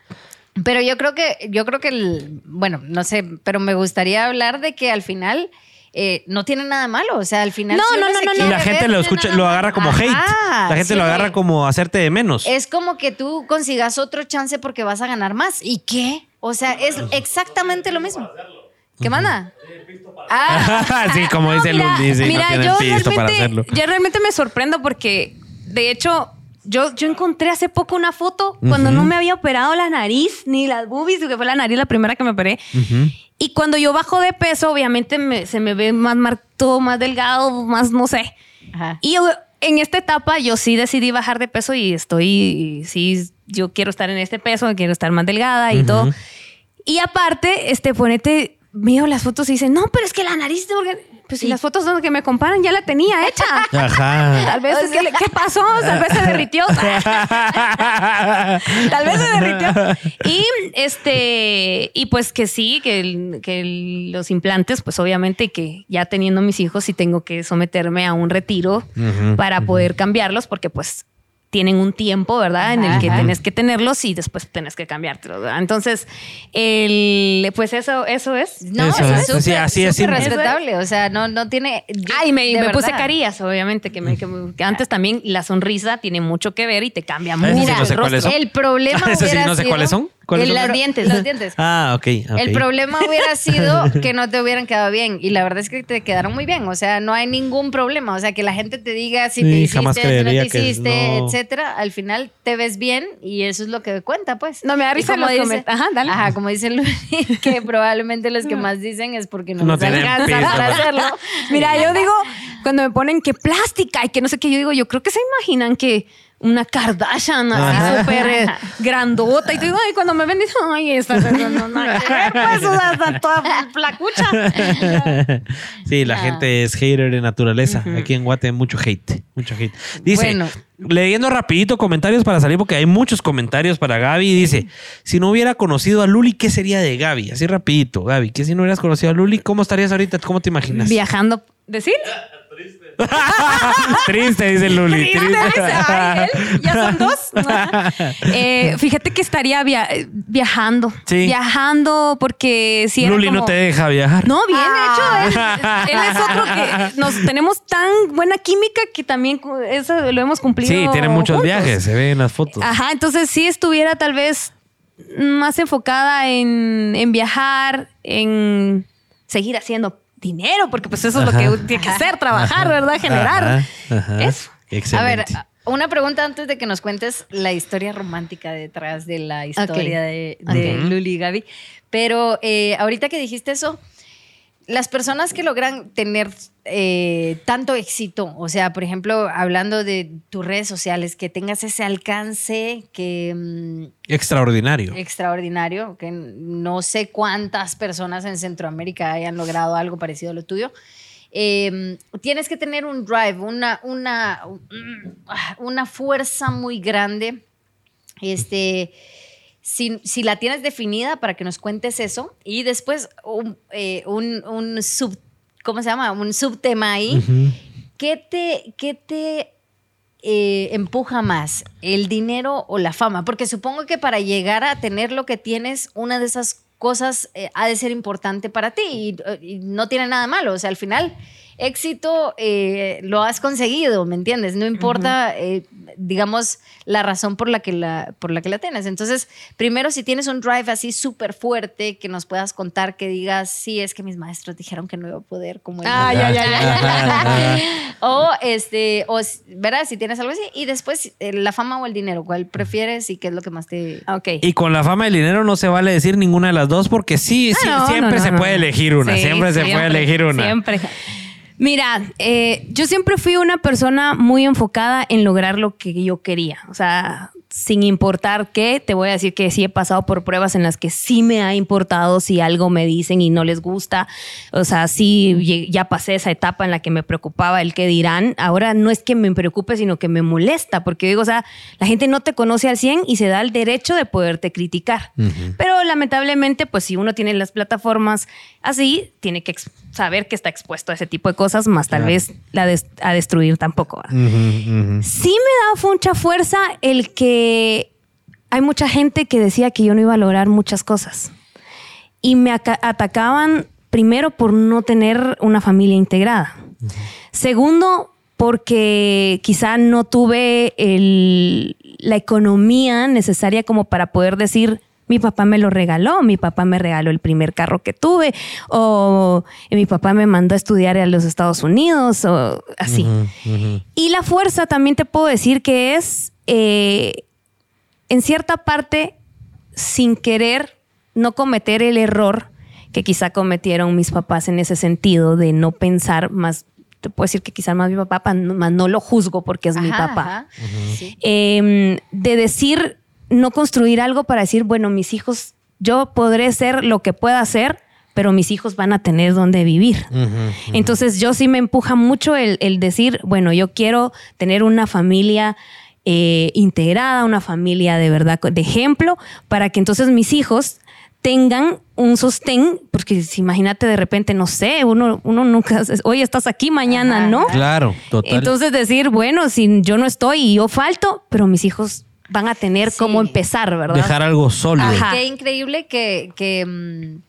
Pero yo creo que, yo creo que el, bueno, no sé, pero me gustaría hablar de que al final eh, no tiene nada malo. O sea, al final. No, si no, no, no, no. Y la gente ver, lo escucha, lo agarra como malo. hate. La gente sí. lo agarra como hacerte de menos. Es como que tú consigas otro chance porque vas a ganar más. ¿Y qué? O sea, es exactamente lo mismo. ¿Qué manda? Ah, *laughs* sí, como dice mira, Lundi, sí, mira, no yo para realmente, hacerlo. yo realmente me sorprendo porque, de hecho, yo, yo encontré hace poco una foto cuando no me había operado la nariz ni las boobies, que fue la nariz la primera que me operé. Y cuando yo bajo de peso, obviamente me- se me ve más todo más delgado, más no sé. Ajá. Y yo, en esta etapa yo sí decidí bajar de peso y estoy, sí, yo quiero estar en este peso, quiero estar más delgada y todo. Y aparte, este, ponete, miro las fotos y dice, no, pero es que la nariz, de orga-". pues si Y- las fotos donde que me comparan ya la tenía hecha. *laughs* Ajá. Tal vez, es que le- ¿qué pasó? Tal vez se derritió. *laughs* Tal vez se derritió. Y este, y pues que sí, que, el- que el- los implantes, pues obviamente que ya teniendo mis hijos, sí tengo que someterme a un retiro para poder cambiarlos, porque pues tienen un tiempo, ¿verdad? En el que Ajá. tenés que tenerlos y después tenés que cambiártelos. ¿verdad? Entonces, el, pues eso, eso es. No, Eso es, súper, sí, así es respetable. O sea, no, no tiene. yo- Ay, me, puse carillas, obviamente, que, me, que me- que antes también la sonrisa tiene mucho que ver y te cambia sí mucho no sé el cuáles rostro. son. El problema *laughs* Ese sí hubiera no sé sido- cuáles son. ¿Cuáles el- son? Los dientes, los *laughs* dientes. Ah, ok. ok. El problema hubiera *laughs* sido que no te hubieran quedado bien. Y la verdad es que te quedaron muy bien. O sea, no hay ningún problema. O sea, que la gente te diga si Sí, te jamás hiciste, si no te hiciste, no. etcétera. Al final te ves bien y eso es lo que cuenta, pues. No, me da risa como los coment- Ajá, dale. Ajá, como dice Luis, *laughs* que probablemente los que más dicen es porque no, No les tienen alcanza piso, para hacerlo. Mira, yo digo, cuando me ponen que plástica y que no sé qué, yo digo, yo creo que se imaginan que una Kardashian así súper eh, grandota. Y te digo, ay, cuando me ven, dicen, ay, esta no, no, no, ver, *laughs* pues, o sea, está toda flacucha. *laughs* sí, la Ah. gente es hater de naturaleza. Aquí en Guate mucho hate, mucho hate. Dice, Bueno. leyendo rapidito comentarios para salir porque hay muchos comentarios para Gaby. Dice, si no hubiera conocido a Luli, ¿qué sería de Gaby? Así rapidito, Gaby, que si no hubieras conocido a Luli, ¿cómo estarías ahorita? ¿Cómo te imaginas? Viajando. ¿Decir? *laughs* Triste, dice Luli. Triste, dice, ay, él, ya son dos. *laughs* Eh, fíjate que estaría via- viajando. Sí. Viajando porque si Luli no te deja viajar. No, bien, Ah. de hecho, él, *laughs* él es otro que nos tenemos tan buena química que también eso lo hemos cumplido. Sí, tiene muchos juntos. viajes, se ven en las fotos. Ajá, entonces sí estuviera tal vez más enfocada en, en viajar, en seguir haciendo dinero, porque pues eso es lo Ajá. que tiene que hacer, trabajar, ¿verdad? Generar. Ajá, ajá. Eso. Excelente. A ver, una pregunta antes de que nos cuentes la historia romántica detrás de la historia de. Luli y Gaby. Pero eh, ahorita que dijiste eso, las personas que logran tener eh, tanto éxito, o sea, por ejemplo, hablando de tus redes sociales, que tengas ese alcance que mm, Extraordinario. extraordinario, que no sé cuántas personas en Centroamérica hayan logrado algo parecido a lo tuyo. Eh, tienes que tener un drive, una, una, una fuerza muy grande. Este, si, si la tienes definida, para que nos cuentes eso. Y después un, eh, un, un sub, ¿cómo se llama? Un subtema ahí. ¿Qué te, qué te eh, empuja más, el dinero o la fama? Porque supongo que para llegar a tener lo que tienes, una de esas cosas eh, ha de ser importante para ti y, y no tiene nada malo. O sea, al final, éxito eh, lo has conseguido, ¿me entiendes? No importa, eh, digamos, la razón por la, que la, por la que la tienes. Entonces, primero, si tienes un drive así súper fuerte que nos puedas contar, que digas, sí, es que mis maestros dijeron que no iba a poder, como Ah, ellos". ya, ya, ya, ya. *laughs* o este, o verás si tienes algo así. Y después, eh, la fama o el dinero, ¿cuál prefieres y qué es lo que más te. Ok. Y con la fama y el dinero no se vale decir ninguna de las dos porque sí, sí no, siempre no, se no, puede elegir una. Sí, siempre, se puede elegir una. Siempre. Mira, eh, yo siempre fui una persona muy enfocada en lograr lo que yo quería. O sea, sin importar qué, te voy a decir que sí he pasado por pruebas en las que sí me ha importado si algo me dicen y no les gusta. O sea, sí ya pasé esa etapa en la que me preocupaba el qué dirán. Ahora no es que me preocupe, sino que me molesta, porque digo, o sea, la gente no te conoce al 100 y se da el derecho de poderte criticar. Pero lamentablemente, pues si uno tiene las plataformas así, tiene que saber que está expuesto a ese tipo de cosas, más tal vez la a destruir tampoco. ¿verdad? Sí me da mucha fuerza el que hay mucha gente que decía que yo no iba a lograr muchas cosas. Y me aca- atacaban primero por no tener una familia integrada. Segundo, porque quizá no tuve el- la economía necesaria como para poder decir, mi papá me lo regaló, mi papá me regaló el primer carro que tuve, o mi papá me mandó a estudiar a los Estados Unidos, o así. Y la fuerza también te puedo decir que es, eh, en cierta parte, sin querer, no cometer el error que quizá cometieron mis papás en ese sentido de no pensar más. Te puedo decir que quizá más mi papá, pa- más no lo juzgo porque es mi papá. ajá. Eh, de decir, no construir algo para decir, bueno, mis hijos, yo podré ser lo que pueda hacer, pero mis hijos van a tener donde vivir. Entonces yo sí me empuja mucho el, el decir, bueno, yo quiero tener una familia eh, integrada, una familia de verdad de ejemplo, para que entonces mis hijos tengan un sostén, porque si imagínate de repente, no sé, uno, uno nunca, hoy estás aquí, mañana Ajá, no. Claro, total. Entonces decir, bueno, si yo no estoy y yo falto, pero mis hijos van a tener Sí. cómo empezar, ¿verdad? Dejar algo sólido. Ajá. Qué increíble que, que, mm,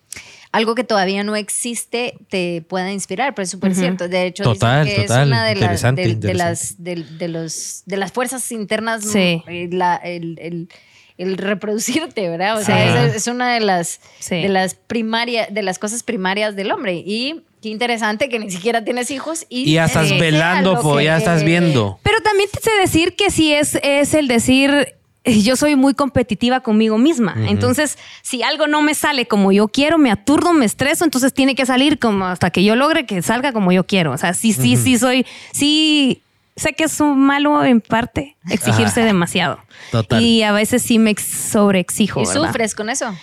algo que todavía no existe te pueda inspirar, pero es súper cierto. De hecho, Total, que total. es una de, las de, de las de, de los de las fuerzas internas, Sí. eh, la- el, el- el reproducirte, ¿verdad? O Sí. sea, es, es una de las Sí. de las primarias de las cosas primarias del hombre y qué interesante que ni siquiera tienes hijos y, Y ya estás eh, velando, po, ya estás viendo. Pero también te sé decir que si es, es el decir, eh, *laughs* yo soy muy competitiva conmigo misma. Entonces, si algo no me sale como yo quiero, me aturdo, me estreso, entonces tiene que salir como hasta que yo logre que salga como yo quiero. O sea, sí, sí, sí soy, sí, sé que es un malo en parte exigirse Ajá. demasiado. Total. Y a veces sí me ex- sobreexijo. y ¿verdad? sufres con eso.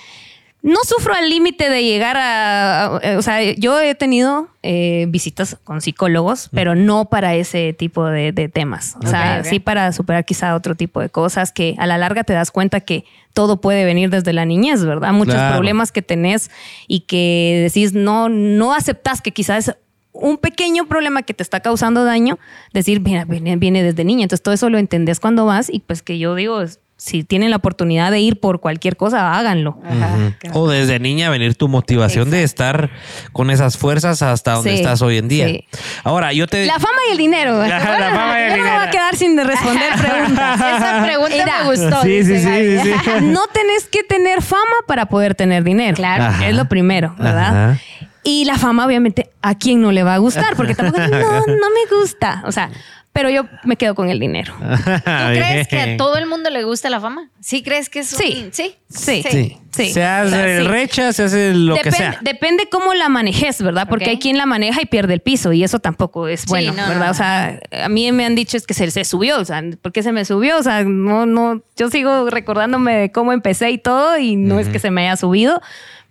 No sufro al límite de llegar a, a- O sea, yo he tenido eh, visitas con psicólogos, pero no para ese tipo de, de temas. O sea, sí para superar quizá otro tipo de cosas que a la larga te das cuenta que todo puede venir desde la niñez, ¿verdad? Muchos Claro. problemas que tenés y que decís no, no aceptás que quizás un pequeño problema que te está causando daño, decir, mira, viene, viene desde niña. Entonces todo eso lo entendés cuando vas y pues que yo digo, si tienen la oportunidad de ir por cualquier cosa, háganlo. Ajá. O desde niña venir tu motivación de estar con esas fuerzas hasta donde Sí, estás hoy en día. sí. Ahora, yo te... La fama y el dinero. La- fama y el yo no me voy dinero. a quedar sin de responder preguntas. *laughs* Esa pregunta me gustó. Sí, sí, dice sí, Gaby. sí, sí. *laughs* No tenés que tener fama para poder tener dinero. Claro. Ajá. Es lo primero, ¿verdad? Ajá. Y la fama, obviamente, ¿a quién no le va a gustar? Porque tampoco, *laughs* no, no me gusta. O sea, pero yo me quedo con el dinero. *laughs* ¿Tú crees que a todo el mundo le gusta la fama? ¿Sí crees que es un- Sí. Sí. Sí. Sí. Sí. Se hace O sea, el recha, se hace lo que sea. depende cómo la manejes, ¿verdad? Porque hay quien la maneja y pierde el piso y eso tampoco es bueno, no, ¿verdad? no. O sea, a mí me han dicho es que se, se subió, o sea, ¿por qué se me subió? O sea, no, no, yo sigo recordándome de cómo empecé y todo y no es que se me haya subido.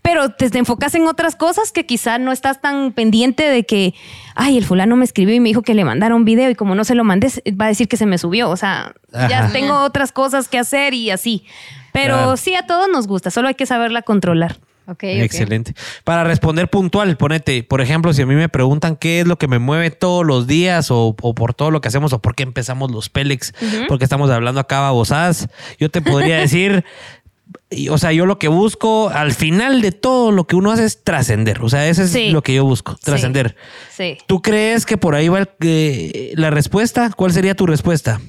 Pero te, te enfocas en otras cosas que quizá no estás tan pendiente de que, ay, el fulano me escribió y me dijo que le mandara un video y como no se lo mandé, va a decir que se me subió. O sea, ya tengo otras cosas que hacer y así. Pero Claro. sí, a todos nos gusta, solo hay que saberla controlar. Ok, ok. Excelente. Para responder puntual, ponete, por ejemplo, si a mí me preguntan qué es lo que me mueve todos los días o, o por todo lo que hacemos o por qué empezamos los Pélex, porque estamos hablando acá babosadas, yo te podría *laughs* decir, y, o sea, yo lo que busco al final de todo lo que uno hace es trascender. O sea, eso es Sí. lo que yo busco, trascender. Sí. ¿Tú crees que por ahí va el- eh, la respuesta? ¿Cuál sería tu respuesta?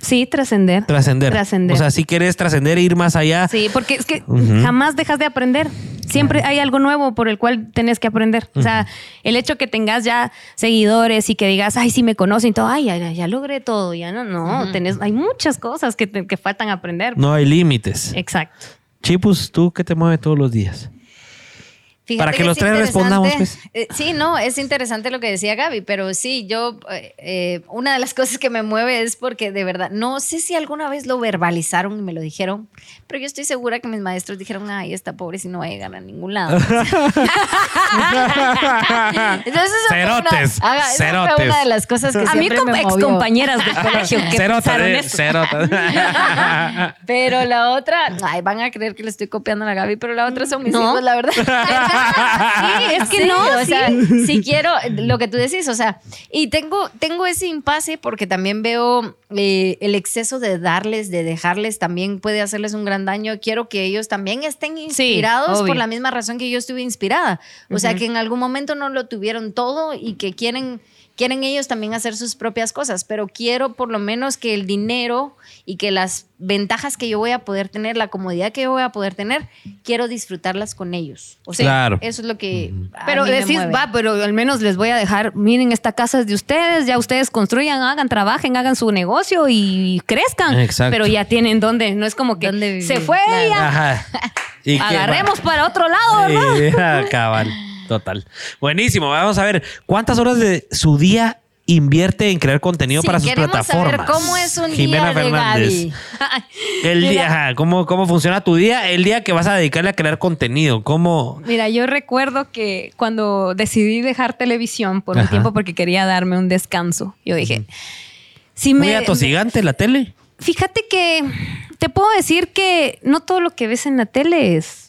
Sí, trascender. Trascender. Trascender. O sea, si quieres trascender e ir más allá. Sí, porque es que jamás dejas de aprender. Siempre hay algo nuevo por el cual tenés que aprender. O sea, el hecho que tengas ya seguidores y que digas, ay, sí me conocen y todo, ay, ya, ya logré todo, ya no, no, tenés, hay muchas cosas que, te- que faltan aprender. No hay límites. Exacto. Chipus, ¿tú qué te mueve todos los días? Fíjate Para que los es tres respondamos, pues. Eh, sí, no, es interesante lo que decía Gaby, pero sí, yo, eh, eh, una de las *laughs* cosas que me mueve es porque de verdad, no sé si alguna vez lo verbalizaron y me lo dijeron, pero yo estoy segura que mis maestros dijeron, ay, esta pobre si no va a llegar a ningún lado. *laughs* Entonces, esa fue Cerotes, una, haga- fue cerotes. una de las cosas que A mí me ex movió. compañeras del colegio que Cero, pensaron eh, eso. cero. *laughs* Pero la otra, ay, van a creer que le estoy copiando a la Gaby, pero la otra son mis No. hijos, la verdad. Sí, es que Sí, no, o sea, si quiero, lo que tú decís, o sea, y tengo, tengo ese impasse porque también veo eh, el exceso de darles, de dejarles, también puede hacerles un gran daño. Quiero que ellos también estén inspirados por la misma razón que yo estuve inspirada. O sea, que en algún momento no lo tuvieron todo y que quieren quieren ellos también hacer sus propias cosas, pero quiero por lo menos que el dinero y que las ventajas que yo voy a poder tener, la comodidad que yo voy a poder tener, quiero disfrutarlas con ellos. O sea, Claro. eso es lo que a Pero mí me decís, mueve. va, pero al menos les voy a dejar, miren, esta casa es de ustedes, ya ustedes construyan, hagan, trabajen, hagan su negocio y crezcan. Exacto. Pero ya tienen dónde, no es como que se fue Claro. ella, Ajá. ¿Y qué? agarremos para otro lado, ¿verdad? Sí, *laughs* cabal. Total. Buenísimo. Vamos a ver cuántas horas de su día invierte en crear contenido Sí, para sus plataformas. saber cómo es un Jimena día de Fernández. Gaby. *laughs* El Mira. día, ajá, ¿cómo, cómo funciona tu día, el día que vas a dedicarle a crear contenido. ¿Cómo? Mira, yo recuerdo que cuando decidí dejar televisión por un tiempo porque quería darme un descanso, yo dije, si Muy me... atosigante la tele. Fíjate que te puedo decir que no todo lo que ves en la tele es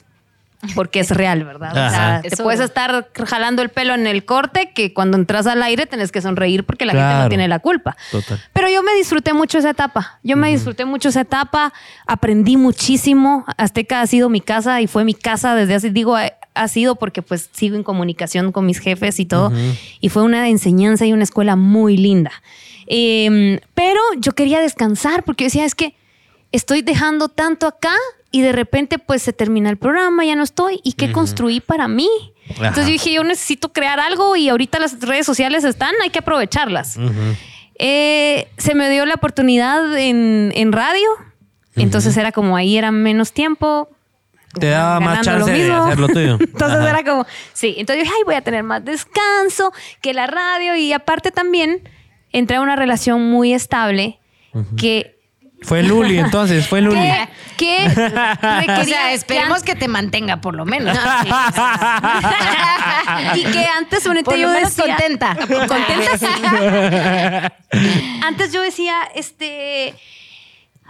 porque es real, ¿verdad? O sea, te Eso- puedes estar jalando el pelo en el corte que cuando entras al aire tenés que sonreír porque la gente Claro. no tiene la culpa. Total. Pero yo me disfruté mucho esa etapa. Yo me disfruté mucho esa etapa. Aprendí muchísimo. Azteca ha sido mi casa y fue mi casa desde hace, digo, ha, ha sido porque pues sigo en comunicación con mis jefes y todo. Y fue una enseñanza y una escuela muy linda. Eh, pero yo quería descansar porque decía, es que estoy dejando tanto acá y de repente pues se termina el programa, ya no estoy. ¿Y qué construí para mí? Ajá. Entonces yo dije, yo necesito crear algo y ahorita las redes sociales están, hay que aprovecharlas. Eh, se me dio la oportunidad en, en radio, entonces era como ahí era menos tiempo. Te daba más chance de hacer lo tuyo. *laughs* entonces Ajá. era como, sí, entonces dije, ay, voy a tener más descanso que la radio y aparte también entré a una relación muy estable que... Fue Luli, entonces, fue Luli. *laughs* que, que O requería sea, esperemos que que te mantenga por lo menos. y que antes lo yo menos decía, contenta. contenta sí. *laughs* antes yo decía este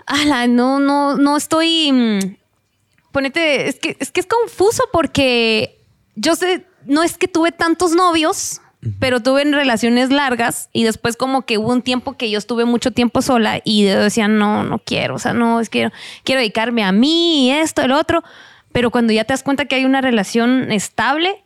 ala, no no no estoy mm, ponete es que es que es confuso porque yo sé no es que tuve tantos novios pero tuve en relaciones largas y después como que hubo un tiempo que yo estuve mucho tiempo sola y yo decía, no, no quiero, o sea, no, es que quiero dedicarme a mí y esto, el otro, pero cuando ya te das cuenta que hay una relación estable,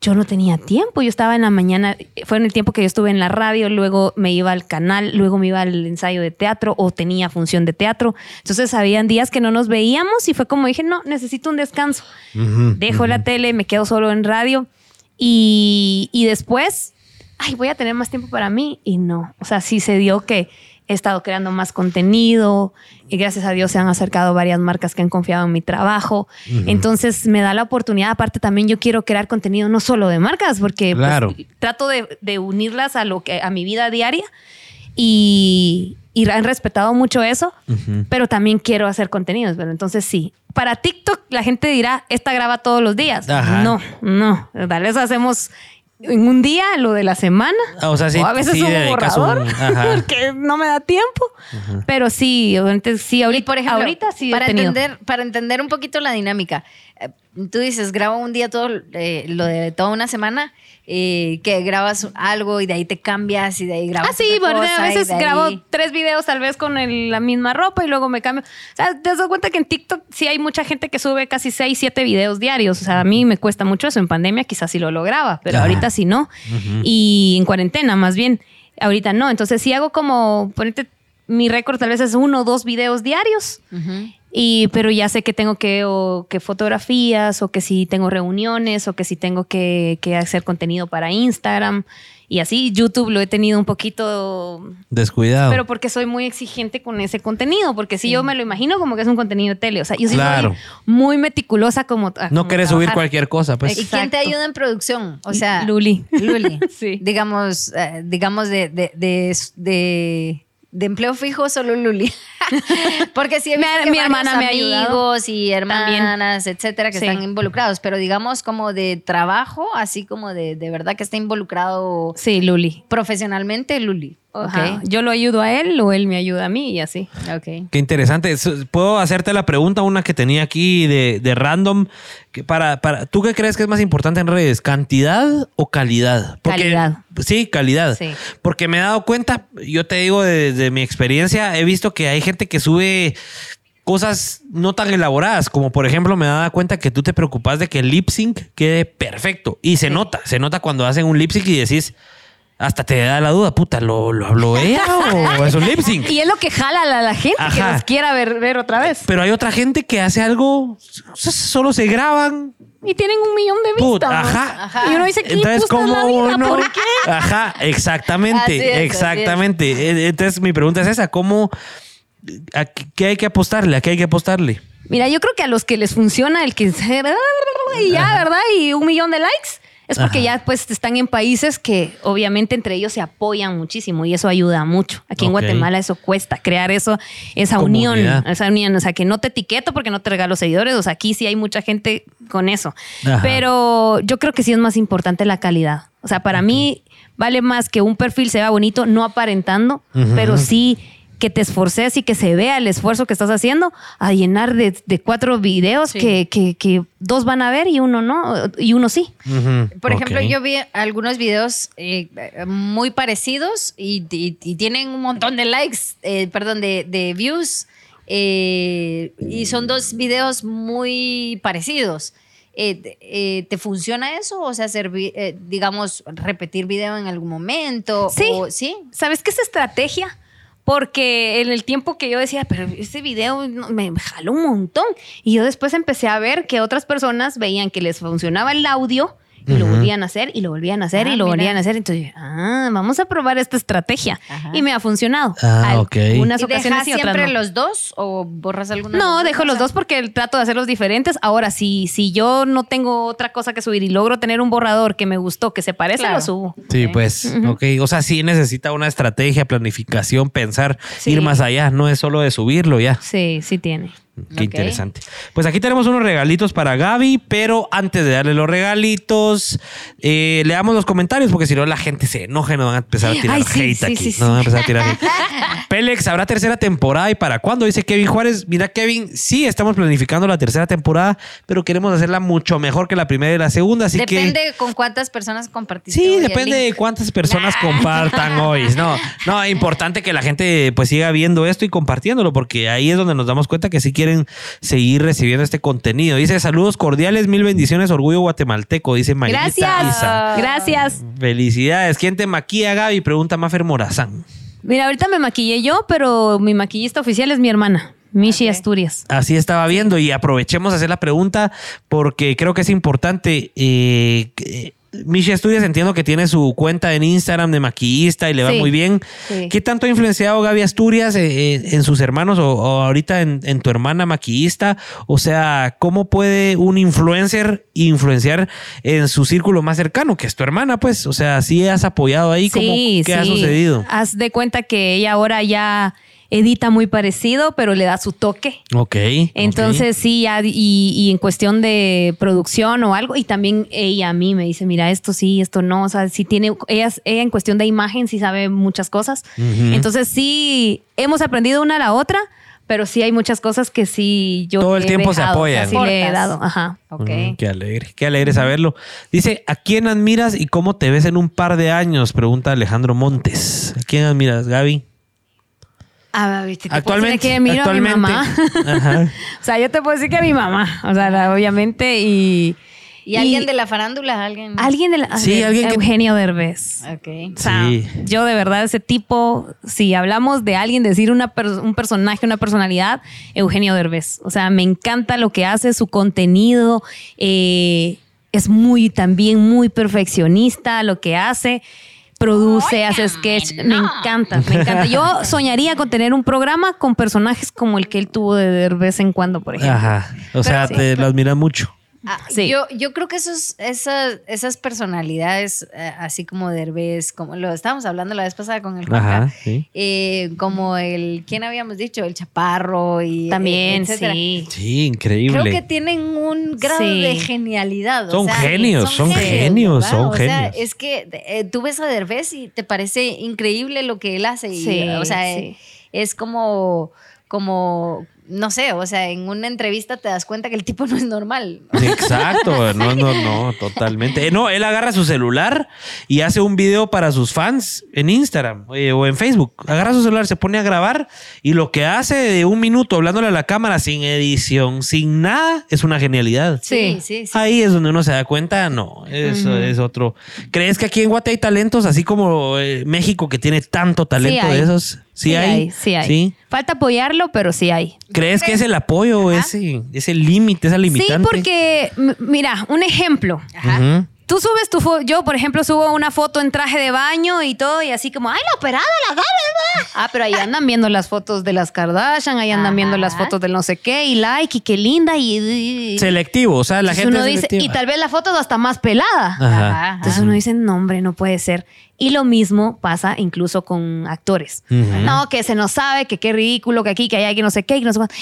yo no tenía tiempo. Yo estaba en la mañana, fue en el tiempo que yo estuve en la radio, luego me iba al canal, luego me iba al ensayo de teatro o tenía función de teatro. Entonces habían días que no nos veíamos y fue como dije, no, necesito un descanso. Dejo la tele, me quedo solo en radio y, y después, ay, voy a tener más tiempo para mí y no. O sea, sí se dio que he estado creando más contenido y gracias a Dios se han acercado varias marcas que han confiado en mi trabajo. Entonces me da la oportunidad, aparte también yo quiero crear contenido no solo de marcas, porque pues, trato de, de unirlas a lo que a mi vida diaria y, y han respetado mucho eso, pero también quiero hacer contenidos. Pero entonces sí, para TikTok la gente dirá, esta graba todos los días. Ajá. No, no, tal vez hacemos en un día lo de la semana. Ah, o sea, sí- a veces sí un borrador, un- *laughs* porque no me da tiempo. Pero sí, obviamente, sí, ahorita, Y por ejemplo, ahorita sí para entender, para entender un poquito la dinámica, tú dices, grabo un día todo eh, lo de toda una semana, eh, que grabas algo y de ahí te cambias y de ahí grabas. Ah, sí, bueno, cosa, a veces ahí- grabo tres videos tal vez con el- la misma ropa y luego me cambio. O sea, te das cuenta que en TikTok sí hay mucha gente que sube casi seis, siete videos diarios. O sea, a mí me cuesta mucho eso. En pandemia quizás sí lo lograba, pero ahorita sí no. Y en cuarentena más bien, ahorita no. Entonces sí hago como, ponete mi récord tal vez es uno o dos videos diarios. Y, pero ya sé que tengo que, o que fotografías, o que si tengo reuniones, o que si tengo que, que hacer contenido para Instagram. Y así, YouTube lo he tenido un poquito Descuidado. pero porque soy muy exigente con ese contenido, porque si yo me lo imagino como que es un contenido de tele, o sea, yo Claro. soy muy meticulosa como ah, no como querés subir cualquier cosa, pues. ¿Y quién te ayuda en producción? O sea, Luli. Luli. *laughs* Sí. Digamos, eh, digamos de, de, de, de- de empleo fijo, solo Luli. *laughs* Porque sí, Mi- mi hermana me amigos y hermanas, etcétera, que Sí. están involucrados. Pero digamos, como de trabajo, así como de, de verdad que está involucrado Sí, Luli. profesionalmente, Luli. Ajá. Ok. Yo lo ayudo a él o él me ayuda a mí y así. Ok. Qué interesante. Puedo hacerte la pregunta, una que tenía aquí de, de random. Que para, para, ¿Tú qué crees que es más importante en redes? ¿Cantidad o calidad? Calidad. Sí, calidad. Sí. Porque me he dado cuenta, yo te digo desde mi experiencia, he visto que hay gente que sube cosas no tan elaboradas, como por ejemplo me he dado cuenta que tú te preocupas de que el lip sync quede perfecto. Y se nota, se nota cuando hacen un lip sync y decís, hasta te da la duda, puta, ¿lo, lo habló ella o *laughs* es un lip sync? Y es lo que jala a la, la gente que nos quiera ver, ver otra vez. Pero hay otra gente que hace algo, solo se graban. Y tienen un millón de vistas. Put, ajá. Ajá. Y uno dice, ¿qué Entonces, la ¿cómo vida? uno? ¿Por qué? Ajá, exactamente, es, exactamente. E- Entonces, mi pregunta es esa: ¿cómo, a qué hay que apostarle? ¿A qué hay que apostarle? Mira, yo creo que a los que les funciona el que *laughs* y ya, ¿verdad? Y un millón de likes. Es porque Ajá. ya pues están en países que obviamente entre ellos se apoyan muchísimo y eso ayuda mucho. Aquí en. Guatemala eso cuesta, crear eso, esa Comunidad. unión, esa unión, o sea, que no te etiqueto porque no te regalo seguidores, o sea, aquí sí hay mucha gente con eso. Ajá. Pero yo creo que sí es más importante la calidad. O sea, para mí vale más que un perfil se vea bonito, no aparentando, pero sí que te esforces y que se vea el esfuerzo que estás haciendo a llenar de, de cuatro videos Sí. que, que- que dos van a ver y uno no, y uno sí. Por ejemplo, yo vi algunos videos eh, muy parecidos y, y- y tienen un montón de likes, eh, perdón, de, de views. eh, y son dos videos muy parecidos. Eh, te- eh, ¿Te funciona eso? O sea, eh, digamos, repetir video en algún momento. Sí. o- ¿Sí? ¿Sabes qué es estrategia? Porque en el tiempo que yo decía, pero ese video me jaló un montón. Y yo después empecé a ver que otras personas veían que les funcionaba el audio y lo volvían a hacer y lo volvían a hacer Ah, y lo mira. volvían a hacer. Entonces, ah, vamos a probar esta estrategia. Ajá. Y me ha funcionado. Ah, ok. Unas ¿Y ocasiones dejas y otras siempre no. los dos o borras alguna? No, dejo los dos porque trato de hacerlos diferentes. Ahora, si, si yo no tengo otra cosa que subir y logro tener un borrador que me gustó, que se parece, Claro. lo subo. Sí, pues, ok. O sea, sí necesita una estrategia, planificación, pensar, Sí. ir más allá. No es solo de subirlo ya. Sí, sí tiene. Qué interesante. Pues aquí tenemos unos regalitos para Gaby, pero antes de darle los regalitos, eh, leamos los comentarios porque si no la gente se enoja y nos van a empezar a tirar Ay, sí, hate sí, aquí. sí, sí. Nos van a empezar a tirar hate. *laughs* Pélex, ¿habrá tercera temporada y para cuándo? Dice Kevin Juárez. Mira, Kevin, sí estamos planificando la tercera temporada, pero queremos hacerla mucho mejor que la primera y la segunda, así que... Depende con cuántas personas compartiste. Sí, hoy depende de cuántas personas compartan *laughs* hoy. No, no, es importante que la gente pues siga viendo esto y compartiéndolo, porque ahí es donde nos damos cuenta que sí quieren seguir recibiendo este contenido. Dice saludos cordiales, mil bendiciones, orgullo guatemalteco, dice Mayita Gracias. Isa. Gracias. Felicidades. ¿Quién te maquilla, Gaby? Pregunta Mafer Morazán. Mira, ahorita me maquillé yo, pero mi maquillista oficial es mi hermana, Mishi Ok. Asturias. Así estaba viendo y aprovechemos a hacer la pregunta porque creo que es importante. Eh, Michi Asturias entiendo que tiene su cuenta en Instagram de maquillista y le va Sí, muy bien. sí. ¿Qué tanto ha influenciado Gaby Asturias eh, eh, en sus hermanos o, o ahorita en, en tu hermana maquillista? O sea, ¿cómo puede un influencer influenciar en su círculo más cercano, que es tu hermana? Pues, o sea, ¿sí has apoyado ahí? ¿Cómo, ¿Qué ha sucedido? Haz de cuenta que ella ahora ya edita muy parecido, pero le da su toque. Ok. Entonces sí, ya, y, y en cuestión de producción o algo, y también ella a mí me dice, mira, esto sí, esto no, o sea, sí tiene, ella, ella en cuestión de imagen sí sabe muchas cosas. Entonces sí, hemos aprendido una a la otra, pero sí hay muchas cosas que sí yo Todo el he tiempo se apoyan. Sí le he dado, ajá. Ok. Mm, qué alegre, qué alegre saberlo. Dice, ¿a quién admiras y cómo te ves en un par de años? Pregunta Alejandro Montes. ¿A quién admiras, Gaby? Ah, viste, te puedo Actualmente. decir que miro actualmente. a mi mamá. Ajá. *laughs* o sea, yo te puedo decir que a mi mamá, o sea, obviamente, y, ¿Y, alguien de la farándula? ¿Alguien? Alguien de la... Sí, de- alguien que- Eugenio Derbez. Ok. O sea, Sí. yo de verdad ese tipo, si hablamos de alguien, decir una per- un personaje, una personalidad, Eugenio Derbez. O sea, me encanta lo que hace, su contenido, eh, es muy también muy perfeccionista lo que hace. Produce, hace sketch, me encanta, me encanta. Yo *laughs* soñaría con tener un programa con personajes como el que él tuvo de Derbez en cuando, por ejemplo. Ajá. O sea, sí. te lo admiras mucho. Ah, Sí. yo, yo creo que esos, esas, esas personalidades, eh, así como Derbez, como lo estábamos hablando la vez pasada con el Juanca, Ajá, sí. eh, como el, ¿quién habíamos dicho? El Chaparro y... También, etcétera. sí. Sí, increíble. Creo que tienen un grado Sí. de genialidad. o Son sea, genios, son genios, son o sea, genios. es que eh, tú ves a Derbez y te parece increíble lo que él hace. Y, Sí, o sea, sí. es como, como, no sé, o sea, en una entrevista te das cuenta que el tipo no es normal. Exacto, *laughs* no, no, no, totalmente. Eh, No, él agarra su celular y hace un video para sus fans en Instagram eh, o en Facebook. Agarra su celular, se pone a grabar y lo que hace de un minuto hablándole a la cámara sin edición, sin nada, es una genialidad. Sí, sí, sí. Ahí es donde uno se da cuenta, no, eso es otro. ¿Crees que aquí en Guate hay talentos así como eh, México que tiene tanto talento de esos? Sí, hay. sí hay. ¿Sí? Falta apoyarlo, pero sí hay. ¿Crees que es el apoyo, ese, ese límite, esa limitante? Sí, porque, mira, un ejemplo. Ujú. Tú subes tu foto, yo por ejemplo subo una foto en traje de baño y todo y así como, ay, la operada, la gana. Ah, pero ahí andan viendo las fotos de las Kardashian, ahí andan viendo las fotos del no sé qué y like y qué linda y... y- Selectivo, o sea, la Entonces gente. uno es dice, selectiva. y tal vez la foto es hasta más pelada. Ajá. Ajá. Entonces uno dice, no, hombre, no puede ser. Y lo mismo pasa incluso con actores. No, que se nos sabe, que qué ridículo, que aquí, que allá, que no sé qué, que no sé cuánto.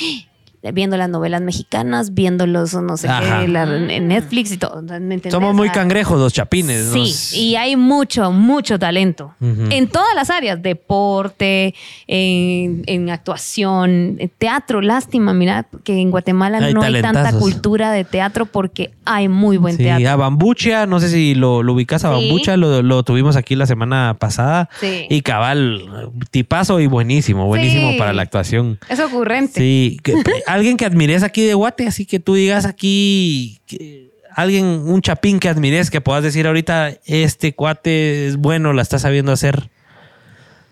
Viendo las novelas mexicanas, viendo los no sé Ajá. qué, la- en Netflix y todo. Somos muy cangrejos los chapines. Sí, nos- y hay mucho, mucho talento. En todas las áreas, deporte, en, en actuación, en teatro. Lástima, mira, que en Guatemala Hay no hay tanta cultura de teatro porque hay muy buen Sí, teatro. a Bambucha, no sé si lo, lo ubicas a Sí. Bambucha, lo, lo tuvimos aquí la semana pasada. Sí. Y cabal, tipazo y buenísimo, buenísimo Sí. para la actuación. Es ocurrente. Sí, que- *laughs* alguien que admires aquí de Guate, así que tú digas aquí, que- alguien, un chapín que admires, que puedas decir ahorita, este cuate es bueno, la está sabiendo hacer.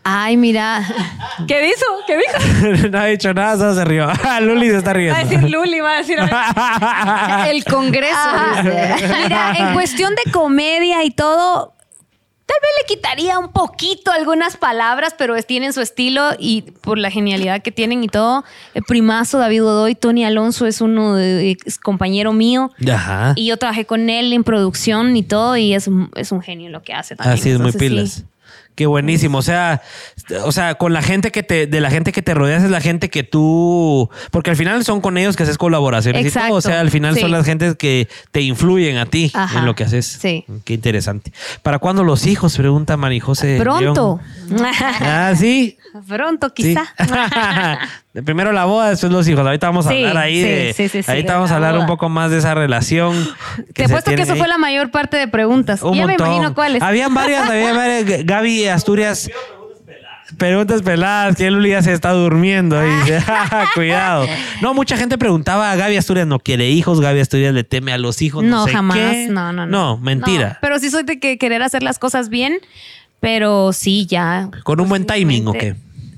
Ay, mira. *laughs* ¿Qué dijo? ¿Qué dijo? *laughs* no ha dicho nada, solo se rió. *laughs* Luli se está Va a riendo. decir Luli, va a decir. El Congreso. Dice. Mira, en cuestión de comedia y todo, tal vez le quitaría un poquito algunas palabras, pero tienen su estilo y por la genialidad que tienen y todo. El primazo David Godoy, Tony Alonso es uno de, es compañero mío. Ajá. Y yo trabajé con él en producción y todo, y es, un- es un genio en lo que hace también. Así es, muy pilas. sí. Qué buenísimo. O sea, o sea, con la gente que te, de la gente que te rodeas es la gente que tú, porque al final son con ellos que haces colaboraciones y Exacto. todo. O sea, al final Sí. son las gentes que te influyen a ti Ajá. en lo que haces. Sí. Qué interesante. ¿Para cuándo los hijos? Pregunta Marijose. Pronto. León. Ah, sí. Pronto, Sí. quizá. De *laughs* Primero la boda, después los hijos. Ahorita vamos a Sí, hablar ahí sí, de. sí, sí, sí, ahorita vamos a la hablar un poco más de esa relación. *gasps* Te se apuesto que eso ahí. fue la mayor parte de preguntas. Un ya montón. me imagino cuáles. Habían varias, *laughs* había varias. Gaby Asturias. Preguntas peladas, que Luli ya se está durmiendo. Dice, *laughs* *laughs* Cuidado. No, mucha gente preguntaba, Gaby Asturias no quiere hijos, Gaby Asturias le teme a los hijos. No, No, sé jamás. qué. No, no, no. No, mentira. No, pero sí soy de que querer hacer las cosas bien, pero sí, ya. Con un buen timing, ¿o qué?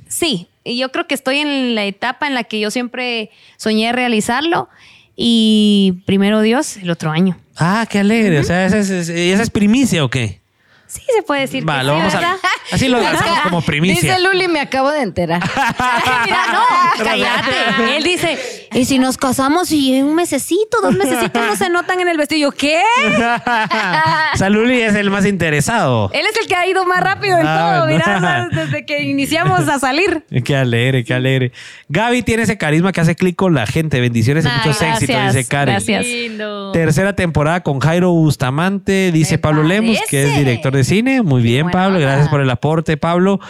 Sí, y yo creo que estoy en la etapa en la que yo siempre soñé realizarlo y primero Dios el otro año. Ah, qué alegre. O sea, ¿esa es, es- esa es primicia o qué? Sí, se puede decir. Va, que lo sí, vamos a. Así lo hacemos como primicia. Dice Luli, me acabo de enterar. *laughs* Mira, no, cállate. Él dice, ¿y si nos casamos y en un mesecito, dos mesecitos no se notan en el vestido? ¿Yo qué? o sea, Luli es el más interesado. Él es el que ha ido más rápido en Ah, todo, bueno. mira, desde que iniciamos a salir. *laughs* Qué alegre, qué alegre. Gaby tiene ese carisma que hace clic con la gente. Bendiciones y Ay, muchos éxitos, dice Karen. gracias. Lindo. Tercera temporada con Jairo Bustamante, dice Me Pablo Lemos, que es director de cine. Muy bien, buena Pablo. Gracias por el aporte, Pablo.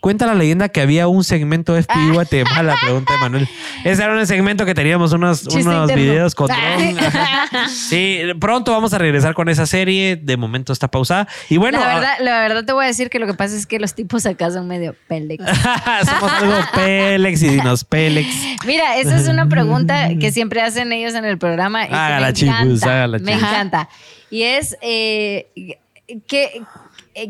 Cuenta la leyenda que había un segmento de Ah. FBI Guatemala, pregunta de Manuel. Ese era un segmento que teníamos unos, unos videos con. Ajá. Sí, pronto vamos a regresar con esa serie. De momento está pausada. Y bueno, la, verdad, la verdad te voy a decir que lo que pasa es que los tipos acá son medio pelex. *laughs* somos algo Pélex y Dinos Pélex. Mira, esa es una pregunta que siempre hacen ellos en el programa. Y Hágala, me chicos, encanta, hágala, Me chicos. encanta. Y es, eh, ¿qué,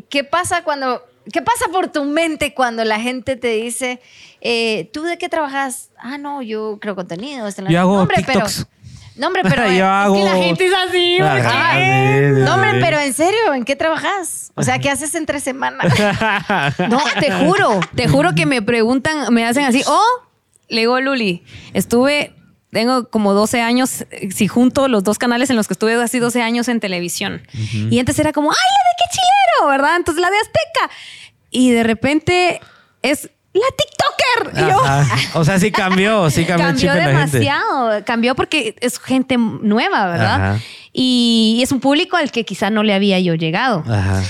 ¿qué pasa cuando... ¿Qué pasa por tu mente cuando la gente te dice, eh, ¿tú de qué trabajas? Ah, no, yo creo contenidos. en la- Yo hago no, hombre, pero, TikToks. *laughs* no, hombre, pero *laughs* Yo es que hago- la gente es así. sí, sí, No, hombre, pero en serio, ¿en qué trabajas? O sea, ¿qué haces entre semanas? *laughs* No, te juro, te juro que me preguntan, me hacen así, oh, le digo, Luli, estuve, tengo como 12 años, eh, si junto los dos canales en los que estuve así 12 años en televisión. Y antes era como, ay, la de qué ¿verdad? Entonces la de Azteca. Y de repente es la TikToker. Y yo. *laughs* O sea, sí cambió, sí cambió, el cambió de la gente. demasiado, cambió porque es gente nueva, ¿verdad? Ajá. Y es un público al que quizá no le había yo llegado. Ajá.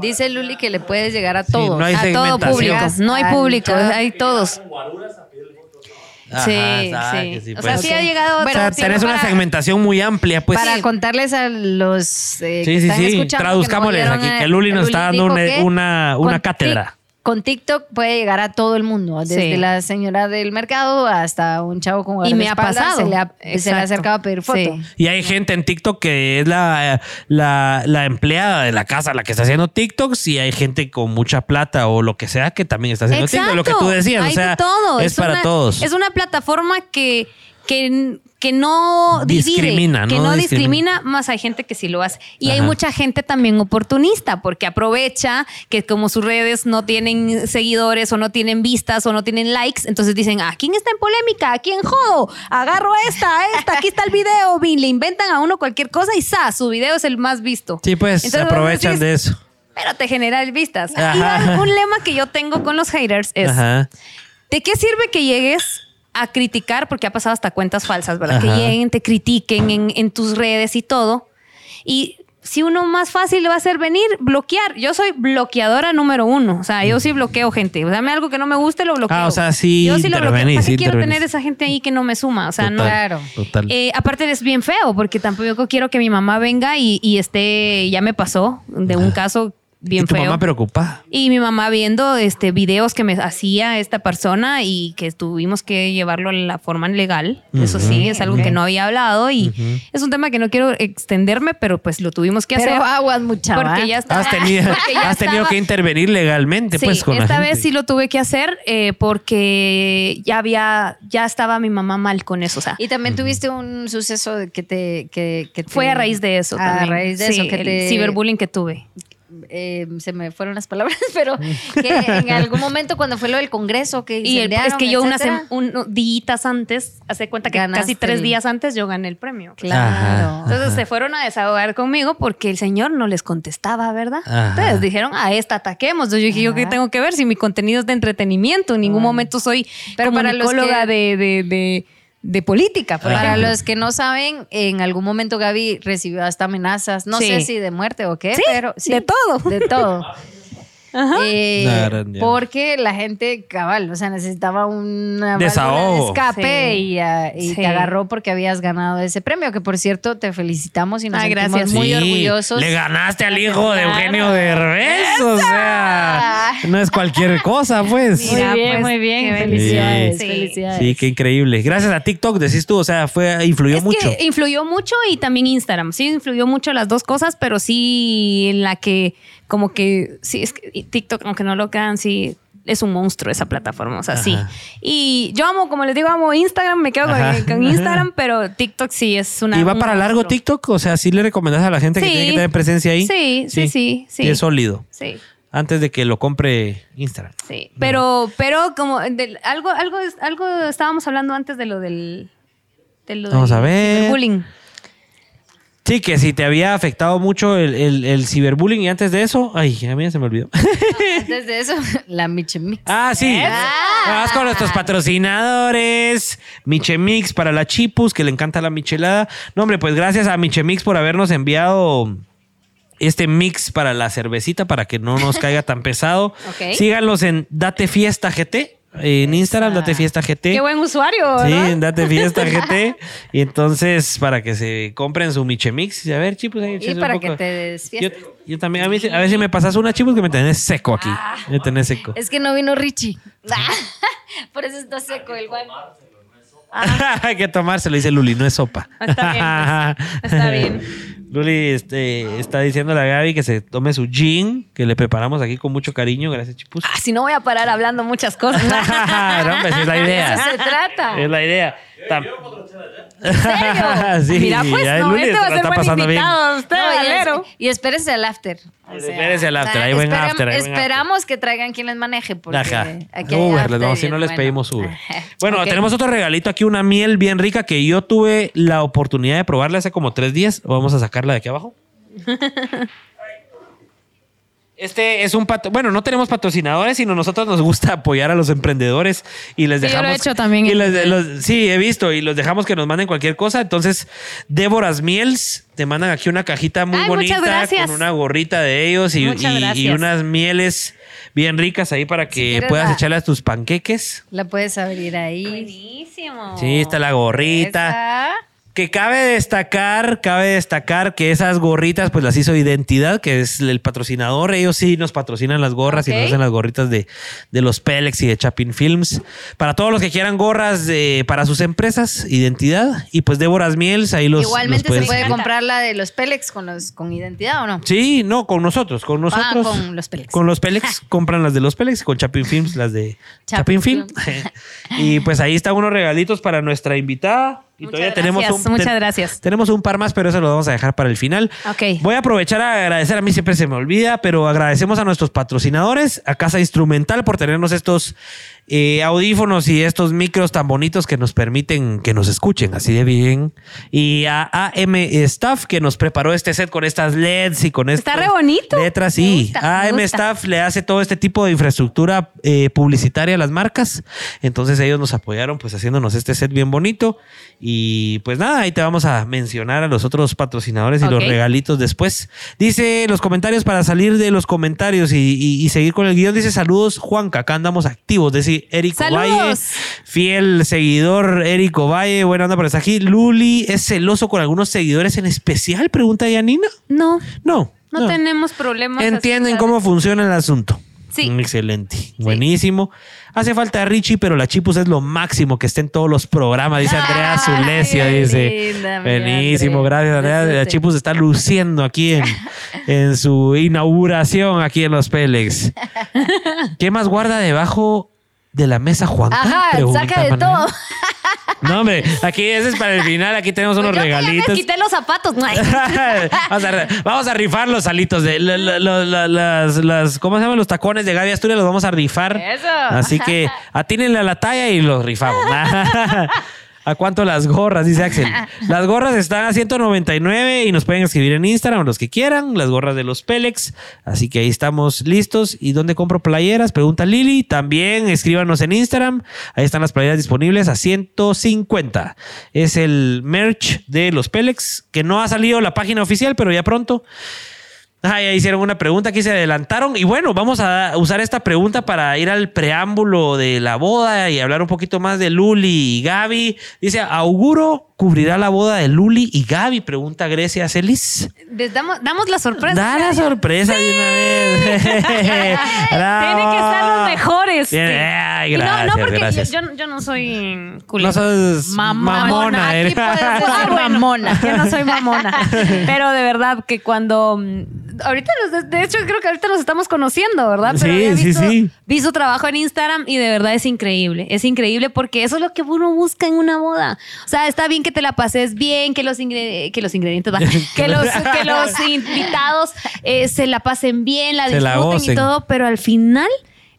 Dice Luli que le puedes llegar a todos. no hay a todo público. No hay público, hay todos. Ajá, Sí, sabe sí. que sí, o pues. sea, sí ha llegado. O sea, tenés una para- segmentación muy amplia, pues. para contarles a los eh, Sí, que sí, están sí. Traduzcámosles que aquí, que Luli nos está dando una- una- cátedra. Con TikTok puede llegar a todo el mundo, desde Sí. la señora del mercado hasta un chavo con Y me ha pasado. Se le ha, se le ha acercado a pedir foto. Sí. Y hay gente en TikTok que es la, la, la empleada de la casa la que está haciendo TikToks y hay gente con mucha plata o lo que sea que también está haciendo TikTok. Lo que tú decías, hay o sea, de todo. es, para una- todos. Es una plataforma que, que, que no divide, Discrimina, que no no, discrimina. discrimina, más hay gente que sí lo hace. Y hay mucha gente también oportunista porque aprovecha que como sus redes no tienen seguidores o no tienen vistas o no tienen likes, entonces dicen, ¿a quién está en polémica? ¿A quién jodo? Agarro esta, esta, aquí está el video, y le inventan a uno cualquier cosa y ¡sa! Su video es el más visto. Sí, pues se Entonces, aprovechan decís, de eso. pero te genera vistas. Y un lema que yo tengo con los haters es, Ajá. ¿de qué sirve que llegues a criticar? Porque ha pasado hasta cuentas falsas, ¿verdad? Ajá. Que lleguen, te critiquen en, en tus redes y todo. Y si uno más fácil le va a hacer venir, bloquear. Yo soy bloqueadora número uno. O sea, yo sí bloqueo gente. O sea, dame algo que no me guste, lo bloqueo. Ah, o sea, sí Yo sí lo bloqueo. intervenís, ¿Para qué sí quiero tener esa gente ahí que no me suma? O sea, no. Claro. Total. Eh, aparte es bien feo porque tampoco quiero que mi mamá venga y, y esté, ya me pasó de un caso bien y tu feo. mamá preocupada. Y mi mamá viendo este videos que me hacía esta persona y que tuvimos que llevarlo a la forma legal. Eso sí, es algo que no había hablado y es un tema que no quiero extenderme, pero pues lo tuvimos que Pero hacer. aguas mucha porque ya estaba, Has tenido, *laughs* porque ya has tenido estaba- que intervenir legalmente, Sí, pues, con la esta gente. vez sí lo tuve que hacer eh, porque ya había, ya estaba mi mamá mal con eso. O sea, Y también tuviste un suceso que te... Que, que te- fue a raíz de eso a también. raíz de Sí, eso que el te... ciberbullying que tuve. Eh, se me fueron las palabras, *laughs* pero que en algún momento cuando fue lo del Congreso que Y el- es que yo unas un, días antes, hace cuenta que Ganaste casi tres el- días antes yo gané el premio. Claro. Entonces se fueron a desahogar conmigo porque el señor no les contestaba, ¿verdad? Ajá. Entonces dijeron, a esta ataquemos. Entonces yo dije, ¿yo qué tengo que ver si mi contenido es de entretenimiento? En ningún momento soy Pero para los comunicóloga que- de, de, de, de política. por Para ejemplo. los que no saben, en algún momento Gaby recibió hasta amenazas, no Sí. sé si de muerte o qué, Sí, pero sí, de todo. De todo. *laughs* Eh, porque la gente, cabal, o sea, necesitaba una de Desahogo. escape Sí. y, ah, y Sí. te agarró porque habías ganado ese premio, que por cierto te felicitamos y nos sentimos gracias. muy Sí, orgullosos. Le ganaste al hijo de. Eugenio Derbez. O sea, no es cualquier cosa, pues. Muy Mira, bien, pues, muy bien. qué Felicidades, Sí. felicidades. Sí, qué increíble. Gracias a TikTok, decís tú, o sea, fue, influyó es mucho. que influyó mucho y también Instagram. Sí, influyó mucho las dos cosas, pero sí en la que, como que, sí, es que TikTok, aunque no lo crean, sí. Es un monstruo esa plataforma, o sea, sí. Y yo amo, como les digo, amo Instagram, me quedo con, con Instagram, pero TikTok sí es una. ¿Y va un para largo monstruo. TikTok? O sea, ¿sí le recomendás a la gente que tiene que tener presencia ahí? Sí, sí, sí, sí. es sólido. Sí. Antes de que lo compre Instagram. Sí, pero, pero como del- algo, algo, algo estábamos hablando antes de lo del, de lo Vamos del a ver. ciberbullying. Sí, que si te había afectado mucho el, el- el ciberbullying y antes de eso, ay, a mí se me olvidó. *laughs* Antes de eso, la Michemix. ah, sí. Vamos con nuestros patrocinadores. Michemix para la Chipus, que le encanta la michelada. No, hombre, pues gracias a Michemix por habernos enviado este mix para la cervecita para que no nos caiga tan pesado. *laughs* Ok. Síganlos en Date Fiesta GT. En Instagram, Date Fiesta GT. Qué buen usuario, Sí, Date Fiesta *laughs* GT. Y entonces, para que se compren su Miche Mix. Y a ver, chicos, ahí Y un para poco. que te desfiestes. yo también, a, mí, a ver si me pasas una, chicos, que me tenés seco aquí. Ah. Me tenés seco. Es que no vino Richie. *laughs* Por eso está seco el guay. *laughs* Hay que tomárselo, dice Luli, no es sopa. Está bien, pues. Está bien. Luli este, está diciéndole a Gaby que se tome su gin, que le preparamos aquí con mucho cariño. Gracias, Chipus. Ah, si no voy a parar hablando muchas cosas. *laughs* no, pues es la idea. Eso se trata. Es la idea. Tam- ¿En serio? *laughs* Sí, Mira, pues ya el no, lunes este va a ser buen invitado. Usted, No, y, es- Valero. y espérese al after. O sea, Espérese al after, hay buen esperam- after, hay buen esperamos que traigan quien les maneje. Porque Ajá. aquí hay Uber, si no es les pedimos Uber. *laughs* Bueno, tenemos otro regalito aquí, una miel bien rica que yo tuve la oportunidad de probarla hace como tres días. Vamos a sacarla de aquí abajo. *laughs* Este es un pato. Bueno, no tenemos patrocinadores, sino nosotros nos gusta apoyar a los emprendedores y les Sí, yo lo dejamos. he hecho también y en- les- los- sí, he visto y los dejamos que nos manden cualquier cosa. Entonces, Déboras Miels te mandan aquí una cajita muy Ay, bonita con una gorrita de ellos y, y- y unas mieles bien ricas ahí para que puedas la- echarle a tus panqueques. La puedes abrir ahí. Buenísimo. Sí, está la gorrita. Esa. Que cabe destacar, cabe destacar que esas gorritas pues las hizo Identidad, que es el patrocinador. Ellos sí nos patrocinan las gorras y nos hacen las gorritas de, de los Pelex y de Chapin Films. Para todos los que quieran gorras de- para sus empresas, Identidad. Y pues Déboras Miels, ahí los Igualmente los se puede comprar la de los Pelex con, los, con identidad o no. Sí, no, con nosotros, con nosotros. Ah, con los Pelex. Con los Pelex, *laughs* compran las de los Pelex, con Chapin Films las de Chapin, Chapin Film. *laughs* y pues ahí están unos regalitos para nuestra invitada. Y Muchas todavía tenemos gracias, un, muchas gracias. Tenemos un par más, pero eso lo vamos a dejar para el final. Ok. Voy a aprovechar a agradecer, a mí siempre se me olvida, pero agradecemos a nuestros patrocinadores, a Casa Instrumental por tenernos estos eh, audífonos y estos micros tan bonitos que nos permiten que nos escuchen así de bien. Y a AM Staff que nos preparó este set con estas LEDs y con estas letras. Sí, gusta, AM. Staff le hace todo este tipo de infraestructura eh, publicitaria a las marcas. Entonces ellos nos apoyaron pues haciéndonos este set bien bonito. Y pues nada, ahí te vamos a mencionar a los otros patrocinadores y los regalitos después. Dice los comentarios para salir de los comentarios y, y- y seguir con el guion. Dice saludos Juanca, acá andamos activos. Dice Eric. Valle, fiel seguidor Eric Valle, buena onda por estar aquí. Luli es celoso con algunos seguidores en especial, pregunta Yanina. No, No. no, tenemos problemas. Entienden cómo funciona el asunto. Sí. Excelente. Buenísimo. Hace falta Richie, pero la Chipus es lo máximo que esté en todos los programas, dice Andrea Zulesia. Dice. linda, Buenísimo, Andrea. gracias, Andrea. La. Chipus está luciendo aquí en, *laughs* en su inauguración aquí en los Pélex. ¿Qué más guarda debajo de la mesa, Juanca? Ajá, Pregunta saca de Manuel. todo. No, hombre, aquí ese es para el final. Aquí tenemos unos Yo que ya me regalitos. quité los zapatos. No, ay. *laughs* vamos, a, vamos a rifar los alitos de las, las- ¿cómo se llaman? Los tacones de Gaby Asturias los vamos a rifar. Eso. Así que *laughs* atínenle a la talla y los rifamos. *laughs* ¿A cuánto las gorras? Dice Axel. *laughs* Las gorras están a 199 y nos pueden escribir en Instagram los que quieran. Las gorras de los Pélex. Así que ahí estamos listos. ¿Y dónde compro playeras? Pregunta Lili. También escríbanos en Instagram. Ahí están las playeras disponibles a 150. Es el merch de los Pélex, que no ha salido la página oficial, pero ya pronto. Ah, ya hicieron una pregunta, aquí se adelantaron. Y bueno, vamos a usar esta pregunta para ir al preámbulo de la boda y hablar un poquito más de Luli y Gaby. Dice, ¿Auguro cubrirá la boda de Luli y Gaby? Pregunta Grecia Celis. Les damos, damos la sorpresa. Da la sorpresa de una vez. *laughs* Tienen que estar los mejores. Bien, sí. ay, Y no, no, porque gracias. yo, yo- yo no soy culera. No sos Mamona. mamona. Aquí ¿eh? puedes *laughs* Ah, bueno, mamona. Yo no soy mamona. *laughs* Pero de verdad que cuando. Ahorita, de hecho, creo que ahorita nos estamos conociendo, ¿verdad? Pero Sí, sí, sí. Vi su trabajo en Instagram y de verdad es increíble. Es increíble porque eso es lo que uno busca en una boda. O sea, está bien que te la pases bien, que los, ingre- que los ingredientes, va, *laughs* que, los, que los invitados eh, se la pasen bien, la Se disfruten y todo, pero al final.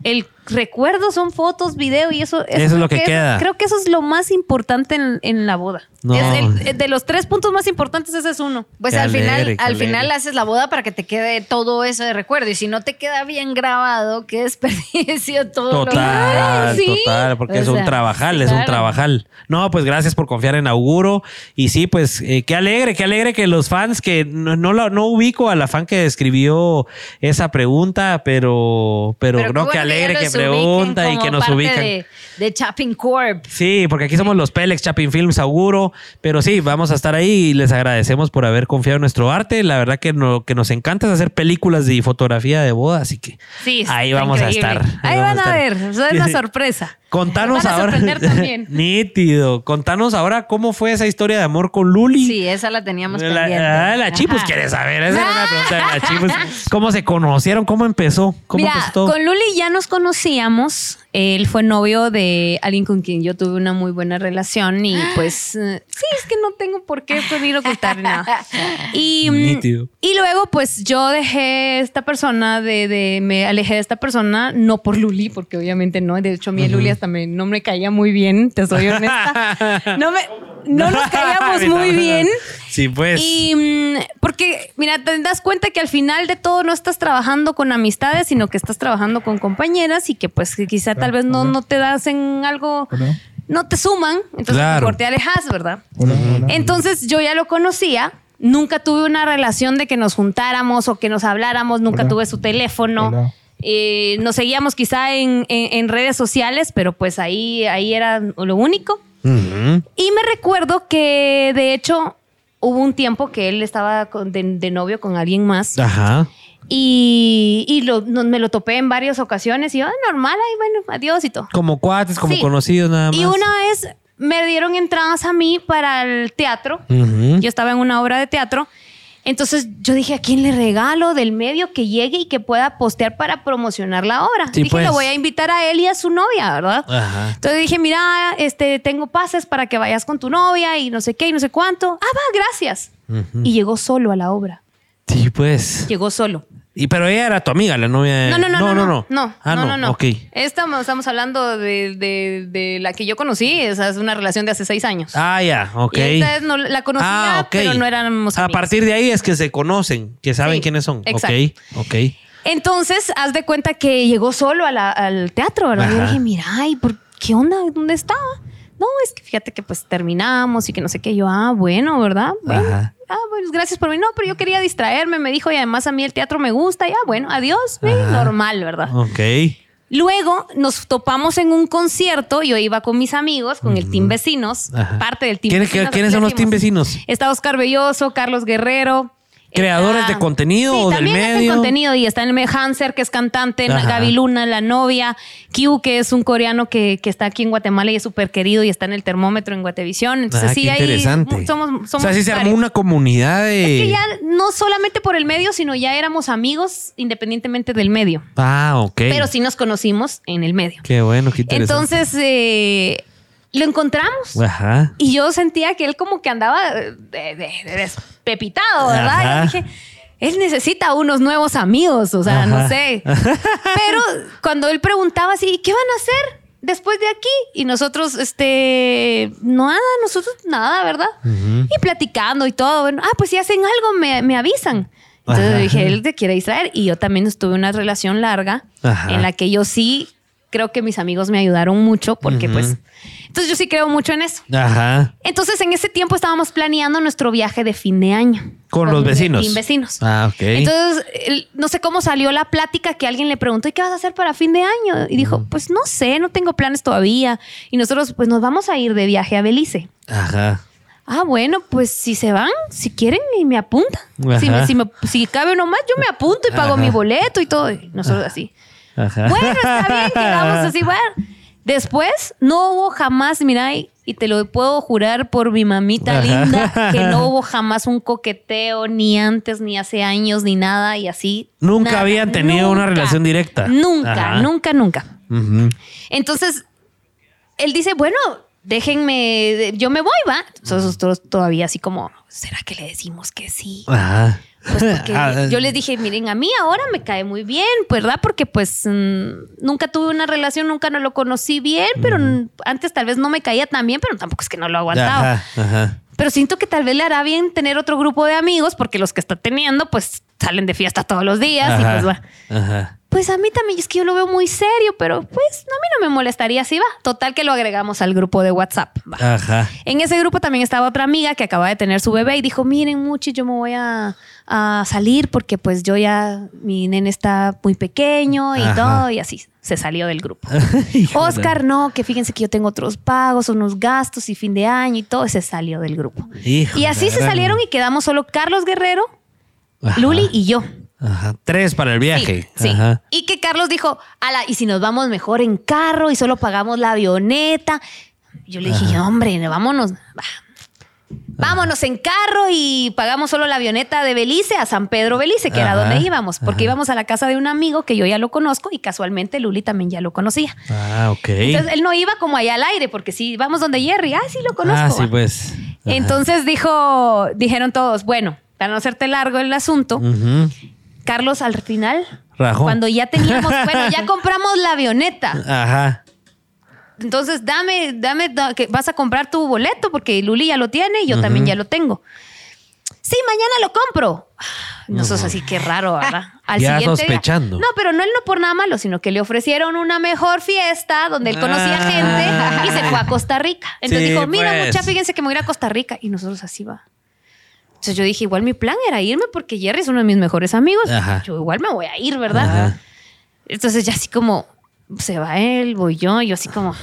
El, recuerdos, son fotos, video y eso, Eso es lo que queda. Creo que eso es lo más importante en, en la boda. No. Es el- de los tres puntos más importantes, ese es uno. Pues Qué al final, alegre, qué al final haces la boda para que te quede todo eso de recuerdo. Y si no te queda bien grabado, qué desperdicio todo lo Total, Ay, sí. total, porque O es un trabajal, es un trabajal. No, pues gracias por confiar en Auguro. Y sí, pues eh, qué alegre, qué alegre que los fans, que no, no, la- no ubico a la fan que escribió esa pregunta, pero, pero, Pero qué no, bueno qué alegre que pregunta y que nos ubican. De, de Chapping Corp. Sí, porque aquí somos los Pelex Chapin Films, Auguro. Pero sí, vamos a estar ahí y les agradecemos por haber confiado en nuestro arte. La verdad que, no, que nos encanta es hacer películas y fotografía de boda, así que Sí, ahí vamos increíble. a estar. Ahí, van a, estar. ver, eso es una *laughs* sorpresa. Contanos Van a ahora. también. *laughs* Nítido. Contanos ahora cómo fue esa historia de amor con Luli. Sí, esa la teníamos La, pendiente. ah, la Chipus Ajá. quiere saber. Esa era una *laughs* pregunta de la Chipus. ¿Cómo se conocieron? ¿Cómo empezó? ¿Cómo Mira, empezó todo? con Luli ya nos conocíamos. Él fue novio de alguien con quien yo tuve una muy buena relación y pues eh, sí, es que no tengo por qué venir a ocultar nada. *laughs* Y, mm, Nítido. y luego pues yo dejé esta persona, de, de- me alejé de esta persona, no por Luli, porque obviamente no, de hecho a mí Luli hasta me, no me caía muy bien, te soy honesta. *laughs* No, me, no nos *laughs* caíamos muy bien. Sí, pues. Y mm, porque, mira, te das cuenta que al final de todo no estás trabajando con amistades, sino que estás trabajando con compañeras y que pues que quizá tal vez no, no te das en algo, no te suman, entonces Claro. mejor te alejas, ¿verdad? Hola, hola. Entonces yo ya lo conocía, nunca tuve una relación de que nos juntáramos o que nos habláramos, nunca Hola. tuve su teléfono. Eh, nos seguíamos quizá en, en- en redes sociales, pero pues ahí, ahí era lo único. Y me recuerdo que, de hecho, hubo un tiempo que él estaba con- de, de novio con alguien más. Ajá. Y, y lo- no- me lo topé en varias ocasiones. Y yo, "Ah, normal, ahí bueno, adiós y todo. Como cuates, como Sí. conocidos nada más. Y una vez me dieron entradas a mí para el teatro. Yo estaba en una obra de teatro. Entonces yo dije, ¿a quién le regalo del medio que llegue y que pueda postear para promocionar la obra? Sí, dije, pues. lo voy a invitar a él y a su novia, ¿verdad? Ajá. Entonces dije, mira, este, tengo pases para que vayas con tu novia y no sé qué y no sé cuánto. Ah, va, gracias. Y llegó solo a la obra. Sí, pues. Llegó solo. Y pero ella era tu amiga, la novia de... No, no, no, no, no, no, no, Ah, no, no, no. Ok. Estamos, estamos hablando de, de- de la que yo conocí, esa es una relación de hace seis años. Ah, ya, ok. Y esta no, la conocía, Ah, pero no éramos A amigos. partir de ahí es que se conocen, que saben Sí, quiénes son. exacto. Ok, ok. Entonces, haz de cuenta que llegó solo a la- al teatro, ¿verdad? Yo dije, mira, ¿y por qué onda? ¿Dónde estaba? No, es que fíjate que pues terminamos y que no sé qué. Yo, ah, bueno, ¿verdad? Bueno, Ajá. ah, pues gracias por venir. No, pero yo quería distraerme, me dijo, y además a mí el teatro me gusta. Y ah, bueno, adiós. Sí, Ajá. normal, ¿verdad? Ok. Luego nos topamos en un concierto. Yo iba con mis amigos, con el Team Vecinos, Ajá. parte del Team ¿Quiénes, Vecinos. quiénes son los team vecinos? Está Oscar Belloso, Carlos Guerrero. ¿Creadores está- de contenido Sí, o del también hacen medio? contenido y está el Hanser, que es cantante, Ajá. Gaby Luna, la novia, Q, que es un coreano que, que está aquí en Guatemala y es súper querido y está en el termómetro en Guatevisión. Entonces Ah, sí, ahí interesante. somos, somos o sea, sí se armó una comunidad de... Es que ya no solamente por el medio, sino ya éramos amigos independientemente del medio. Ah, ok. Pero sí nos conocimos en el medio. Qué bueno, qué interesante. Entonces, eh, lo encontramos. Ajá. Y yo sentía que él como que andaba de, de- de despepitado, ¿verdad? Ajá. Yo dije, él necesita unos nuevos amigos, o sea, Ajá. no sé. *laughs* Pero cuando él preguntaba así, ¿qué van a hacer después de aquí? Y nosotros, este, nada, nosotros nada, ¿verdad? Y platicando y todo. Bueno, ah, pues si hacen algo, me, me avisan. Entonces Ajá. dije, él te quiere distraer. Y yo también estuve en una relación larga Ajá. en la que yo sí creo que mis amigos me ayudaron mucho porque Ujú. pues... Entonces yo sí creo mucho en eso. Ajá. Entonces, en ese tiempo estábamos planeando nuestro viaje de fin de año. Con los vecinos. Team vecinos. Ah, ok. Entonces, no sé cómo salió la plática que alguien le preguntó, ¿y qué vas a hacer para fin de año? Y dijo, pues no sé, no tengo planes todavía. Y nosotros, pues nos vamos a ir de viaje a Belice. Ajá. Ah, bueno, pues si se van, si quieren, y me apuntan. Si, me- si, me- si cabe uno más, yo me apunto y pago Ajá. mi boleto y todo. Y nosotros así. Ajá. Bueno, está bien, quedamos así. Bueno, después no hubo jamás, mira, y, te lo puedo jurar por mi mamita Ajá. linda, que no *laughs* hubo jamás un coqueteo, ni antes, ni hace años, ni nada, y así. Nunca nada, habían tenido una relación directa. Nunca, Ajá. nunca, nunca. Entonces, él dice, bueno, déjenme, yo me voy, va. Entonces nosotros todavía así como, ¿será que le decimos que sí? Ajá. Pues *laughs* porque Ah, yo les dije, miren, a mí ahora me cae muy bien, ¿verdad? Porque pues mm, nunca tuve una relación, nunca no lo conocí bien, pero mm, antes tal vez no me caía tan bien, pero tampoco es que no lo aguantaba. Ajá, ajá. Pero siento que tal vez le hará bien tener otro grupo de amigos, porque los que está teniendo, pues salen de fiesta todos los días y pues va. Ajá. Pues a mí también, es que yo lo veo muy serio, pero pues a mí no me molestaría si va. Total que lo agregamos al grupo de WhatsApp. va. Ajá. En ese grupo también estaba otra amiga que acaba de tener su bebé y dijo, miren, Muchi, yo me voy a, a salir porque pues yo ya, mi nene está muy pequeño y Ajá. todo, y así se salió del grupo. *laughs* Oscar, no, que fíjense que yo tengo otros pagos, unos gastos y fin de año y todo, se salió del grupo. Hijo y así se gran- salieron y quedamos solo Carlos Guerrero, Ajá. Luli y yo. Ajá. Tres para el viaje. Sí, sí. Ajá. Y que Carlos dijo, ala, ¿y si nos vamos mejor en carro y solo pagamos la avioneta? Yo le dije, hombre, vámonos. va. Vámonos en carro y pagamos solo la avioneta de Belice a San Pedro Belice, que era donde íbamos, porque ajá. íbamos a la casa de un amigo que yo ya lo conozco y casualmente Luli también ya lo conocía. Ah, ok. Entonces él no iba como allá al aire, porque si vamos donde Jerry, ah, sí lo conozco. ah, sí, va. pues. Ajá. Entonces dijo, dijeron todos, bueno, para no hacerte largo el asunto. Carlos al final, cuando ya teníamos, bueno, ya *laughs* compramos la avioneta. Ajá. Entonces, dame, dame, da- que vas a comprar tu boleto porque Luli ya lo tiene y yo también ya lo tengo. Sí, mañana lo compro. Nosotros así, qué raro, ¿verdad? Al Ya siguiente día- no, pero no él no por nada malo, sino que le ofrecieron una mejor fiesta donde él conocía Ah. gente y se fue a Costa Rica. Entonces Sí, dijo, mira, pues. mucha, fíjense que me voy a ir a Costa Rica. Y nosotros así va. Entonces yo dije, igual mi plan era irme porque Jerry es uno de mis mejores amigos. Ajá. Yo igual me voy a ir, ¿verdad? Ajá. Entonces ya así como se va él, voy yo, yo así como,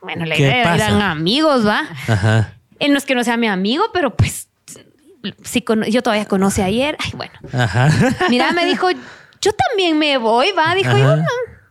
bueno, la ¿Qué idea pasa? eran amigos, ¿va? Ajá. Él no es que no sea mi amigo, pero pues sí, cono- yo todavía conoce ayer. Ay, bueno. Ajá. *laughs* Mira, me dijo, yo también me voy, va. Dijo, Ajá. yo no.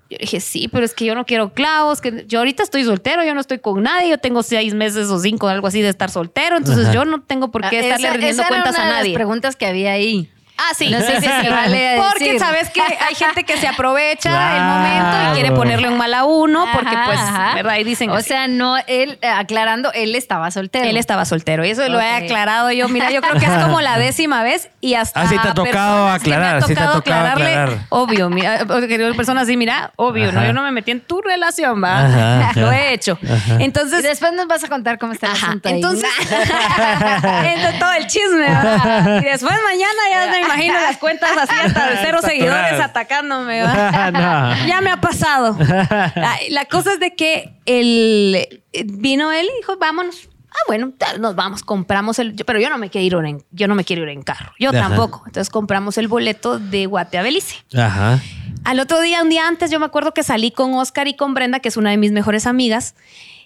Yo dije, sí, pero es que yo no quiero clavos, que yo ahorita estoy soltero, yo no estoy con nadie, yo tengo seis meses o cinco, algo así de estar soltero, entonces Ajá. yo no tengo por qué Ah, estarle esa- rindiendo esa era cuentas una a de las nadie. preguntas que había ahí. Ah, sí. No sé si se vale Porque decir. sabes que hay gente que se aprovecha Claro. el momento y quiere ponerle un mal a uno porque Ajá, pues, ajá. ¿verdad? Y dicen O así. sea, no, él, aclarando, él estaba soltero. Él estaba soltero y eso lo he aclarado yo. Mira, yo creo que es como la *laughs* décima vez y hasta. Ah, sí te ha tocado aclarar, sí te ha tocado aclararle, aclarar. Obvio, mira, porque personas así, mira, obvio, no, yo no me metí en tu relación, va. Ajá, *laughs* ajá. Lo he hecho. Y Entonces, después nos vas a contar cómo está el Ajá, asunto ahí. entonces, *laughs* entonces todo el chisme, ¿verdad? Y después mañana ya imagino las cuentas así hasta de *laughs* cero seguidores atacándome. *laughs* Ya me ha pasado. La cosa es de que él vino él y dijo, vámonos. Ah, bueno, nos vamos, compramos el, pero yo no me quiero ir en, yo no me quiero ir en carro, yo Ajá. tampoco. Entonces compramos el boleto de Guate a Belice. Ajá. Al otro día, un día antes, yo me acuerdo que salí con Oscar y con Brenda, que es una de mis mejores amigas,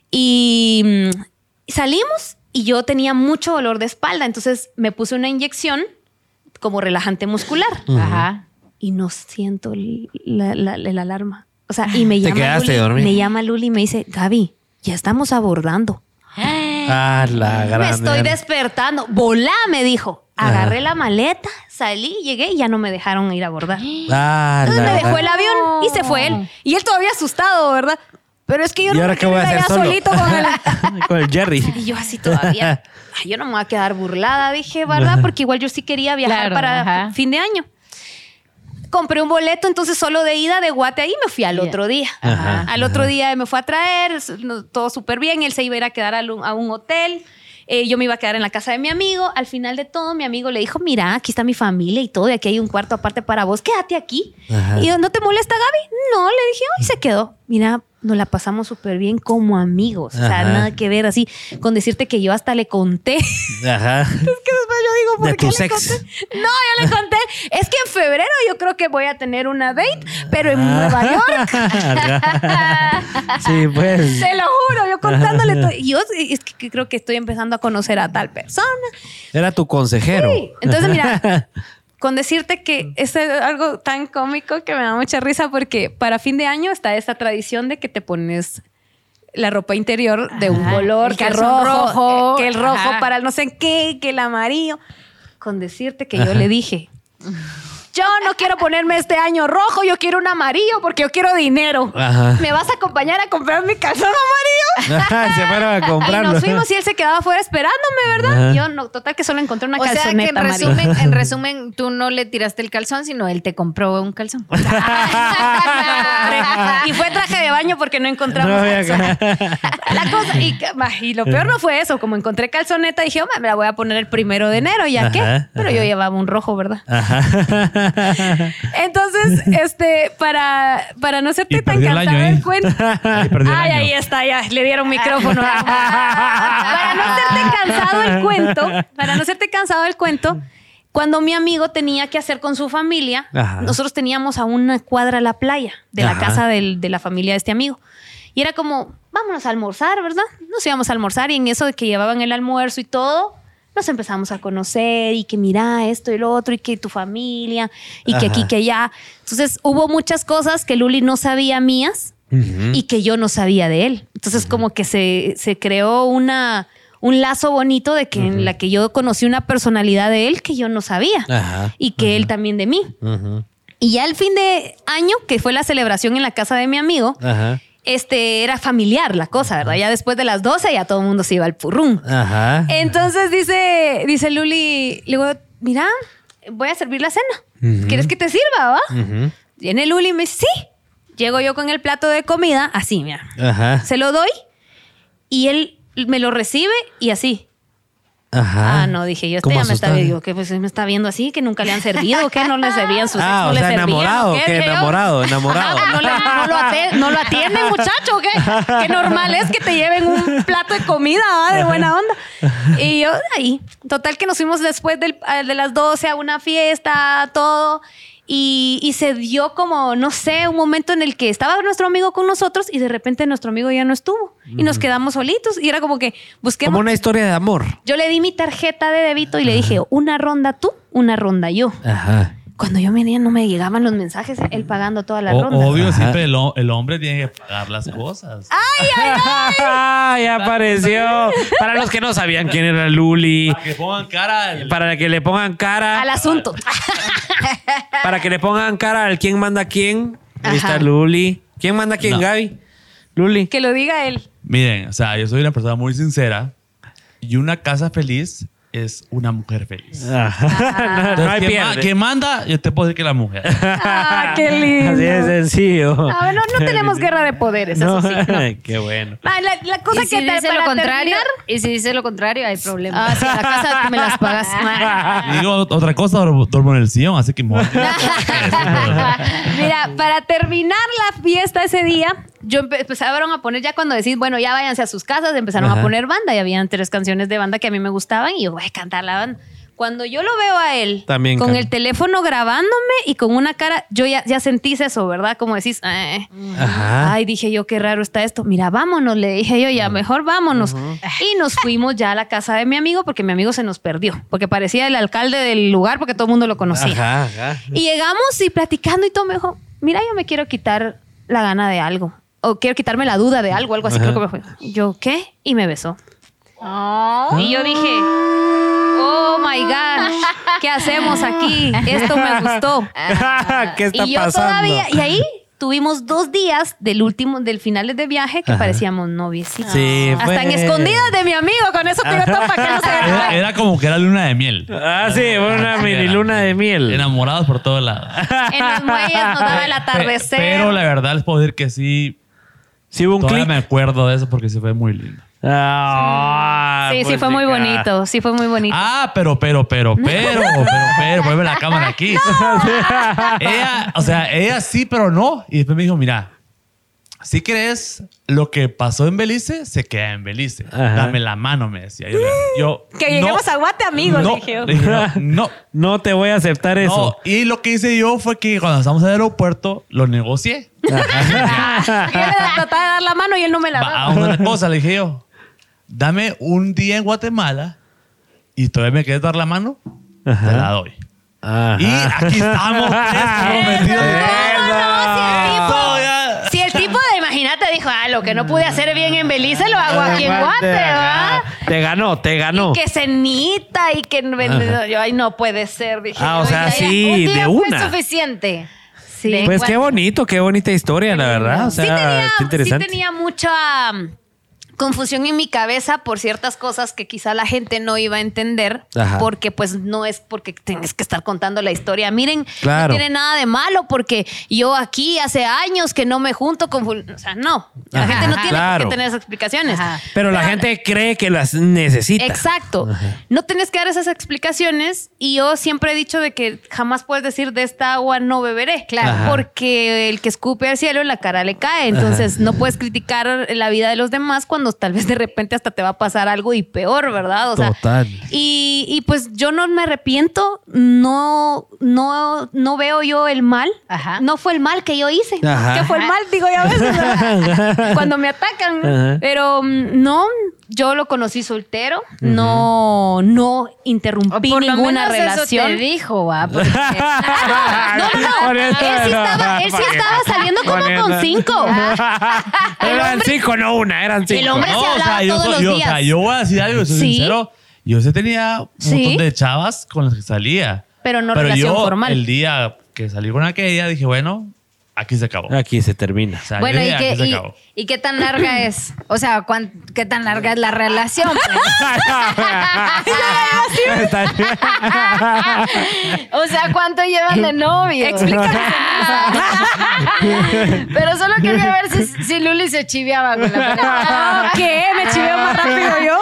y mm, salimos y yo tenía mucho dolor de espalda, entonces me puse una inyección como relajante muscular Ajá. y no siento el- la, la- la alarma. O sea, y me Te llama quedaste Luli, me llama Luli y me dice, Gaby, ya estamos abordando. Ah, la gran. Me estoy despertando. Volá, me dijo. Agarré Ajá. la maleta, salí, llegué y ya no me dejaron ir a abordar. Ah, Entonces la me dejó el avión y se fue él. Y él todavía asustado, ¿verdad? Pero es que yo ¿Y no ahora me qué voy a hacer solo? solito con el... *laughs* Con el Jerry. Y yo así todavía. *laughs* Ay, yo no me voy a quedar burlada, dije, ¿verdad? Porque igual yo sí quería viajar Claro, para ajá. fin de año. Compré un boleto, entonces solo de ida de Guate ahí me fui al otro día. Ajá, al otro día me fue a traer, todo súper bien. Él se iba a ir a quedar a un hotel. Eh, yo me iba a quedar en la casa de mi amigo. Al final de todo, mi amigo le dijo: Mira, aquí está mi familia y todo, y aquí hay un cuarto aparte para vos, quédate aquí. Ajá. Y yo, ¿no te molesta, Gaby? No, le dije, y se quedó. Mira, nos la pasamos súper bien como amigos. O sea, nada que ver así con decirte que yo hasta le conté. Ajá. *laughs* Es que después yo digo, ¿por De qué tu le sex. conté? No, yo le conté. Es que en febrero yo creo que voy a tener una date, pero en Ah. Nueva York. *laughs* sí, pues. Te lo juro, yo contándole todo. Y yo es que creo que estoy empezando a conocer a tal persona. Era tu consejero. Sí. Entonces, mira, *laughs* con decirte que es algo tan cómico que me da mucha risa porque para fin de año está esta tradición de que te pones la ropa interior de un Ajá, color, el que el rojo, rojo, eh, que el rojo ajá. para el no sé qué, que el amarillo. Con decirte que yo le dije, yo no quiero ponerme este año rojo, yo quiero un amarillo porque yo quiero dinero. Ajá. ¿Me vas a acompañar a comprar mi calzón amarillo? *laughs* se fueron a Y comprarlo. nos fuimos y él se quedaba afuera esperándome, ¿verdad? Yo no, total que solo encontré una O sea que calzoneta en resumen, en *laughs* resumen, tú no le tiraste el calzón, sino él te compró un calzón. *laughs* y fue traje de baño porque no encontramos No calzón. La cosa, y, lo peor no fue eso, como encontré calzoneta, dije, "Hombre, me la voy a poner el primero de enero, ¿ya qué? Ajá, Pero ajá. yo llevaba un rojo, ¿verdad? Ajá. Entonces, este, para, para no serte Y tan el cansado año ahí. del cuento. El Ay, ahí está, ya, le dieron micrófono. para no serte cansado el cuento, para no serte cansado del cuento, cuando mi amigo tenía que hacer con su familia, Ajá. nosotros teníamos a una cuadra la playa de la Ajá. casa del- de la familia de este amigo. Y era como, vámonos a almorzar, ¿verdad? Nos íbamos a almorzar y en eso de que llevaban el almuerzo y todo, nos empezamos a conocer y que mira esto y lo otro y que tu familia y que aquí, que allá. Entonces hubo muchas cosas que Luli no sabía mías y que yo no sabía de él. Entonces como que se, se creó una, un lazo bonito de que en la que yo conocí una personalidad de él que yo no sabía Ajá. y que él también de mí. Y ya el fin de año, que fue la celebración en la casa de mi amigo, Ajá. Este era familiar la cosa, ¿verdad? Ya después de las 12 ya todo el mundo se iba al purrún. Ajá. Entonces dice, dice Luli, le digo, mira, voy a servir la cena. ¿Quieres que te sirva, va? Ujú. Viene Luli y me dice, sí. Llego yo con el plato de comida, así, mira. Ajá. Se lo doy y él me lo recibe y así. Ajá. Ah, no, dije yo, este ¿Cómo ya me está viendo, que pues me está viendo así, que nunca le han servido, que no le servían sus *laughs* Ah, no o le sea, servían, enamorado, ¿o qué? que enamorado, enamorado. *laughs* Ajá, no, le- no lo ate- no lo atienden, *laughs* muchacho, ¿qué? Qué normal es que te lleven un plato de comida. De buena onda. Y yo ahí, total que nos fuimos después del- a- de las 12 a una fiesta, todo. Y, y se dio como, no sé, un momento en el que estaba nuestro amigo con nosotros y de repente nuestro amigo ya no estuvo. Y nos quedamos solitos. Y era como que busquemos. Como una historia de amor. Yo le di mi tarjeta de débito y le dije, una ronda tú, una ronda yo. Ajá. Cuando yo venía no me llegaban los mensajes, él pagando toda la O- ronda. obvio, Ajá. siempre el, ho- el hombre tiene que pagar las cosas. *laughs* *laughs* ya apareció. Para los que no sabían quién era Luli, Para que pongan cara al- para que le pongan cara, Al asunto. *laughs* para que le pongan cara al quién manda quién. Ahí está Luli. ¿Quién manda quién, No. Gaby? Luli. que lo diga él. Miren, o sea, yo soy una persona muy sincera y una casa feliz es una mujer feliz. Ajá. *laughs* no, no Entonces, hay ¿quién, ma- pierde. quién manda? Yo te puedo decir que la mujer. *laughs* Ah, qué lindo. Así de sencillo. Ah, no, no tenemos guerra de poderes, No, eso sí. no. *laughs* Qué bueno. Ah, la, la cosa y si que te- dice para lo contrario, terminar- y si dice lo contrario, hay problema. Ah, sí, la casa tú me las pagas. Y digo otra cosa, duermo en el sillón, así que me voy a- Mira, para terminar la fiesta ese día, yo empe- empezaron a poner ya cuando decís, bueno, ya váyanse a sus casas, empezaron Ajá. a poner banda y habían tres canciones de banda que a mí me gustaban y yo voy a cantar la banda. Cuando yo lo veo a él También con canta. el teléfono grabándome y con una cara, yo ya, ya sentís eso, ¿verdad? Como decís, "Eh". Ay, dije yo, qué raro está esto. Mira, vámonos, le dije yo, ya mejor vámonos. Y nos fuimos ya a la casa de mi amigo porque mi amigo se nos perdió, porque parecía el alcalde del lugar porque todo el mundo lo conocía. Ajá, ajá. Y llegamos y platicando y todo me dijo, mira, yo me quiero quitar la gana de algo. O quiero quitarme la duda de algo, algo así creo que me fue. Yo, ¿qué? Y me besó. Y yo dije, oh my God, ¿qué hacemos aquí? Esto me gustó. *laughs* ¿Qué está y yo pasando? todavía, y ahí tuvimos dos días del último, del finales de viaje que Ajá. parecíamos noviecitos. Sí, Hasta fue- en escondidas de mi amigo, con eso te digo todo para que no se Era, era como que era luna de miel. Ah, sí, fue una mini luna de miel. Enamorados por todos lados. En los muelles nos daba el atardecer. Pe- Pero la verdad les puedo decir que sí, Sí, hubo un clic. me acuerdo de eso porque se fue muy lindo. Ah, sí, sí pues fue muy acá. bonito, sí fue muy bonito. Ah, pero, pero, pero, pero, pero, pero, vuelve la cámara aquí. *laughs* ella, o sea, ella sí, pero no. Y después me dijo, mira, si crees lo que pasó en Belice, se queda en Belice. Ajá. Dame la mano, me decía. Yo, yo, Que lleguemos no, a Guate, amigos, no, dije yo. no, no, *laughs* No te voy a aceptar no. eso. Y lo que hice yo fue que cuando estábamos en el aeropuerto, lo negocié. *laughs* Yo le trataba de dar la mano y él no me la daba. una cosa, le dije yo. Dame un día en Guatemala y todavía me quieres dar la mano, te la doy. Ajá. Y aquí estamos *laughs* tres comprometidos. Dijo, ah, lo que no pude hacer bien en Belice lo hago aquí en Guate, ajá. Te ganó, te ganó. Y que cenita y que yo, ay, no puede ser. Dije, Ah, o sea, ya, sí. Un día de fue una. suficiente. Sí. Pues qué bonito, qué bonita historia, la verdad. O sea, sí, tenía, qué sí interesante. tenía mucha confusión en mi cabeza por ciertas cosas que quizá la gente no iba a entender Ajá. porque pues no es porque tienes que estar contando la historia. Miren, Claro. no tiene nada de malo porque yo aquí hace años que no me junto con... ful- O sea, no. La Ajá. gente no tiene Claro. por qué tener esas explicaciones. Ajá. Pero la gente cree que las necesita. Exacto. No tienes que dar esas explicaciones y yo siempre he dicho de que jamás puedes decir de esta agua no beberé. Claro. Ajá. Porque el que escupe al cielo en la cara le cae. Entonces no puedes criticar la vida de los demás cuando tal vez de repente hasta te va a pasar algo y peor, ¿verdad? O sea, Total. Y, y pues yo no me arrepiento, no, no, no veo yo el mal. Ajá. No fue el mal que yo hice. Ajá. Que fue el mal, digo yo a veces. *laughs* Cuando me atacan. Ajá. Pero mm, no, yo lo conocí soltero, no, no interrumpí por lo ninguna menos relación. Eso te dijo, va. *laughs* porque- *laughs* No, no, no. Él sí estaba, él sí estaba saliendo como con cinco. eran cinco, no una, eran cinco. El hombre No, se o hablaba sea, yo, todos los yo- o días. sea, yo voy a decir algo, soy Sí. sincero. Yo sí tenía un Sí. montón de chavas con las que salía. Pero no relación yo, formal. El día que salí con aquella, dije, bueno, aquí se acabó. Aquí se termina. O sea, Bueno, ¿y qué, se y, acabó. y qué tan larga es? O sea, ¿cuán- ¿qué tan larga es la relación? pues? *laughs* *laughs* O sea, ¿cuánto llevan de novio? Explícame. Pero solo quería ver si, si Luli se chiviaba con la. Ah, ¿Qué? ¿Me chiveo más rápido yo?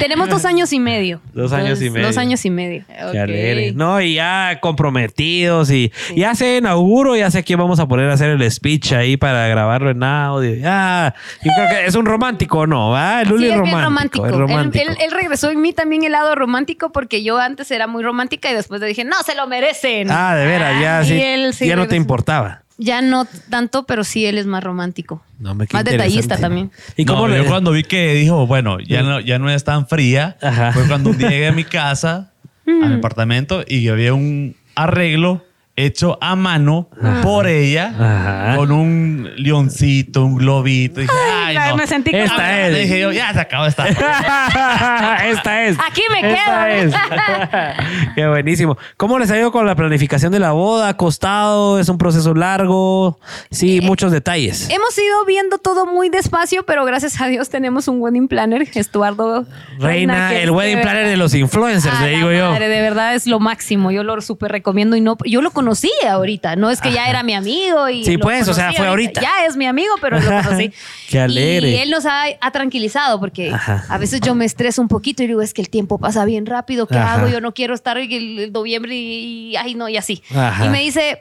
Tenemos dos años y medio. Dos años y medio. Dos años y medio. Qué alegre. No, y ya comprometidos y ya sé inauguro, ya sé quién vamos a poner a hacer el speech ahí para grabarlo en audio. Ya, yo creo que es un romántico, ¿no? ¿Va? El Luli Sí, es es bien romántico. romántico. Es Él, romántico. él- él regresó en mí también el lado romántico porque yo antes era muy romántica y después le dije, no, se lo merecen. Ah, de veras, ya, Y sí, él sí ya no te importaba. Ya no tanto, pero sí él es más romántico. No, qué más detallista también. ¿Y No, cómo le- yo cuando vi que dijo, bueno, ya no, ya no es tan fría, Ajá. fue cuando un día llegué a mi casa, a mi apartamento, y había un arreglo hecho a mano por ella, Ajá. con un leoncito, un globito. Dije, ay, Ay, no. me sentí como- Esta es. Dije yo, ya se acabó esta. *laughs* Esta es. Aquí me Esta quedo. es. *laughs* Qué buenísimo. ¿Cómo les ha ido con la planificación de la boda? ¿Ha costado? ¿Es un proceso largo? Sí, muchos detalles. Hemos ido viendo todo muy despacio, pero gracias a Dios tenemos un wedding planner, Estuardo Reina, el wedding planner de los influencers, le digo yo. madre, de verdad es lo máximo. Yo lo súper recomiendo y no, yo lo conocí ahorita. No es que ya era mi amigo y Sí, pues, o sea, fue ahorita. Ya es mi amigo, pero lo conocí. *laughs* Qué alegre. Y él nos ha, ha tranquilizado porque Ajá. a veces yo me estreso un poquito y digo es que el tiempo pasa bien rápido. ¿Qué Ajá. hago? Yo no quiero estar en el, el noviembre y, y- ay no y así. Y me dice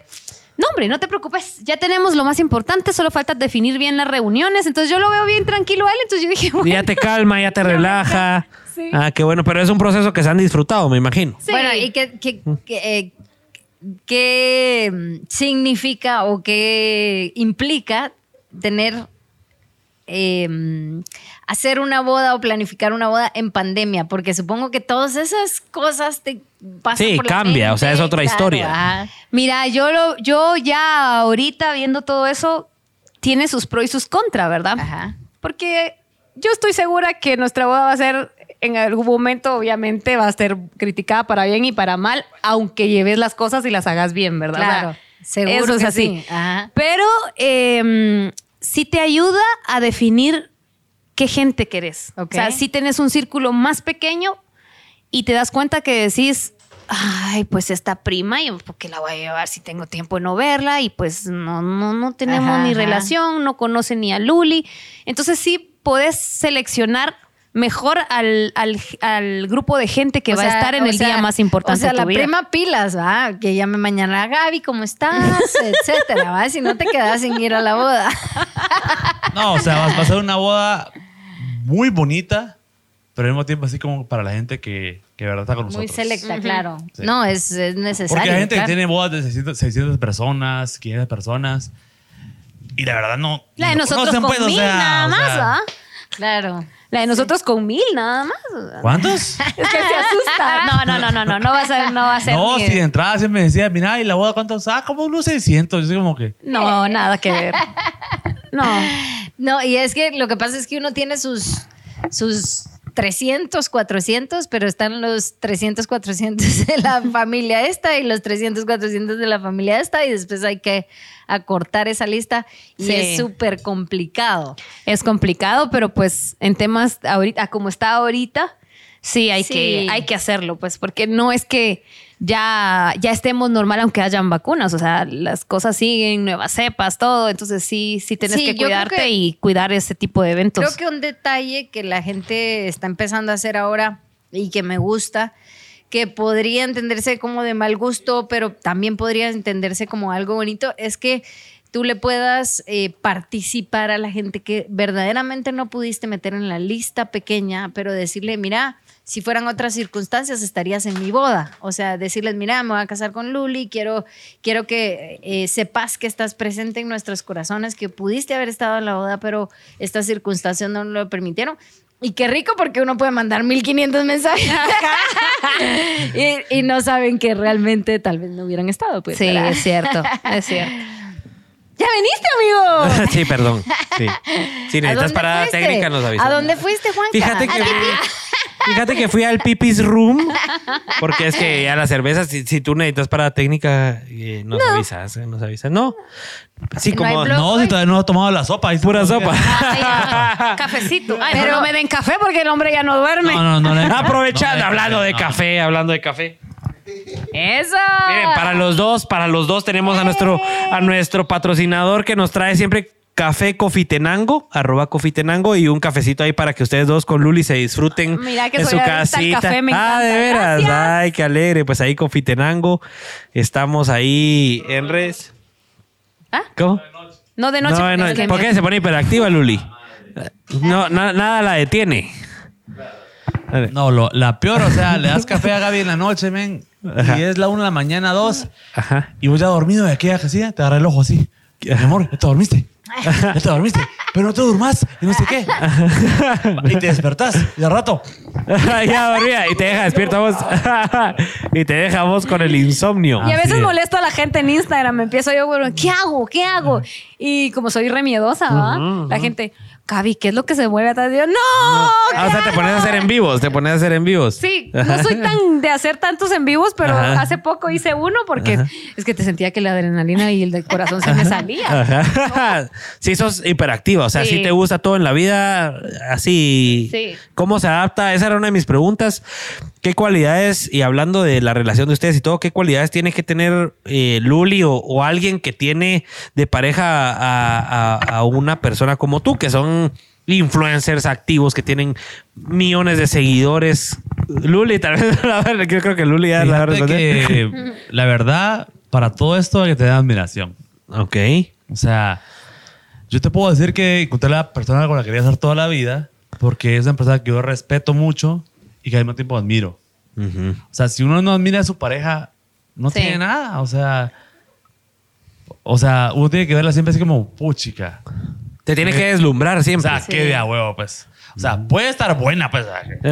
no, hombre, no te preocupes. Ya tenemos lo más importante. Solo falta definir bien las reuniones. Entonces yo lo veo bien tranquilo a él. Entonces yo dije, bueno, Ya te calma, ya te *laughs* relaja. Sí. Ah, qué bueno, pero es un proceso que se han disfrutado, me imagino. Sí. Bueno, ¿y qué- qué, eh, qué, mm, significa o qué implica tener, eh, mm, hacer una boda o planificar una boda en pandemia? Porque supongo que todas esas cosas te pasan Sí, por la cambia, o sea, es otra claro, historia. ajá. Mira, yo, lo, yo ya ahorita viendo todo eso, tiene sus pros y sus contras, ¿verdad? Ajá. Porque yo estoy segura que nuestra boda va a ser, en algún momento, obviamente, va a ser criticada para bien y para mal, aunque lleves las cosas y las hagas bien, ¿verdad? Claro, O sea, seguro eso es que así. sí. Ajá. Pero eh, sí te ayuda a definir qué gente querés. O sea, si tenés un círculo más pequeño y te das cuenta que decís, ay, pues esta prima, ¿y por qué la voy a llevar si tengo tiempo de no verla? Y pues no, no, no tenemos Ajá, ni ajá. relación, no conoce ni a Luli. Entonces sí podés seleccionar mejor al, al- al grupo de gente que O va sea, a estar en o el sea, día más importante O sea, de tu la vida. prima pilas, ¿va? Que llame mañana Gaby, ¿cómo estás? *laughs* Etcétera, ¿va? Si no te quedas sin ir a la boda. No, o sea, va a ser una boda muy bonita, pero al mismo tiempo así como para la gente que, que de verdad está con nosotros. Muy selecta, claro. Sí. No, es, es necesario. Porque hay gente claro. que tiene bodas de 600, 600 personas, 500 personas. Y la verdad no. La de no nosotros con pues, o mil sea, nada o más, sea, ¿va? Claro. La de nosotros con mil nada más. ¿Cuántos? *laughs* Es que se asusta. *laughs* No, no, no, no, no, no va a ser, no va a ser. no, si de entrada siempre me decía, mira, ¿y la boda cuántos? Ah, como unos 600. Yo soy como que. No, nada que ver. No. *laughs* No, y es que lo que pasa es que uno tiene sus, sus 300, 400, pero están los 300, 400 de la *laughs* familia esta y los 300, 400 de la familia esta y después hay que acortar esa lista y Sí. es súper complicado. Es complicado, pero pues en temas ahorita, como está ahorita, sí hay, Sí. Que, hay que hacerlo, pues, porque no es que ya, ya estemos normal aunque hayan vacunas, o sea, las cosas siguen, nuevas cepas, todo, entonces sí, sí tienes Sí, que cuidarte que- y cuidar ese tipo de eventos. Creo que un detalle que la gente está empezando a hacer ahora y que me gusta, que podría entenderse como de mal gusto, pero también podría entenderse como algo bonito, es que tú le puedas eh, participar a la gente que verdaderamente no pudiste meter en la lista pequeña, pero decirle, mira, si fueran otras circunstancias estarías en mi boda. O sea, decirles, mira, me voy a casar con Luli, quiero, quiero que eh, sepas que estás presente en nuestros corazones, que pudiste haber estado en la boda, pero estas circunstancias no lo permitieron. Y qué rico porque uno puede mandar 1500 mensajes *laughs* y, y no saben que realmente tal vez no hubieran estado. Pues, sí, ¿verdad? es cierto, es cierto. *laughs* ¡Ya veniste, amigo! *laughs* sí, perdón. Sí. Si ¿A necesitas dónde parada fuiste? técnica, nos avisas. ¿A dónde fuiste, Juanca? Fíjate que, ¿A fui, fíjate que fui al Pipis Room, porque es que a la cerveza, si, si tú necesitas parada técnica, eh, nos avisas, eh, nos avisas. No, sí, No como. No, si todavía no he tomado la sopa. ahí pura sopa. Ya. *laughs* Cafecito. Ay, pero Pero- no me den café porque el hombre ya no duerme. No, no, no. *laughs* Aprovechando, no, hablando de no. café, hablando de café. ¡Eso! Miren, para los dos, para los dos tenemos a nuestro, a nuestro patrocinador que nos trae siempre café Cofitenango, arroba Cofitenango y un cafecito ahí para que ustedes dos con Luli se disfruten Mira que en su casita. café, me ah, de veras. Gracias. Ay, qué alegre. Pues ahí Cofitenango. Estamos ahí en redes. ¿Ah? ¿Cómo? No de noche. No, porque no, es que ¿Por qué se pone hiperactiva, Luli? No, na- nada la detiene. No, lo- la peor, o sea, le das *laughs* café a Gaby en la noche, men, y es la una de la mañana, dos, Ajá. y vos ya dormido de aquella que hacía, te agarra el ojo así. Mi amor, ya te dormiste. Ya te dormiste. Pero no te durmas y no sé qué. *laughs* Y te despertás y de rato. *laughs* ya dormía y te deja despierta vos. *laughs* y te deja vos con el insomnio. Y a veces molesto a la gente en Instagram. Empiezo yo, bueno, ¿qué hago? ¿Qué hago? Y como soy remiedosa, ¿va? La gente, Gaby, ¿qué es lo que se mueve atrás de yo? ¡No! Ah, o sea, te pones a hacer en vivos, te pones a hacer en vivos. Sí, no soy tan de hacer tantos en vivos, pero Ajá. hace poco hice uno porque es que te sentía que la adrenalina y el del corazón se me salía. Ajá. Sí, sos hiperactiva, o sea, sí. Sí. te gusta todo en la vida, así. Sí. ¿Cómo se adapta? Esa era una de mis preguntas. ¿Qué cualidades, y hablando de la relación de ustedes y todo, qué cualidades tiene que tener eh, Luli o, o alguien que tiene de pareja a, a- a una persona como tú, que son influencers activos, que tienen millones de seguidores? Luli, tal vez, *laughs* yo creo que Luli ya la Fíjate responder. que, la verdad, para todo esto hay que tener admiración. Ok. O sea, yo te puedo decir que encontré la persona con la que quería estar toda la vida porque es una persona que yo respeto mucho y que al mismo tiempo admiro. O sea, si uno no admira a su pareja, no Sí. tiene nada. O sea, o sea, uno tiene que verla siempre así como, puchica. Te tiene que deslumbrar O siempre. sea, qué de a huevo, pues. O sea, puede estar buena, pues. *laughs*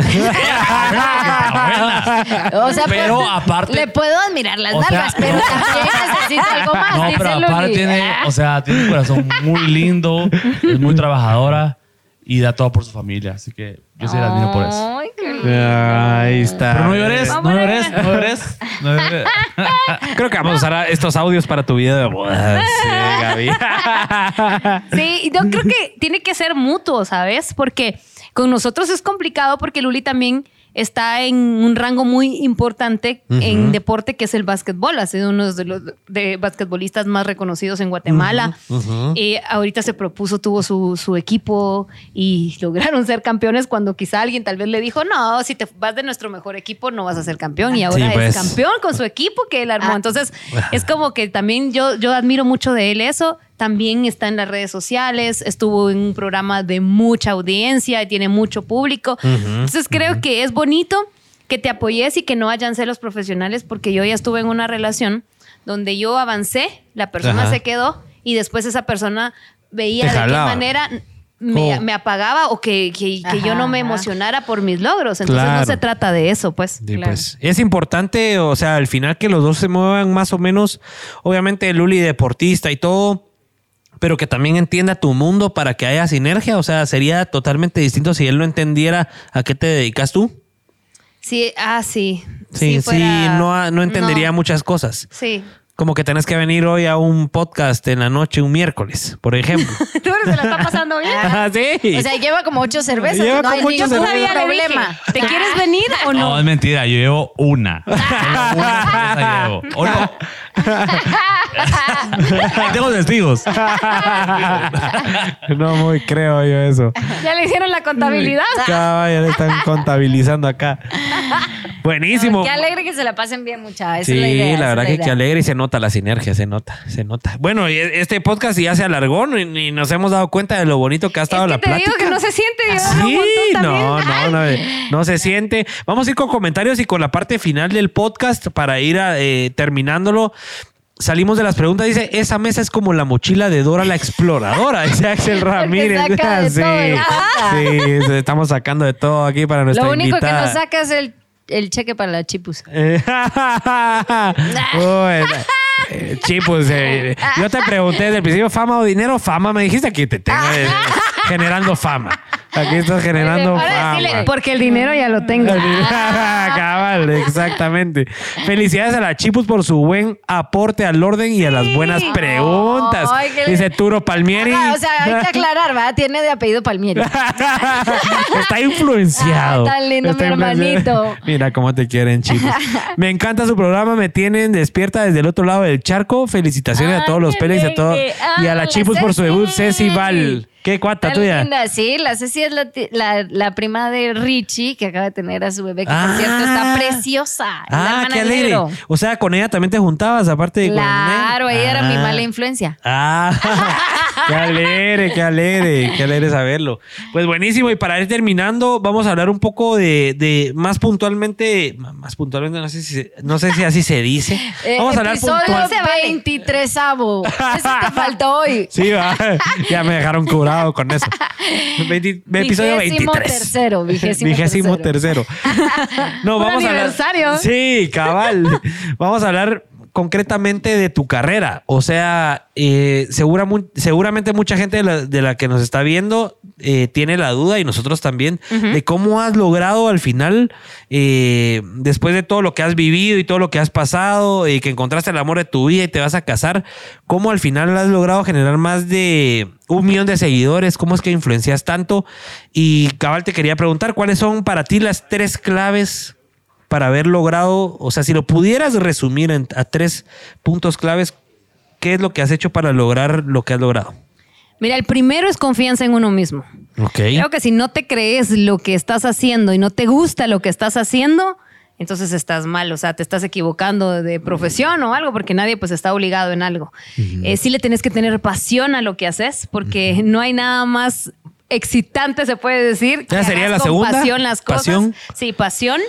O sea, Pero pues, aparte- Le puedo admirar las O nalgas, pero también necesito algo *laughs* más. No, pero aparte tiene, o sea, tiene un corazón muy lindo, es muy trabajadora y da todo por su familia. Así que yo sí la admiro por eso. Lindo. Ahí está. Pero no llores, no llores, no llores. No llores. *laughs* Creo que vamos a usar estos audios para tu video de bodas, sí, Gaby. *laughs* Sí, y yo creo que tiene que ser mutuo, ¿sabes? Porque con nosotros es complicado porque Luli también está en un rango muy importante en deporte que es el básquetbol. Ha sido uno de los de basquetbolistas más reconocidos en Guatemala. Eh, ahorita se propuso, tuvo su, su equipo y lograron ser campeones cuando quizá alguien tal vez le dijo, no, si te vas de nuestro mejor equipo no vas a ser campeón. Y ahora Sí, pues. es campeón con su equipo que él armó. Ah. Entonces es *laughs* como que también yo, yo admiro mucho de él eso. También está en las redes sociales, estuvo en un programa de mucha audiencia y tiene mucho público. Entonces creo que es bonito que te apoyes y que no hayan celos profesionales porque yo ya estuve en una relación donde yo avancé, la persona Ajá. se quedó y después esa persona veía de qué manera me, Oh. me apagaba o que, que- que yo no me emocionara por mis logros. Entonces Claro. no se trata de eso, pues. Sí, pues, es importante, o sea, al final que los dos se muevan más o menos, obviamente Luli deportista y todo, pero que también entienda tu mundo para que haya sinergia. O sea, sería totalmente distinto si él no entendiera a qué te dedicas tú. Sí, ah, sí. Sí, sí, fuera- no, no entendería no. muchas cosas. Sí. Como que tenés que venir hoy a un podcast en la noche, un miércoles, por ejemplo. *laughs* Tú se la está pasando bien. *laughs* Ah, sí. O sea, lleva como ocho cervezas. Lleva no hay como ningún ocho cervezas. Todavía le problema. ¿te quieres venir o No, no? es mentira, yo llevo una. *laughs* Solo una cerveza llevo. ¿O no? Ahí tengo testigos. *laughs* no muy creo yo eso. Ya le hicieron la contabilidad. Cabal, ya le están contabilizando acá. Buenísimo. Qué alegre que se la pasen bien, mucha. Esa Sí, es la idea. la es verdad que idea. qué alegre y se nota la sinergia, se nota, se nota. Bueno, y este podcast ya se alargó y ni nos hemos dado cuenta de lo bonito que ha estado Es que la te plática. digo que no se siente. Sí, no, no, no, no se siente. Vamos a ir con comentarios y con la parte final del podcast para ir a, eh, terminándolo. Salimos de las preguntas. Dice, esa mesa es como la mochila de Dora la exploradora. *laughs* Dice Axel Ramírez. saca de sí, todo, ¿verdad? *laughs* sí, estamos sacando de todo aquí para nuestra Lo único invitada. que nos saca es el, el cheque para la chipus. *laughs* Uy, eh, chipus, eh, yo te pregunté desde el principio, ¿fama o dinero? Fama, me dijiste que te tengo eh, generando fama. Aquí estás generando fama. decirle, Porque el dinero ya lo tengo. *laughs* Cabal, exactamente. Felicidades a la Chipus por su buen aporte al orden y a las buenas preguntas. Ay, Dice Turo Palmieri. Ah, o sea, hay que aclarar, ¿verdad? Tiene de apellido Palmieri. *laughs* Está influenciado. Ah, tan lindo Está mi hermanito. Mira cómo te quieren, chicos. Me encanta su programa. Me tienen despierta desde el otro lado del charco. Felicitaciones a Ay, todos los peles y a todo. alegre. Y a Ah, la Chipus por su debut, Ceci Val. ¿Qué cuata Tan tuya? linda, sí, la Ceci es la, la- la prima de Richie, que acaba de tener a su bebé, que Ah. por cierto está preciosa. Es la Ah, qué alegre. Negro. O sea, con ella también te juntabas, aparte de con Claro, Negro. ella era mi Ah. mala influencia. Ah, *laughs* qué alegre, qué alegre, qué alegre saberlo. Pues buenísimo, y para ir terminando, vamos a hablar un poco de, de más puntualmente, más puntualmente, no sé si, no sé si así se dice. Eh, Vamos a hablar episodio puntual. 23 avo. Eso te faltó hoy. *laughs* Sí, va. ya me dejaron curado con eso. 20 *laughs* episodio Vigésimo 23. tercero, vigésimo Vigésimo tercero. tercero. No, Un vamos a aniversario. hablar. Sí, cabal. vamos a hablar concretamente de tu carrera. O sea, eh, segura seguramente mucha gente de la, de la que nos está viendo eh, tiene la duda y nosotros también de cómo has logrado al final, eh, después de todo lo que has vivido y todo lo que has pasado y que encontraste el amor de tu vida y te vas a casar, cómo al final has logrado generar más de un millón de seguidores, cómo es que influencias tanto. Y cabal, te quería preguntar, ¿cuáles son para ti las tres claves para haber logrado, o sea, si lo pudieras resumir en- a tres puntos claves, ¿qué es lo que has hecho para lograr lo que has logrado? Mira, el primero es confianza en uno mismo. Ok. Creo que si no te crees lo que estás haciendo y no te gusta lo que estás haciendo, entonces estás mal, o sea, te estás equivocando de profesión o algo, porque nadie pues está obligado en algo. Eh, sí le tenés que tener pasión a lo que haces, porque no hay nada más excitante, se puede decir. ¿Ya sería la con segunda? Pasión las cosas. Pasión. Sí, pasión.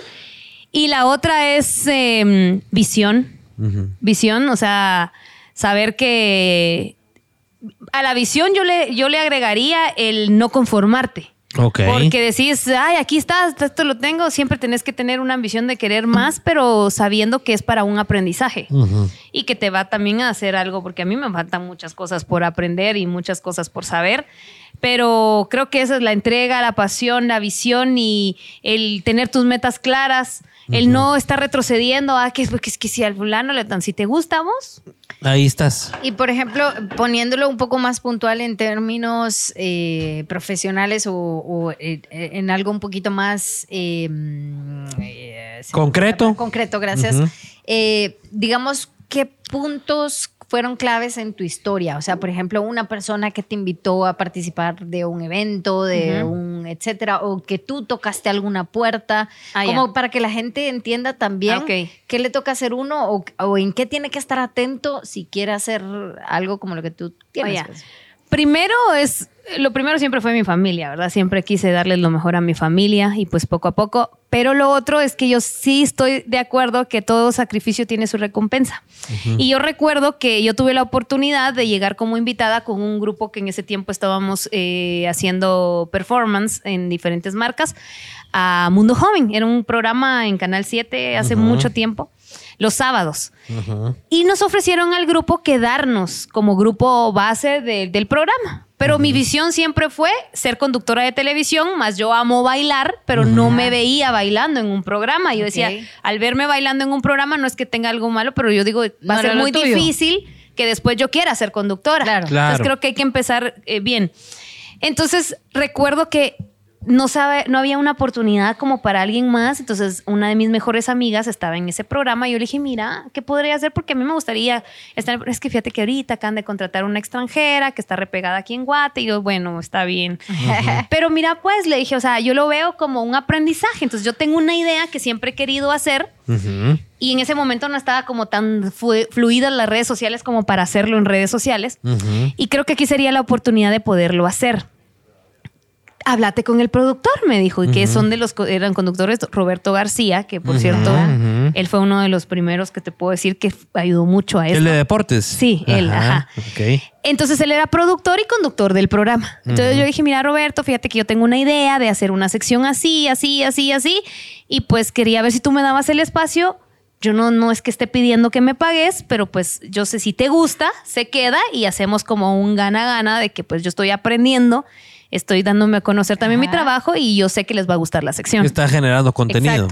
Y la otra es eh, visión. Visión, o sea, saber que a la visión yo le, yo le agregaría el no conformarte. Ok. Porque decís, ay, aquí estás, esto lo tengo, siempre tenés que tener una ambición de querer más, pero sabiendo que es para un aprendizaje y que te va también a hacer algo, porque a mí me faltan muchas cosas por aprender y muchas cosas por saber, pero creo que esa es la entrega, la pasión, la visión y el tener tus metas claras, el no estar retrocediendo, ah, que es que, es que si al fulano le dan, si te gusta a vos, Ahí estás. Y por ejemplo, poniéndolo un poco más puntual en términos eh, profesionales o, o, eh, en algo un poquito más eh, mm, eh, Concreto. Concreto, gracias. Eh, digamos, ¿qué puntos fueron claves en tu historia? O sea, por ejemplo, una persona que te invitó a participar de un evento, de un etcétera, o que tú tocaste alguna puerta, Ah, como para que la gente entienda también Ah, ok. qué le toca hacer uno o, o en qué tiene que estar atento si quiere hacer algo como lo que tú tienes. Oye, pues. Primero es, lo primero siempre fue mi familia, ¿verdad? Siempre quise darles lo mejor a mi familia y pues poco a poco. Pero lo otro es que yo sí estoy de acuerdo que todo sacrificio tiene su recompensa. Y yo recuerdo que yo tuve la oportunidad de llegar como invitada con un grupo que en ese tiempo estábamos eh, haciendo performance en diferentes marcas a Mundo Joven. Era un programa en Canal 7 hace Ujú. mucho tiempo. los sábados. Y nos ofrecieron al grupo quedarnos como grupo base de- del programa. Pero mi visión siempre fue ser conductora de televisión, más yo amo bailar, pero no me veía bailando en un programa. Yo decía, al verme bailando en un programa no es que tenga algo malo, pero yo digo, va No a ser muy tuyo. difícil que después yo quiera ser conductora. Claro. Claro. Entonces creo que hay que empezar eh, bien. Entonces recuerdo que no sabe, no había una oportunidad como para alguien más. Entonces una de mis mejores amigas estaba en ese programa y yo le dije, mira, ¿qué podría hacer? Porque a mí me gustaría estar. Es que fíjate que ahorita acaban de contratar una extranjera que está repegada aquí en Guate. Y yo, bueno, está bien. *laughs* Pero mira, pues le dije, o sea, yo lo veo como un aprendizaje. Entonces yo tengo una idea que siempre he querido hacer. Y en ese momento no estaba como tan flu- fluidas las redes sociales como para hacerlo en redes sociales. Y creo que aquí sería la oportunidad de poderlo hacer. Háblate con el productor, me dijo, y que son de los eran conductores Roberto García, que por cierto, ujú. él fue uno de los primeros que te puedo decir que ayudó mucho a esto. El de deportes. Sí, él, ajá. Ok. Entonces él era productor y conductor del programa. Entonces yo dije, mira Roberto, fíjate que yo tengo una idea de hacer una sección así, así, así, así. Y pues quería ver si tú me dabas el espacio. Yo no, no es que esté pidiendo que me pagues, pero pues yo sé si te gusta, se queda y hacemos como un gana-gana de que pues yo estoy aprendiendo, estoy dándome a conocer también mi trabajo y yo sé que les va a gustar la sección. Está generando contenido.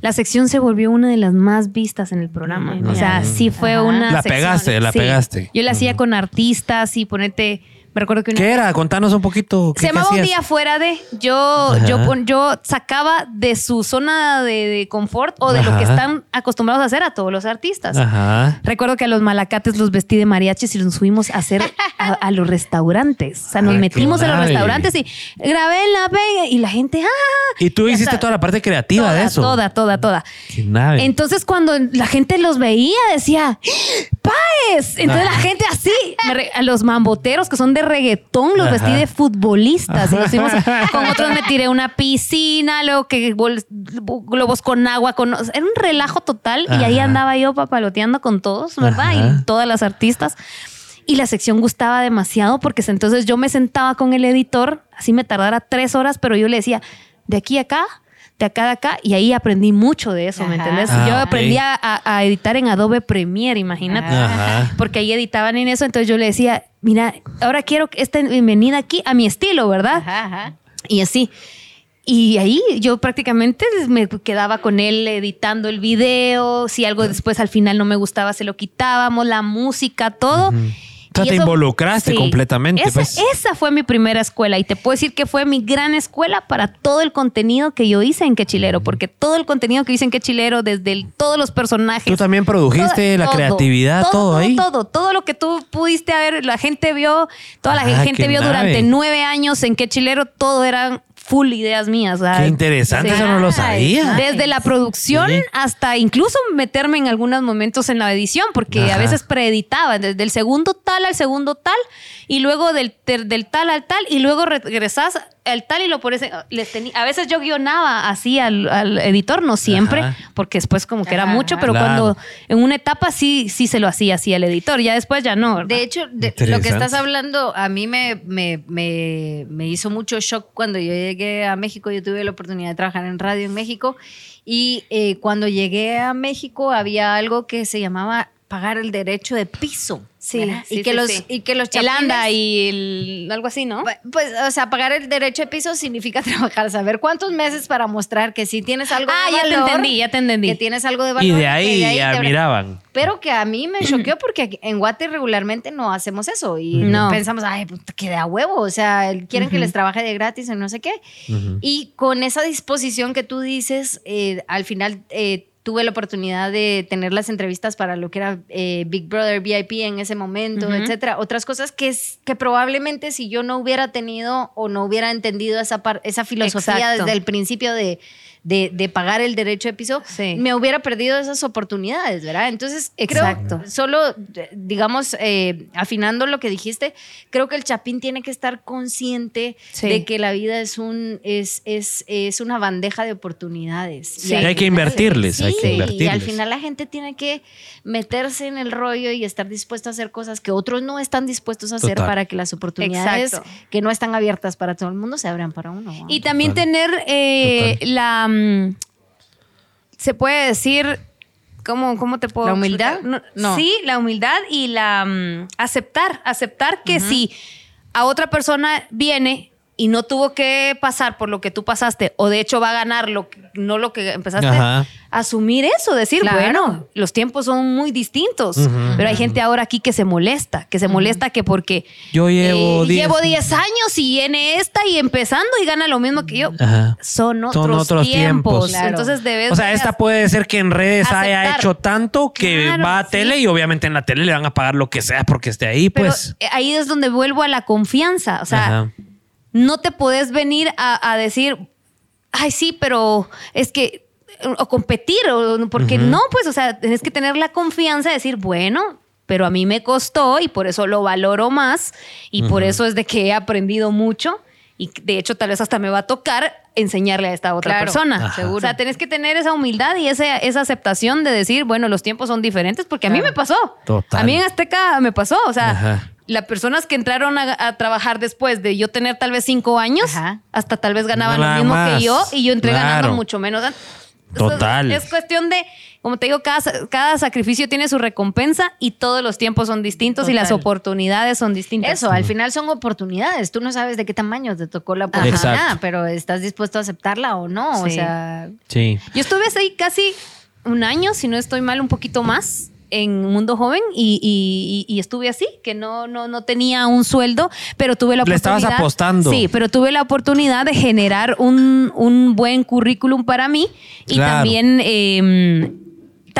La sección se volvió una de las más vistas en el programa. O sea, sí fue Ajá. una. La sección- pegaste, la sí. pegaste. Yo la hacía con artistas y ponerte. Me recuerdo que una ¿Qué era? Contanos un poquito. ¿qué- se qué llamaba un día fuera de. Yo, Ajá. yo, yo sacaba de su zona de, de confort o de lo que están acostumbrados a hacer a todos los artistas. Ajá. Recuerdo que a los malacates los vestí de mariachis y los fuimos a hacer a, a los restaurantes. O sea, nos Ah, metimos a los restaurantes y grabé en la vega y la gente, ¡ah! Y tú hiciste toda la parte creativa toda, de eso. Toda, toda, toda. Qué nave. Entonces, cuando la gente los veía, decía, ¡Páez! Entonces, la gente así, a los mamboteros que son de reggaetón, los Ajá. vestí de futbolistas. Y nos *laughs* fuimos- con otros me tiré una piscina, luego que globos con agua. Con, era un relajo total. Y ahí andaba yo papaloteando con todos, ¿verdad? Ajá. Y todas las artistas. Y la sección gustaba demasiado porque entonces yo me sentaba con el editor, así me tardara tres horas, pero yo le decía, de aquí a acá, de acá a acá, y ahí aprendí mucho de eso, ¿me entendés? Ah, yo aprendí a, a- a editar en Adobe Premiere, imagínate. Ajá. Porque ahí editaban en eso, entonces yo le decía, mira, ahora quiero esta bienvenida aquí a mi estilo, ¿verdad? Ajá. Y así. Y ahí yo prácticamente me quedaba con él editando el video. Si algo después al final no me gustaba, se lo quitábamos, la música, todo. O sea, Y te involucraste completamente, Esa, pues. esa fue mi primera escuela y te puedo decir que fue mi gran escuela para todo el contenido que yo hice en Quechilero, porque todo el contenido que hice en Quechilero, desde el- todos los personajes. Tú también produjiste la todo, creatividad, todo, ahí. Todo, todo lo que tú pudiste ver, la gente vio, toda la Ah, gente vio nave. durante nueve años en Quechilero, todo eran full ideas mías. Qué interesante, sí. eso no lo sabía. Desde la producción Sí. hasta incluso meterme en algunos momentos en la edición, porque Ajá. a veces preeditaba desde el segundo tal al segundo tal, y luego del, ter- del tal al tal, y luego regresás al tal y lo pones. en- les tenía- a veces yo guionaba así al, al editor, no siempre, Ajá. porque después como que era Ajá, mucho, pero Claro. cuando en una etapa sí, sí se lo hacía así al editor, ya después ya no. ¿verdad? De hecho, de- lo que estás hablando a mí me, me, me, me hizo mucho shock cuando yo llegué a México. Yo tuve la oportunidad de trabajar en radio en México y eh, cuando llegué a México había algo que se llamaba pagar el derecho de piso. Sí, ¿verdad? sí, y, que sí, los, sí. y que los el anda chapines- y el, algo así, ¿no? Pu- Pues, o sea, pagar el derecho de piso significa *laughs* trabajar, saber cuántos meses para mostrar que sí tienes algo Ah, de ya te valor, entendí, ya te entendí. Que tienes algo de valor. Y de que ahí ya te- miraban. Pero que a mí me choqueó porque aquí- en Guate regularmente no hacemos eso. Y No. pensamos, ay, puta, que de a huevo. O sea, quieren que les trabaje de gratis o no sé qué. Y con esa disposición que tú dices, eh, al final eh, tuve la oportunidad de tener las entrevistas para lo que era eh, Big Brother VIP en ese momento, etcétera. Otras cosas que, es- que probablemente si yo no hubiera tenido o no hubiera entendido esa, par- esa filosofía Exacto. desde el principio de, de, de pagar el derecho de piso, Sí. me hubiera perdido esas oportunidades, ¿verdad? Entonces, creo, Exacto. solo, eh, digamos, eh, afinando lo que dijiste, creo que el chapín tiene que estar consciente Sí. de que la vida es un es, es, es una bandeja de oportunidades. Sí. Y hay que invertirles, hay que sí, Y invertirles. al final la gente tiene que meterse en el rollo y estar dispuesto a hacer cosas que otros no están dispuestos a hacer Total. para que las oportunidades Exacto. que no están abiertas para todo el mundo se abran para uno. ¿no? Y también Total. tener eh, la. Se puede decir ¿cómo, cómo te puedo ¿La humildad? No. Sí, la humildad y la aceptar, aceptar que si a otra persona viene y no tuvo que pasar por lo que tú pasaste, o de hecho va a ganar lo que- no lo que empezaste, Ajá. asumir eso, decir, Claro. bueno, los tiempos son muy distintos, pero hay gente ahora aquí que se molesta, que se molesta que porque Yo llevo eh, 10 llevo 10 años y viene esta y empezando y gana lo mismo que yo. Ajá. Son otros, Son otros tiempos. tiempos. Claro. Entonces debes O sea, esta puede ser que en redes haya hecho tanto que Claro, va a sí. tele y obviamente en la tele le van a pagar lo que sea porque esté ahí, Pero pues. eh, ahí es donde vuelvo a la confianza. O sea, Ajá. No te podés venir a, a decir, ay, sí, pero es que, o competir, o, porque no, pues, o sea, tienes que tener la confianza de decir, bueno, pero a mí me costó y por eso lo valoro más y por eso es de que he aprendido mucho y de hecho tal vez hasta me va a tocar enseñarle a esta otra Claro, persona. Ajá. O sea, tenés que tener esa humildad y esa, esa aceptación de decir, bueno, los tiempos son diferentes porque a mí me pasó. Total. A mí en Azteca me pasó. O sea, Ajá. Las personas que entraron a, a trabajar después de yo tener tal vez cinco años, Ajá. hasta tal vez ganaban Nada lo mismo más. que yo y yo entré Claro. ganando mucho menos. Total. Es cuestión de, como te digo, cada, cada sacrificio tiene su recompensa y todos los tiempos son distintos y las oportunidades son distintas. Eso, al final son oportunidades. Tú no sabes de qué tamaño te tocó la oportunidad, pero estás dispuesto a aceptarla o no. O Sí. sea, Sí. Yo estuve ahí casi un año, si no estoy mal, un poquito más en Mundo Joven y, y- y- y estuve así, que no, no, no tenía un sueldo, pero tuve la Le oportunidad. estabas apostando. Sí, pero tuve la oportunidad de generar un, un buen currículum para mí y Claro. también... eh,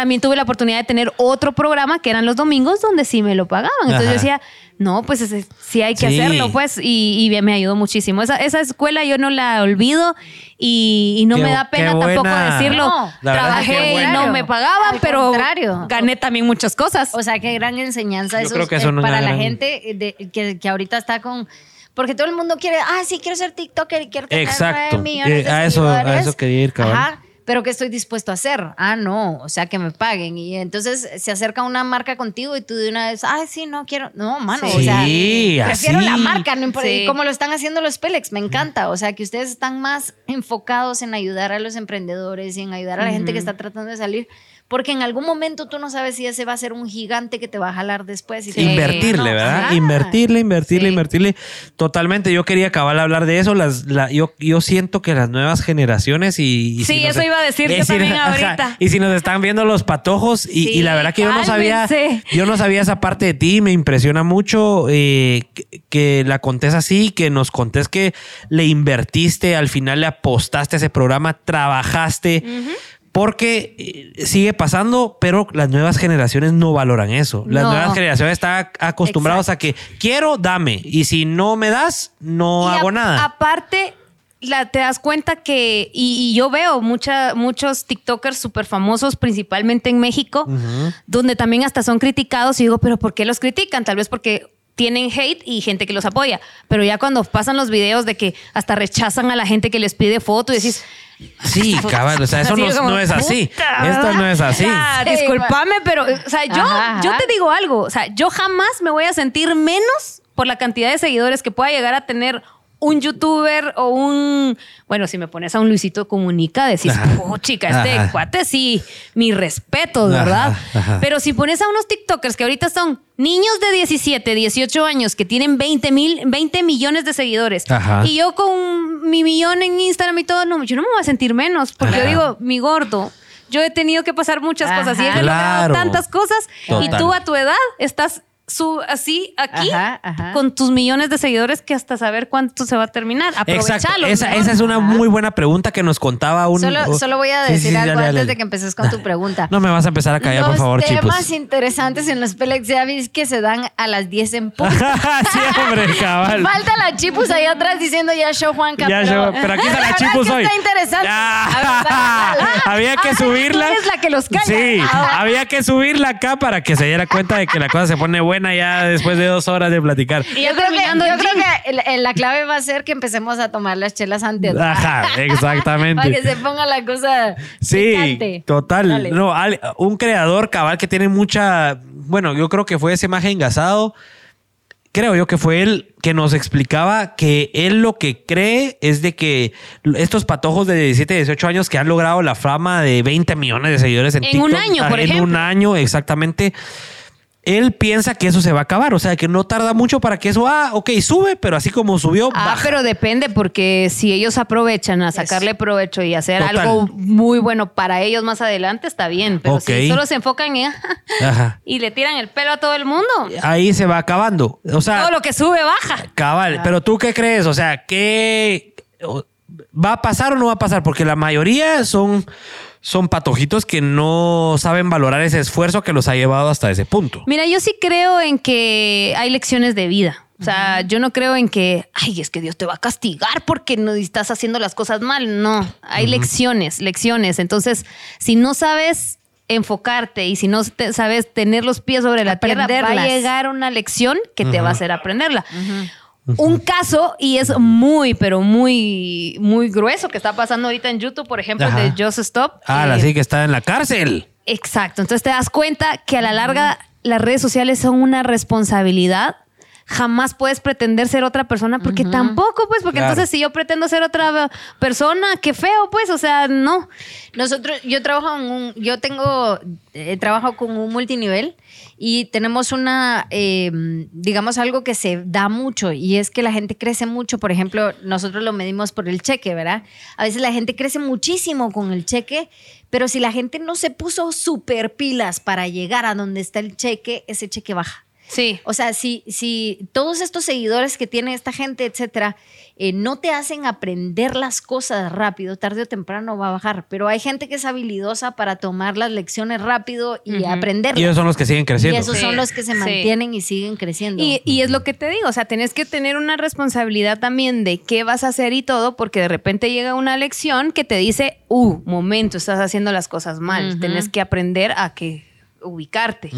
también tuve la oportunidad de tener otro programa que eran los domingos donde sí me lo pagaban. Entonces Ajá. yo decía, no, pues ese- sí hay que Sí. hacerlo, pues, y, y me ayudó muchísimo. Esa, esa escuela yo no la olvido y, y no Qué- me da pena tampoco decirlo. No, Trabajé y no me pagaban, Al pero contrario. gané también muchas cosas. o sea, qué gran enseñanza Yo eso creo que es, eso eh, no es para la gran- gente de- que, que ahorita está con... Porque todo el mundo quiere, ah, sí, quiero ser TikToker y quiero tener Exacto. 9 millones de Eh, a eso- a eso quería ir. Ajá, pero ¿qué estoy dispuesto a hacer? Ah, no, o sea, que me paguen. Y entonces se acerca una marca contigo y tú de una vez, ay, sí, no quiero. No, mano, Sí. o sea, prefiero así. la marca, no importa. Sí. Y como lo están haciendo los Pelex, me encanta. O sea, que ustedes están más enfocados en ayudar a los emprendedores y en ayudar a la gente que está tratando de salir. Porque en algún momento tú no sabes si ese va a ser un gigante que te va a jalar después. Y te- Invertirle, No, ¿verdad? Invertirle, invertirle, Sí. invertirle. Totalmente. Yo quería acabar de hablar de eso. Las, la- yo, yo siento que las nuevas generaciones y. y Sí, eso iba a decir yo si- también *laughs* ajá, ahorita. y si nos están viendo los patojos, y, Sí, y la verdad que yo no sabía. Yo no sabía esa parte de ti. Me impresiona mucho eh, que, que la contés así, que nos contés que le invertiste, al final le apostaste a ese programa, trabajaste. Porque eh, sigue pasando, pero las nuevas generaciones no valoran eso. Las No. nuevas generaciones están acostumbrados a que quiero, dame. Y si no me das, no Y hago nada. Aparte, la, te das cuenta que, y, y yo veo mucha, muchos TikTokers súper famosos, principalmente en México, donde también hasta son criticados y digo, pero ¿por qué los critican? Tal vez porque tienen hate y gente que los apoya. Pero ya cuando pasan los videos de que hasta rechazan a la gente que les pide foto y decís, Sí, *laughs* cabal. O sea, eso no, como, no es así. "Puta". Esto no es así. Sí, discúlpame, pero, o sea, yo, Ajá, yo ajá. te digo algo. O sea, yo jamás me voy a sentir menos por la cantidad de seguidores que pueda llegar a tener un youtuber o un. Bueno, si me pones a un Luisito Comunica, decís, oh, chica, este Ajá. cuate sí, mi respeto, ¿verdad? ajá. Pero si pones a unos TikTokers que ahorita son niños de 17, 18 años que tienen 20 mil, 20 millones de seguidores y yo con mi millón en Instagram y todo, no, yo no me voy a sentir menos porque yo digo, mi gordo. Yo he tenido que pasar muchas Ajá. cosas y he Claro. logrado tantas cosas y tú a tu edad estás su, así aquí Ajá, ajá. con tus millones de seguidores que hasta saber cuánto se va a terminar. Aprovechalo. Esa, esa es una muy buena pregunta que nos contaba un. Solo, solo voy a Sí, decir sí, algo dale, antes dale. de que empeces con tu pregunta. No me vas a empezar a callar, por Los favor, temas chicos. interesantes en los Pelex ya vis que se dan a las 10 en punto. *laughs* sí, hombre, cabal. Falta la chipus ahí atrás diciendo ya show Juanca. Ya, pero, aquí está la verdad chipus hoy. Está interesante. Ver, dale, dale. *laughs* había que Ah, subirla. tú eres la que los calla. Sí, Ah. había que subirla acá para que se diera cuenta de que la cosa se pone buena ya después de dos horas de platicar. Y Yo creo que, yo creo que el- el- la clave va a ser que empecemos a tomar las chelas antes. Ajá, *laughs* Para que exactamente. se ponga la cosa Sí, picante. total. Dale. No, al- un creador cabal que tiene mucha. Bueno, yo creo que fue ese maje engasado. creo yo que fue él que nos explicaba que él lo que cree es de que estos patojos de 17, 18 años que han logrado la fama de 20 millones de seguidores en, En un año, ah, por en ejemplo. un año exactamente. Él piensa que eso se va a acabar, o sea, que no tarda mucho para que eso, ah, ok, sube, pero así como subió, Ah, baja. pero depende porque si ellos aprovechan a sacarle provecho y hacer Total. algo muy bueno para ellos más adelante, está bien. Pero si solo se enfocan en *laughs* Ajá. y le tiran el pelo a todo el mundo, Ahí se va acabando. O sea, todo lo que sube baja. Cabal, pero tú qué crees? O sea, ¿qué va a pasar o no va a pasar? Porque la mayoría son, son patojitos que no saben valorar ese esfuerzo que los ha llevado hasta ese punto. Mira, yo sí creo en que hay lecciones de vida. O sea, yo no creo en que, ay, es que Dios te va a castigar porque no estás haciendo las cosas mal. No, hay lecciones, lecciones. Entonces, si no sabes enfocarte y si no te- sabes tener los pies sobre la tierra, va a llegar una lección que te va a hacer aprenderla. Un caso, y es muy, pero muy, muy grueso que está pasando ahorita en YouTube, por ejemplo, Ajá. de Just Stop. Ah, la eh, sí que está en la cárcel. Exacto. Entonces te das cuenta que a la larga las redes sociales son una responsabilidad. Jamás puedes pretender ser otra persona porque tampoco, pues, porque Claro. entonces si yo pretendo ser otra persona, qué feo, pues, o sea, no. Nosotros, yo trabajo en un, yo tengo, eh, trabajo con un multinivel y tenemos una, eh, digamos, algo que se da mucho y es que la gente crece mucho. Por ejemplo, nosotros lo medimos por el cheque, ¿verdad? A veces la gente crece muchísimo con el cheque, pero si la gente no se puso super pilas para llegar a donde está el cheque, ese cheque baja. Sí. O sea, si, si todos estos seguidores que tiene esta gente, etcétera, eh, no te hacen aprender las cosas rápido, tarde o temprano va a bajar. Pero hay gente que es habilidosa para tomar las lecciones rápido y aprenderlas. Y ellos son los que siguen Y creciendo. esos Sí, son los que se sí. mantienen y siguen creciendo. Y, y es lo que te digo, o sea, tenés que tener una responsabilidad también de qué vas a hacer y todo, porque de repente llega una lección que te dice, uh, momento, estás haciendo las cosas mal, Ujú. tenés que aprender a que ubicarte,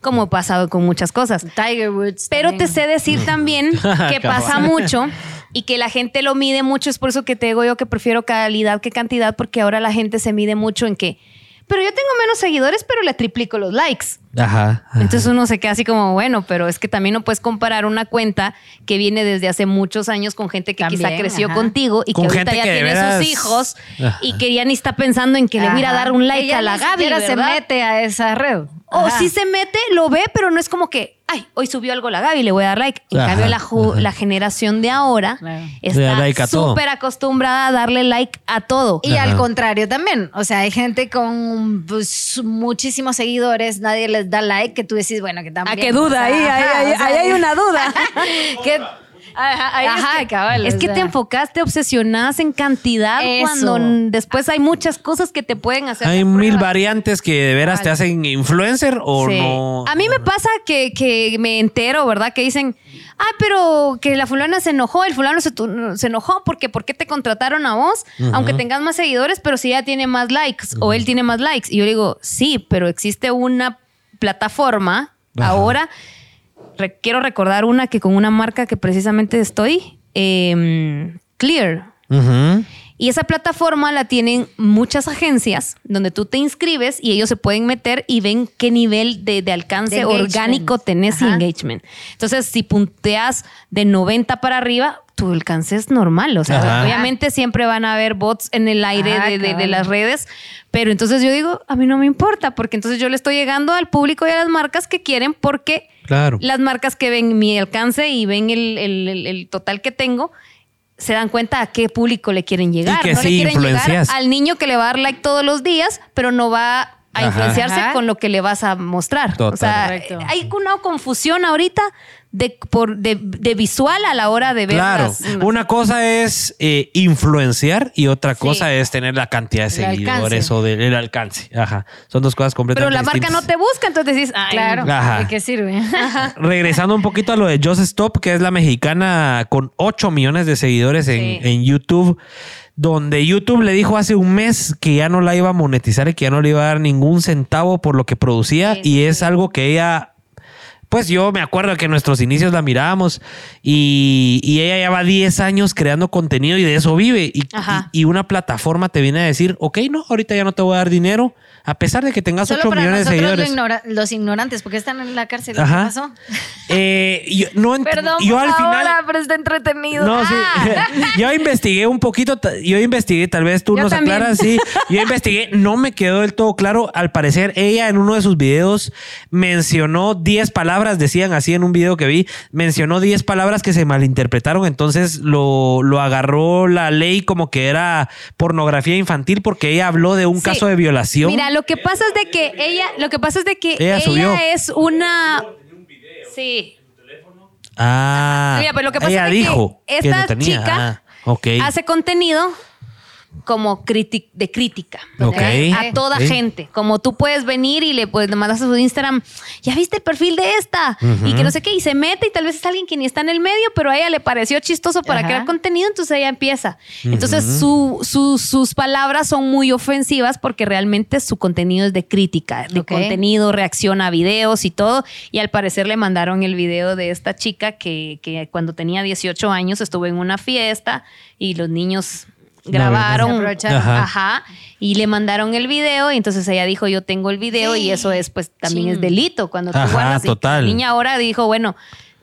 como ha pasado con muchas cosas. Tiger Woods. Pero te sé decir también *laughs* que pasa mucho y que la gente lo mide mucho. Es por eso que te digo yo que prefiero calidad que cantidad, porque ahora la gente se mide mucho en que, pero yo tengo menos seguidores, pero le triplico los likes. Ajá. ajá. Entonces uno se queda así como, bueno, pero es que también no puedes comparar una cuenta que viene desde hace muchos años con gente que quizá creció ajá. contigo y Con que ahorita ya que tiene veras- sus hijos Ajá. y que ya ni está pensando en que le voy a dar un like Ella a la Gaby, siquiera se ¿verdad? mete a esa red. O si se mete, lo ve, pero no es como que, ay, hoy subió algo la Gaby, le voy a dar like. En Ajá, cambio, la, generación de ahora Claro. Está like súper acostumbrada a darle like a todo. Y Ajá. al contrario también. O sea, hay gente con pues, muchísimos seguidores, nadie les da like, que tú decís, bueno, que también. ¿A qué duda? o sea, Ahí, ahí, ajá, ahí, o sea, ahí hay una duda. *laughs* que- Ajá, es que, cabal, es que sea. te enfocaste, obsesionadas en cantidad Eso. cuando después hay muchas cosas que te pueden hacer. Hay mil variantes que de veras te hacen influencer o Sí. no. A mí me pasa que, que me entero, ¿verdad? Que dicen, ah, pero que la fulana se enojó, el fulano se, se enojó porque ¿por qué te contrataron a vos? Aunque tengas más seguidores, pero si ella tiene más likes o él tiene más likes. Y yo digo, sí, pero existe una plataforma Ajá. ahora. re- quiero recordar una que con una marca que precisamente estoy, em, Clear. Y esa plataforma la tienen muchas agencias donde tú te inscribes y ellos se pueden meter y ven qué nivel de, de alcance De orgánico tenés y engagement. Entonces, si punteas de 90 para arriba, tu alcance es normal. O sea, Ajá. obviamente siempre van a haber bots en el aire Ah, de, de- de cabal. las redes, pero entonces yo digo, a mí no me importa, porque entonces yo le estoy llegando al público y a las marcas que quieren porque Claro. las marcas que ven mi alcance y ven el, el- el- el total que tengo, se dan cuenta a qué público le quieren llegar. que no sí le quieren llegar al niño que le va a dar like todos los días, pero no va a influenciarse Ajá. con lo que le vas a mostrar. Total. O sea, Correcto. hay una confusión ahorita de, por, de, de visual a la hora de ver Claro, las- una cosa es eh, influenciar y otra cosa es tener la cantidad de El seguidores alcance. o del el alcance. Ajá. Son dos cosas Pero completamente la marca no distintas. te busca, entonces dices, ay, Claro, Ajá. ¿de qué sirve? *laughs* Regresando un poquito a lo de Just Stop, que es la mexicana con 8 millones de seguidores en, Sí. en YouTube, donde YouTube le dijo hace un mes que ya no la iba a monetizar y que ya no le iba a dar ningún centavo por lo que producía Sí, y es algo que ella pues yo me acuerdo que en nuestros inicios la mirábamos y, y ella ya va 10 años creando contenido y de eso vive. Y- y una plataforma te viene a decir, ok, no, ahorita ya no te voy a dar dinero, a pesar de que tengas Solo 8 para millones de lo seguidores. ignora- los ignorantes, porque están en la cárcel. ¿Qué Ajá. pasó? Eh, yo, no Perdón, yo por al final... pero está entretenido. No, sí. *laughs* Yo investigué un poquito, yo investigué, tal vez tú Yo nos también. aclaras, sí. Yo investigué, no me quedó del todo claro. Al parecer, ella en uno de sus videos mencionó 10 palabras, decían así en un video que vi, mencionó 10 palabras que se malinterpretaron, entonces lo, lo agarró la ley como que era pornografía infantil porque ella habló de un Sí. caso de violación. Mira, lo que pasa es de que ella, lo que pasa es de que Ella ella, es una. Sí. ah, Mira, pero lo que pasa ella es de dijo que que esta no tenía. chica Ah, ok. hace contenido como de crítica a toda gente. Como tú puedes venir y le puedes mandas a su Instagram, ya viste el perfil de esta y que no sé qué, y se mete y tal vez es alguien que ni está en el medio, pero a ella le pareció chistoso para Ajá. crear contenido, entonces ella empieza. Entonces su- su- sus palabras son muy ofensivas porque realmente su contenido es de crítica, de contenido, reacciona a videos y todo. Y al parecer le mandaron el video de esta chica que, que cuando tenía 18 años estuvo en una fiesta y los niños grabaron. Aprovecharon. Ajá. Ajá. Y le mandaron el video y entonces ella dijo, yo tengo el video y eso es pues también es delito. Cuando tú Ajá, guardas y. La niña ahora dijo, bueno,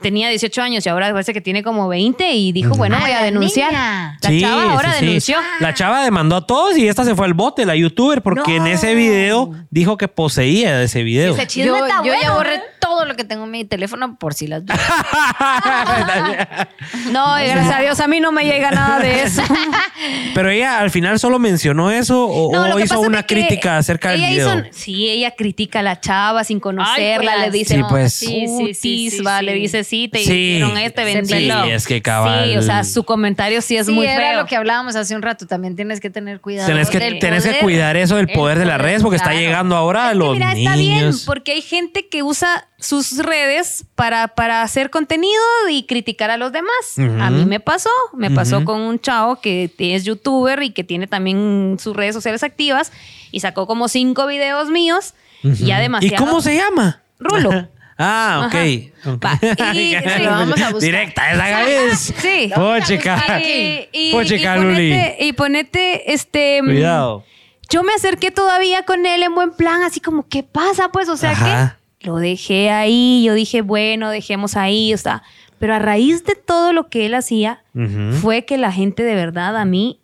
tenía 18 años y ahora parece que tiene como 20 y dijo, bueno, voy a denunciar. niña. La Sí, chava ahora sí, sí. denunció. La chava demandó a todos y esta se fue al bote, la youtuber, porque en ese video dijo que poseía ese video. Ese chisme Yo, está yo ya bueno, borré ¿eh? todo lo que tengo en mi teléfono por si las dudas. *laughs* No, y gracias a Dios a mí no me llega nada de eso. *laughs* Pero ella al final solo mencionó eso o, No, o lo que hizo pasa una es que crítica acerca del ella video. hizo- sí, ella critica a la chava sin conocerla, Ay, le pues, dice, Sí, pues. sí, Sí, sí, sí, sí, sí, va, sí. le dice, sí, te Sí. hicieron este, Sí, vendelo. es que cabal. Sí, o sea, su comentario sí es sí, muy era feo. lo que hablábamos hace un rato. También tienes que tener cuidado. Tenés que, del tenés que poder. cuidar eso del El poder de las poder, redes porque está claro. llegando ahora a Es que los mira, niños. está bien, porque hay gente que usa sus redes para, para hacer contenido y criticar a los demás. Ujú. A mí me pasó, me pasó Ujú. con un chavo que es youtuber y que tiene también sus redes sociales activas y sacó como cinco videos míos y ya ¿Y demasiado. cómo se llama? Rulo. *laughs* ah, ok. Ajá. ok. Va, y- *laughs* sí, lo vamos a buscar. Directa, esa Gaby es. Sí. Pochica. *laughs* Y, y- y Luli. ponete, y ponete, este. mm, Cuidado. Yo me acerqué todavía con él en buen plan, así como, ¿qué pasa? Pues, o sea, Ajá. que lo dejé ahí. Yo dije, bueno, dejemos ahí, o sea. Pero a raíz de todo lo que él hacía, fue que la gente de verdad a mí,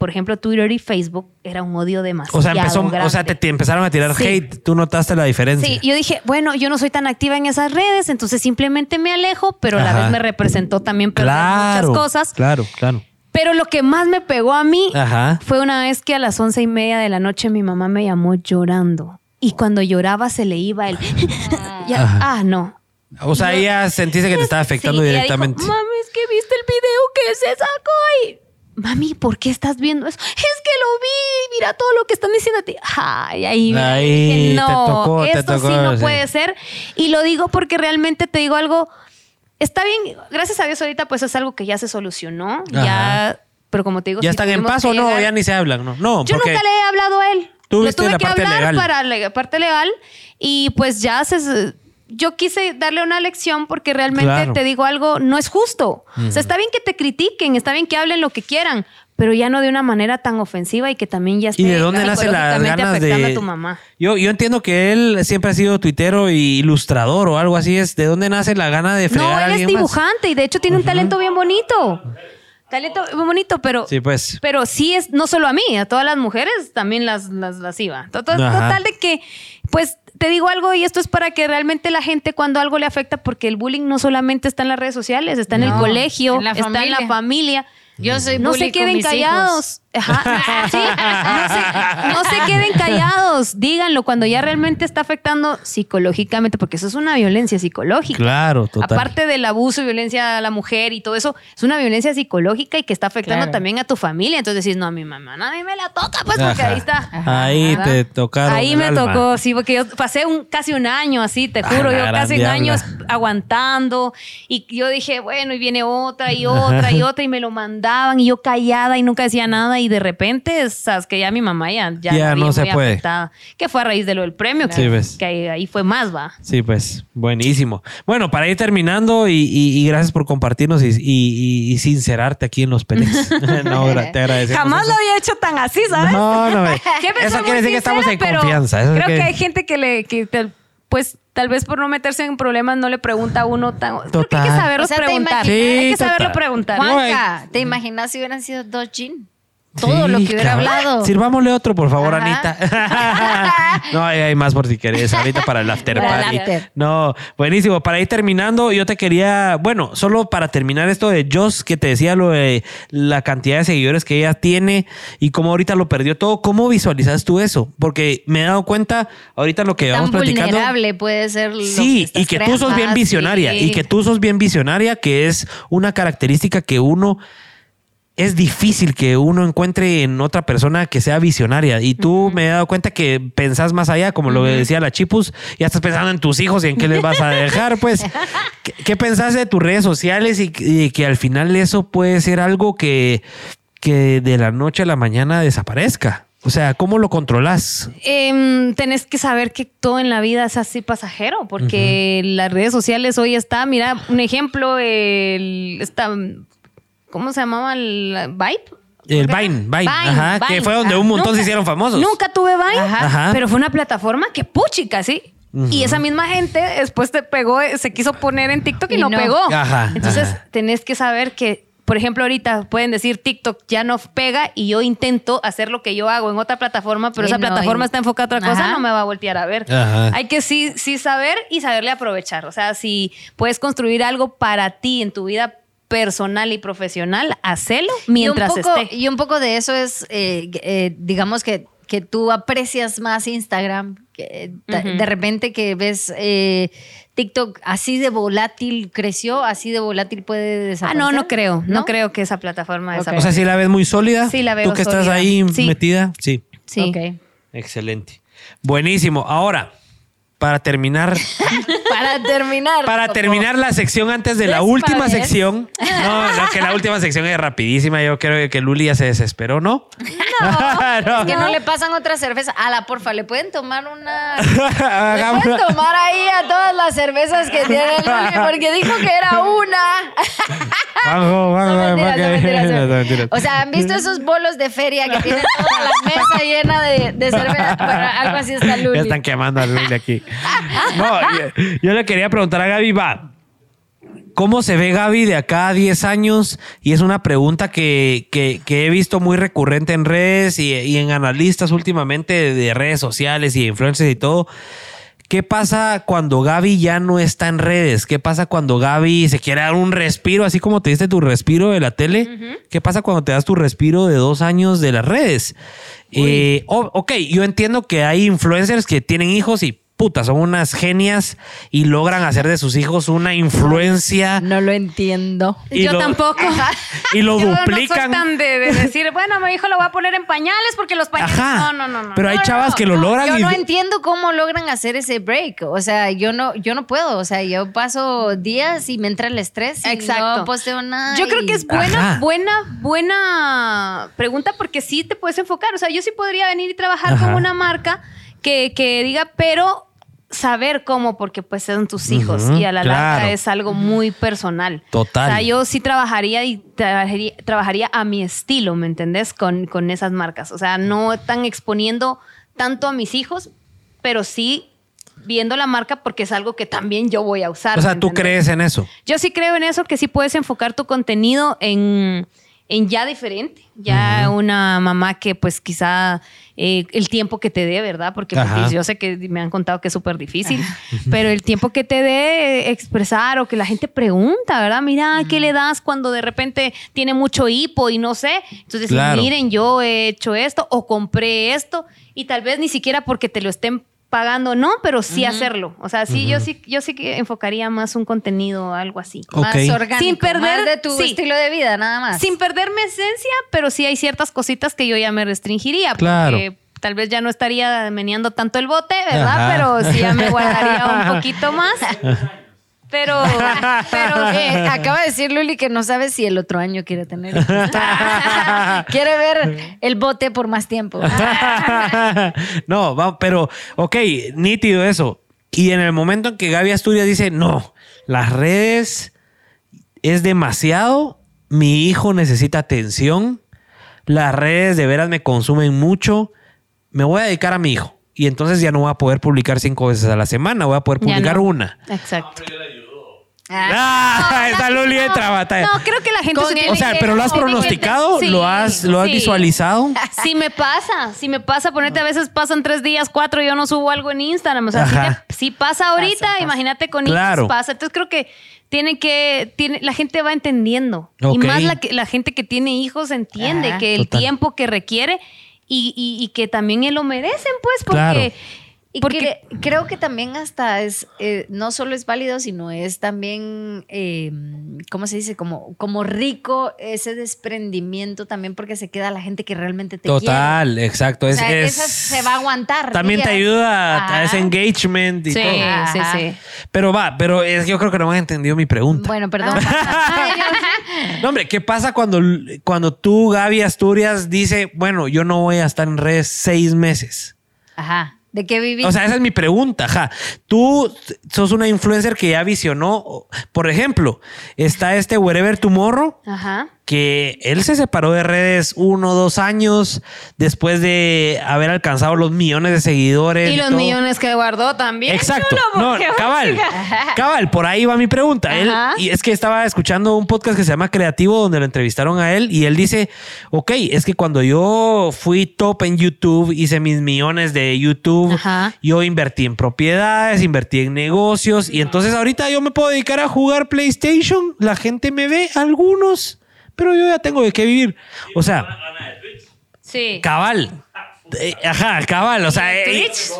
por ejemplo, Twitter y Facebook, era un odio demasiado. O sea, empezó, o sea, te, te empezaron a tirar Sí. hate. Tú notaste la diferencia. Sí, yo dije, bueno, yo no soy tan activa en esas redes, entonces simplemente me alejo, pero a la vez me representó también perder claro. muchas cosas. Claro, claro. Pero lo que más me pegó a mí Ajá. fue una vez que a las once y media de la noche mi mamá me llamó llorando. Y cuando lloraba se le iba el... *laughs* Ya, ah, no. O sea, ella sentiste que te estaba afectando Sí, directamente. dijo, Mami, es que viste el video que se sacó ahí. Mami, ¿por qué estás viendo eso? Es que lo vi, mira todo lo que están diciendo a ti. Ay, ahí, Ahí dije, te no, te esto tocó, sí no sí. puede ser. Y lo digo porque realmente te digo algo, está bien, gracias a Dios ahorita pues es algo que ya se solucionó, Ajá. ya, pero como te digo, ¿Ya están en paz o no? llegar- Ya ni se hablan, ¿no? No, yo porque... nunca le he hablado a él. Tú le tuve la que parte hablar legal. para la parte legal y pues ya se... Yo quise darle una lección porque realmente Claro. te digo algo, no es justo. O sea, está bien que te critiquen, está bien que hablen lo que quieran, pero ya no de una manera tan ofensiva y que también ya esté ¿Y de dónde nace las ganas afectando de...? a tu mamá. Yo, yo entiendo que él siempre ha sido tuitero y ilustrador o algo así. Es ¿De dónde nace la gana de fregar No, a él es más? dibujante y de hecho tiene un talento bien bonito. Talento bien bonito, pero Sí, pues. Pero sí es, no solo a mí, a todas las mujeres también las, las, las iba. Total de que, pues, te digo algo y esto es para que realmente la gente cuando algo le afecta, porque el bullying no solamente está en las redes sociales, está en el colegio, en está en la familia. Yo soy No se queden callados. Ajá, sí, no, se, no se queden callados. Díganlo cuando ya realmente está afectando psicológicamente, porque eso es una violencia psicológica. Claro, total. Aparte del abuso y violencia a la mujer y todo eso, es una violencia psicológica y que está afectando Claro. también a tu familia. Entonces decís, no, a mi mamá nadie me la toca, pues porque Ajá. ahí está. Ahí ¿verdad? te tocaron Ahí el me alma. tocó, sí, porque yo pasé un, casi un año así, te juro, Ah, yo la casi un año aguantando y yo dije, bueno, y viene otra y *laughs* otra y otra y me lo mandaban preguntaban y yo callada y nunca decía nada y de repente, sabes que ya mi mamá ya, ya, Ya no se puede. afectada. Que fue a raíz de lo del premio, Sí, que, ahí, ahí fue más, va. Sí, pues, buenísimo. Bueno, para ir terminando y, y- y gracias por compartirnos y, sincerarte aquí en los peleas. *laughs* *laughs* no, te agradecemos. Jamás eso. lo había hecho tan así, ¿sabes? No, no, *laughs* Eso quiere decir que estamos en confianza. Eso creo que- que hay gente que le, que pues tal vez por no meterse en problemas no le pregunta a uno tan. Creo que hay Total. que saberlo O sea, te preguntar. imaginas- hay que saberlo total. preguntar. Juan- Juanca, ¿te imaginas si hubieran sido dos gin? Todo Sí, lo que hubiera cabrón. hablado. Sirvámosle otro, por favor, Ajá. Anita. *laughs* no, hay más por si querés. Ahorita para el after Para el party. No, buenísimo. Para ir terminando, yo te quería, bueno, solo para terminar esto de Joss, que te decía lo de la cantidad de seguidores que ella tiene y cómo ahorita lo perdió todo. ¿Cómo visualizas tú eso? Porque me he dado cuenta, ahorita lo que Tan vamos platicando. vulnerable puede ser. lo Sí, y que tú sos bien visionaria, Sí. y que tú sos bien visionaria, que es una característica que uno es difícil que uno encuentre en otra persona que sea visionaria. Y tú me he dado cuenta que pensás más allá, como lo decía la Chipus, ya estás pensando en tus hijos y en qué les vas a dejar, pues. *laughs* ¿Qué, qué pensás de tus redes sociales y, y que al final eso puede ser algo que, que de la noche a la mañana desaparezca? O sea, ¿cómo lo controlas? Em, tenés que saber que todo en la vida es así pasajero, porque las redes sociales hoy está, mira, un ejemplo, el, esta, ¿cómo se llamaba? El Vibe. El Vine, Vine, ajá, que fue donde un montón se hicieron famosos. Nunca tuve Vine, Ajá. Ajá. pero fue una plataforma que puchica, sí. Y esa misma gente después te pegó, se quiso poner en TikTok y, Y no, no. pegó. Ajá, Entonces ajá. tenés que saber que, por ejemplo, ahorita pueden decir TikTok ya no pega y yo intento hacer lo que yo hago en otra plataforma, pero Y esa no, plataforma y- está enfocada a otra cosa, no me va a voltear a ver. Ajá. Hay que sí, sí saber y saberle aprovechar. O sea, si puedes construir algo para ti en tu vida personal y profesional, hacelo mientras y un poco, esté. Y un poco de eso es, eh, eh, digamos que, que tú aprecias más Instagram. que, Ujú. De repente que ves eh, TikTok así de volátil creció, así de volátil puede Ah, desaparecer. no, no creo. No, ¿No? creo que esa plataforma Ok. O desaparezca. sea, si la ves muy sólida. Sí, la veo Tú que estás ahí Sí. metida. Sí. Sí. Ok. Excelente. Buenísimo. Ahora, *laughs* para terminar, Para terminar. para Coco. terminar la sección antes de la última sección. No, *laughs* no, que la última sección es rapidísima. Yo creo que Luli ya se desesperó, ¿no? No. *laughs* Es que no le pasan otra cerveza. A la porfa, ¿le pueden tomar una...? ¿Le pueden tomar ahí a todas las cervezas que tiene Luli? Porque dijo que era una. Vamos, vamos, No, no, no. no. O sea, ¿han visto esos bolos de feria que tienen toda la mesa llena de, de cerveza? Bueno, algo así está Luli. Ya están quemando a Luli aquí. *laughs* No, yo, yo le quería preguntar a Gaby, va. ¿Cómo se ve Gaby de acá a 10 años? Y es una pregunta que, que- que he visto muy recurrente en redes y, y en analistas últimamente de, de redes sociales y influencers y todo. ¿Qué pasa cuando Gaby ya no está en redes? ¿Qué pasa cuando Gaby se quiere dar un respiro, así como te diste tu respiro de la tele? ¿Qué pasa cuando te das tu respiro de dos años de las redes? Eh, ok, yo entiendo que hay influencers que tienen hijos y puta, son unas genias y logran hacer de sus hijos una influencia. No lo entiendo. y Yo lo- tampoco. Y lo *laughs* Yo No soy duplican. tan de, de decir, bueno, mi hijo lo voy a poner en pañales porque los pañales. Ajá. No, no, no, no. Pero hay No, chavas no, que lo no, logran Yo y- no entiendo cómo logran hacer ese break. O sea, yo no, yo no puedo. O sea, yo paso días y me entra el estrés y Exacto. no posteo nada. Yo creo que es buena, Ajá. buena, buena pregunta porque sí te puedes enfocar. O sea, yo sí podría venir y trabajar Ajá. con una marca que, que diga, pero saber cómo, porque pues son tus hijos y a la larga es algo muy personal. Total. O sea, yo sí trabajaría y trabajaría, trabajaría a mi estilo, ¿me entendés? Con, con esas marcas. O sea, no tan exponiendo tanto a mis hijos, pero sí viendo la marca porque es algo que también yo voy a usar. O sea, ¿me ¿tú entendés? crees en eso? Yo sí creo en eso, que sí puedes enfocar tu contenido en, en ya diferente. Ya una mamá que pues quizá eh, el tiempo que te dé, ¿verdad? Porque pues, yo sé que me han contado que es súper difícil, *laughs* pero el tiempo que te dé eh, expresar o que la gente pregunta, ¿verdad? Mira, ¿qué le das cuando de repente tiene mucho hipo y no sé? Entonces, Claro. miren, yo he hecho esto o compré esto y tal vez ni siquiera porque te lo estén pagando, no, pero sí hacerlo. O sea, sí, yo sí, yo sí que enfocaría más un contenido, algo así. Más Ok. orgánico, Sin perder- más de tu sí. estilo de vida, nada más. Sin perder mi esencia, pero sí hay ciertas cositas que yo ya me restringiría. Claro. Porque tal vez ya no estaría meneando tanto el bote, ¿verdad? Ajá. Pero sí ya me guardaría un *laughs* poquito más. Pero, *laughs* Pero eh, acaba de decir Luli que no sabe si el otro año quiere tener. *laughs* quiere ver el bote por más tiempo. *laughs* no, va, pero, ok, nítido eso. Y en el momento en que Gaby Asturias dice, no, las redes es demasiado, mi hijo necesita atención, las redes de veras me consumen mucho, me voy a dedicar a mi hijo. Y entonces ya no voy a poder publicar cinco veces a la semana, voy a poder publicar no. una. Exacto. Ah, esa Luli entra a batalla. No, creo que la gente se tiene O sea, que- pero lo has pronosticado, Sí, lo has, lo has sí. visualizado. *laughs* Sí me pasa, sí me pasa, ponete a veces pasan tres días, cuatro, y yo no subo algo en Instagram. O sea, sí pasa ahorita, pasa. imagínate con Claro. hijos pasa. Entonces creo que tiene que, tiene, la gente va entendiendo. Y más la, que- la gente que tiene hijos entiende Ajá. que el Total. tiempo que requiere y, y- y que también él lo merecen, pues, porque. Claro. Y Porque- cre- creo que también hasta es, eh, no solo es válido, sino es también, eh, ¿cómo se dice? Como, como rico ese desprendimiento también porque se queda la gente que realmente te Total, exacto. quiere. Es, O sea, es- esa se va a aguantar. También te ayuda a, ese engagement y Sí, todo. sí, Ajá. sí. Pero va, pero es, yo creo que no me han entendido mi pregunta. Bueno, perdón. *laughs* No, hombre, ¿qué pasa cuando, cuando tú, Gaby Asturias, dice, bueno, yo no voy a estar en redes seis meses? Ajá. ¿De qué vivís? O sea, esa es mi pregunta. Ajá. Tú sos una influencer que ya visionó. Por ejemplo, está este Wherever Tomorrow, Ajá. Que él se separó de redes uno o dos años después de haber alcanzado los millones de seguidores. Y los todo. millones que guardó también. Exacto. *laughs* No, cabal. Cabal, por ahí va mi pregunta. Él, y es que estaba escuchando un podcast que se llama Creativo, donde lo entrevistaron a él, y él dice: Ok, es que cuando yo fui top en YouTube, hice mis millones de YouTube, Ajá. yo invertí en propiedades, invertí en negocios, y entonces ahorita yo me puedo dedicar a jugar PlayStation. La gente me ve, algunos, pero yo ya tengo de qué vivir. O sea, Sí. cabal. Eh, Ajá, cabal. O sea, eh, Twitch.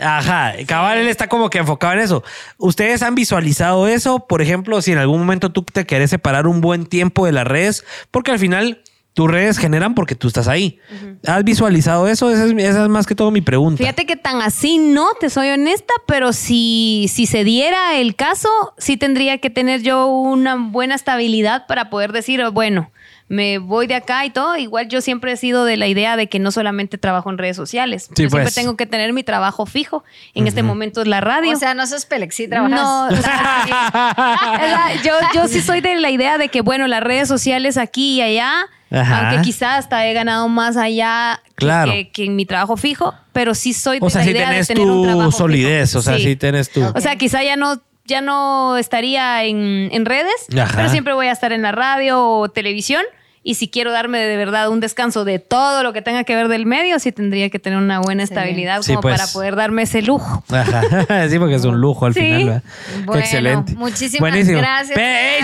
Ajá, cabal, él está como que enfocado en eso. ¿Ustedes han visualizado eso? Por ejemplo, si en algún momento tú te querés separar un buen tiempo de las redes, porque al final tus redes generan porque tú estás ahí. ¿Has visualizado eso? Esa es, esa es más que todo mi pregunta. Fíjate que tan así no, te soy honesta, pero si, si se diera el caso, sí tendría que tener yo una buena estabilidad para poder decir, oh, bueno, me voy de acá y todo. Igual yo siempre he sido de la idea de que no solamente trabajo en redes sociales. Sí, yo siempre pues. tengo que tener mi trabajo fijo. En este momento es la radio. O sea, no sos Pelexi, trabajas. No, *laughs* o sea, yo, yo sí soy de la idea de que, bueno, las redes sociales aquí y allá, Ajá. aunque quizás hasta he ganado más allá que- Claro. que, que en mi trabajo fijo, pero sí soy de o sea, la si idea tenés de tener un tu trabajo solidez, fijo. o sea, Sí. si tenés tu... O sea, quizá ya no, ya no estaría en, en redes, Ajá. pero siempre voy a estar en la radio o televisión. Y si quiero darme de verdad un descanso de todo lo que tenga que ver del medio, sí tendría que tener una buena estabilidad Sí, como pues. para poder darme ese lujo. Ajá. *laughs* sí, porque es un lujo al Sí. final. ¿verdad? Qué Bueno, excelente. muchísimas Buenísimo. gracias. Pe-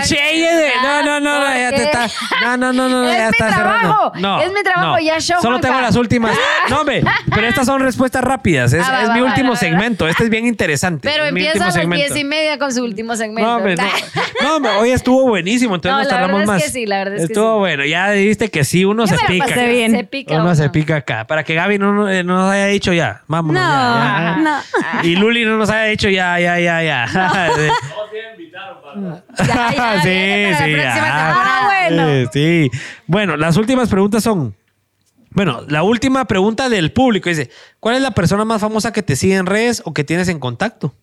no, no, no, no, ya te está. No, no, no, no, *laughs* Es ya mi está cerrando. trabajo, No, es mi trabajo, no. ya show, Solo tengo las últimas. *laughs* No, hombre, pero estas son respuestas rápidas. Es, Ah, va, es va, mi va, último va, va. segmento. Este es bien interesante. Pero empieza a las segmento. diez y media con su último segmento. No, hombre, no. No, hombre, hoy estuvo buenísimo, entonces No, nos la tardamos verdad es más. que sí, la verdad es que Estuvo bueno. Ya dijiste que sí, uno Yo se me la pica. pasé acá. bien. Se pica Uno uno. se pica acá. Para que Gaby no, no nos haya dicho ya. Vámonos. No, ya, ya. no. Y Luli no nos haya dicho ya, ya, ya, ya. *laughs* Ya, ya, *laughs* sí, viene para sí. la próxima ya. temporada. bueno. Eh, sí. Bueno, las últimas preguntas son. Bueno, la última pregunta del público dice: ¿Cuál es la persona más famosa que te sigue en redes o que tienes en contacto?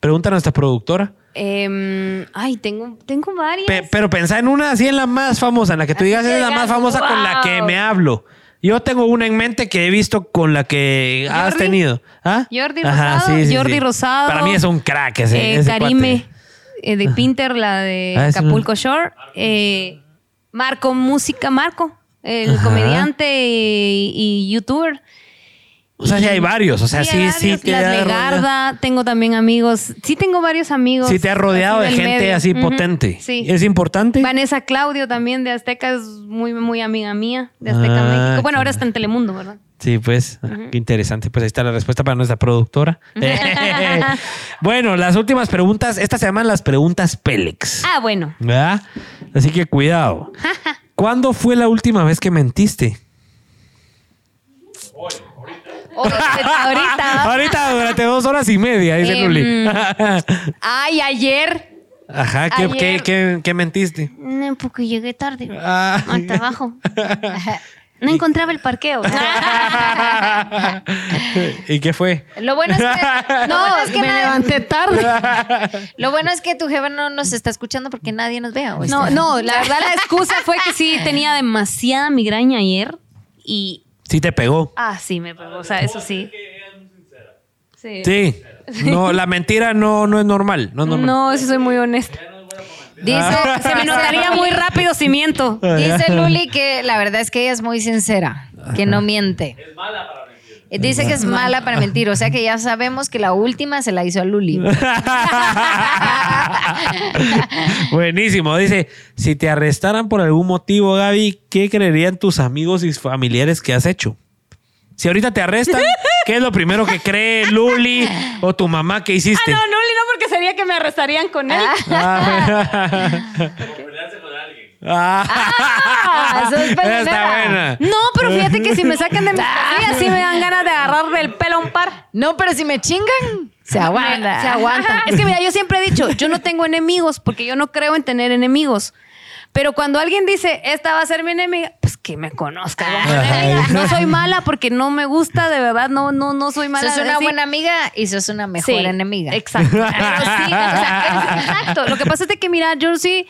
Pregunta a nuestra productora. Em, ay, tengo, tengo varias. Pe- pero pensá en una así en la más famosa, en la que tú Así digas es la más famosa con la que me hablo. Yo tengo una en mente que he visto con la que has tenido. ¿Ah? Jordi Rosado, Jordi Rosado. Para mí es un crack ese. Eh, ese Karime eh, de Pinter, la de Ah. Acapulco Shore. Eh, Marco Música, Marco, el Ajá. comediante y, y youtuber. O sea, sí hay varios. O sea, sí, sí, varios. te Las Legarda, tengo también amigos. Sí, tengo varios amigos. Sí te ha rodeado de gente medio. así potente. Sí. ¿Es importante? Vanessa Claudio también de Azteca es muy, muy amiga mía de Azteca Ah, México. Bueno, ahora está en Telemundo, ¿verdad? Sí, pues, ah, qué interesante. Pues ahí está la respuesta para nuestra productora. *laughs* *laughs* bueno, las últimas preguntas, estas se llaman las preguntas Pélex. Ah, bueno. ¿Verdad? Así que cuidado. *laughs* ¿Cuándo fue la última vez que mentiste? *laughs* O- ahorita. Ahorita durante dos horas y media, dice Em, Luli. *laughs* Ay, ayer. Ajá, ¿qué, ayer- qué, qué, qué mentiste? No, porque llegué tarde. Ah. Al trabajo. *laughs* No encontraba el parqueo. ¿Y qué fue? Lo bueno es que. No, es que me nadie- levanté tarde. Lo bueno es que tu jefa no nos está escuchando porque nadie nos vea. ¿o No, no, la verdad la excusa fue que sí tenía demasiada migraña ayer y Sí te pegó. ah, sí me pegó, o sea, eso sí. Sí. Sí. No, la mentira no, no es normal. No es normal. No, sí soy muy honesta. Dice, Se me notaría muy rápido si miento. Dice Luli que la verdad es que ella es muy sincera, que no miente. Es mala para mentir. Dice que es mala para mentir, o sea que ya sabemos que la última se la hizo a Luli. *laughs* Buenísimo. Dice, si te arrestaran por algún motivo, Gaby, ¿qué creerían tus amigos y familiares que has hecho? Si ahorita te arrestan, ¿qué es lo primero que cree Luli o tu mamá que Ah, hiciste? no, no, no, porque sería que me arrestarían con él. *laughs* Ah. Ah, Está peleonera. buena. No, pero fíjate que si me sacan de mis casillas, sí me dan ganas de agarrar del pelo a un par. No, pero si me chingan, se aguanta. Se aguantan. Es que mira, yo siempre he dicho, yo no tengo enemigos porque yo no creo en tener enemigos. Pero cuando alguien dice, esta va a ser mi enemiga, pues que me conozca. como enemiga. No soy mala porque no me gusta, de verdad, no, no, no soy mala. Sos una buena amiga y sos una mejor Sí, enemiga. Exacto. Pero sí, o sea, es- exacto. Lo que pasa es que, mira, yo sí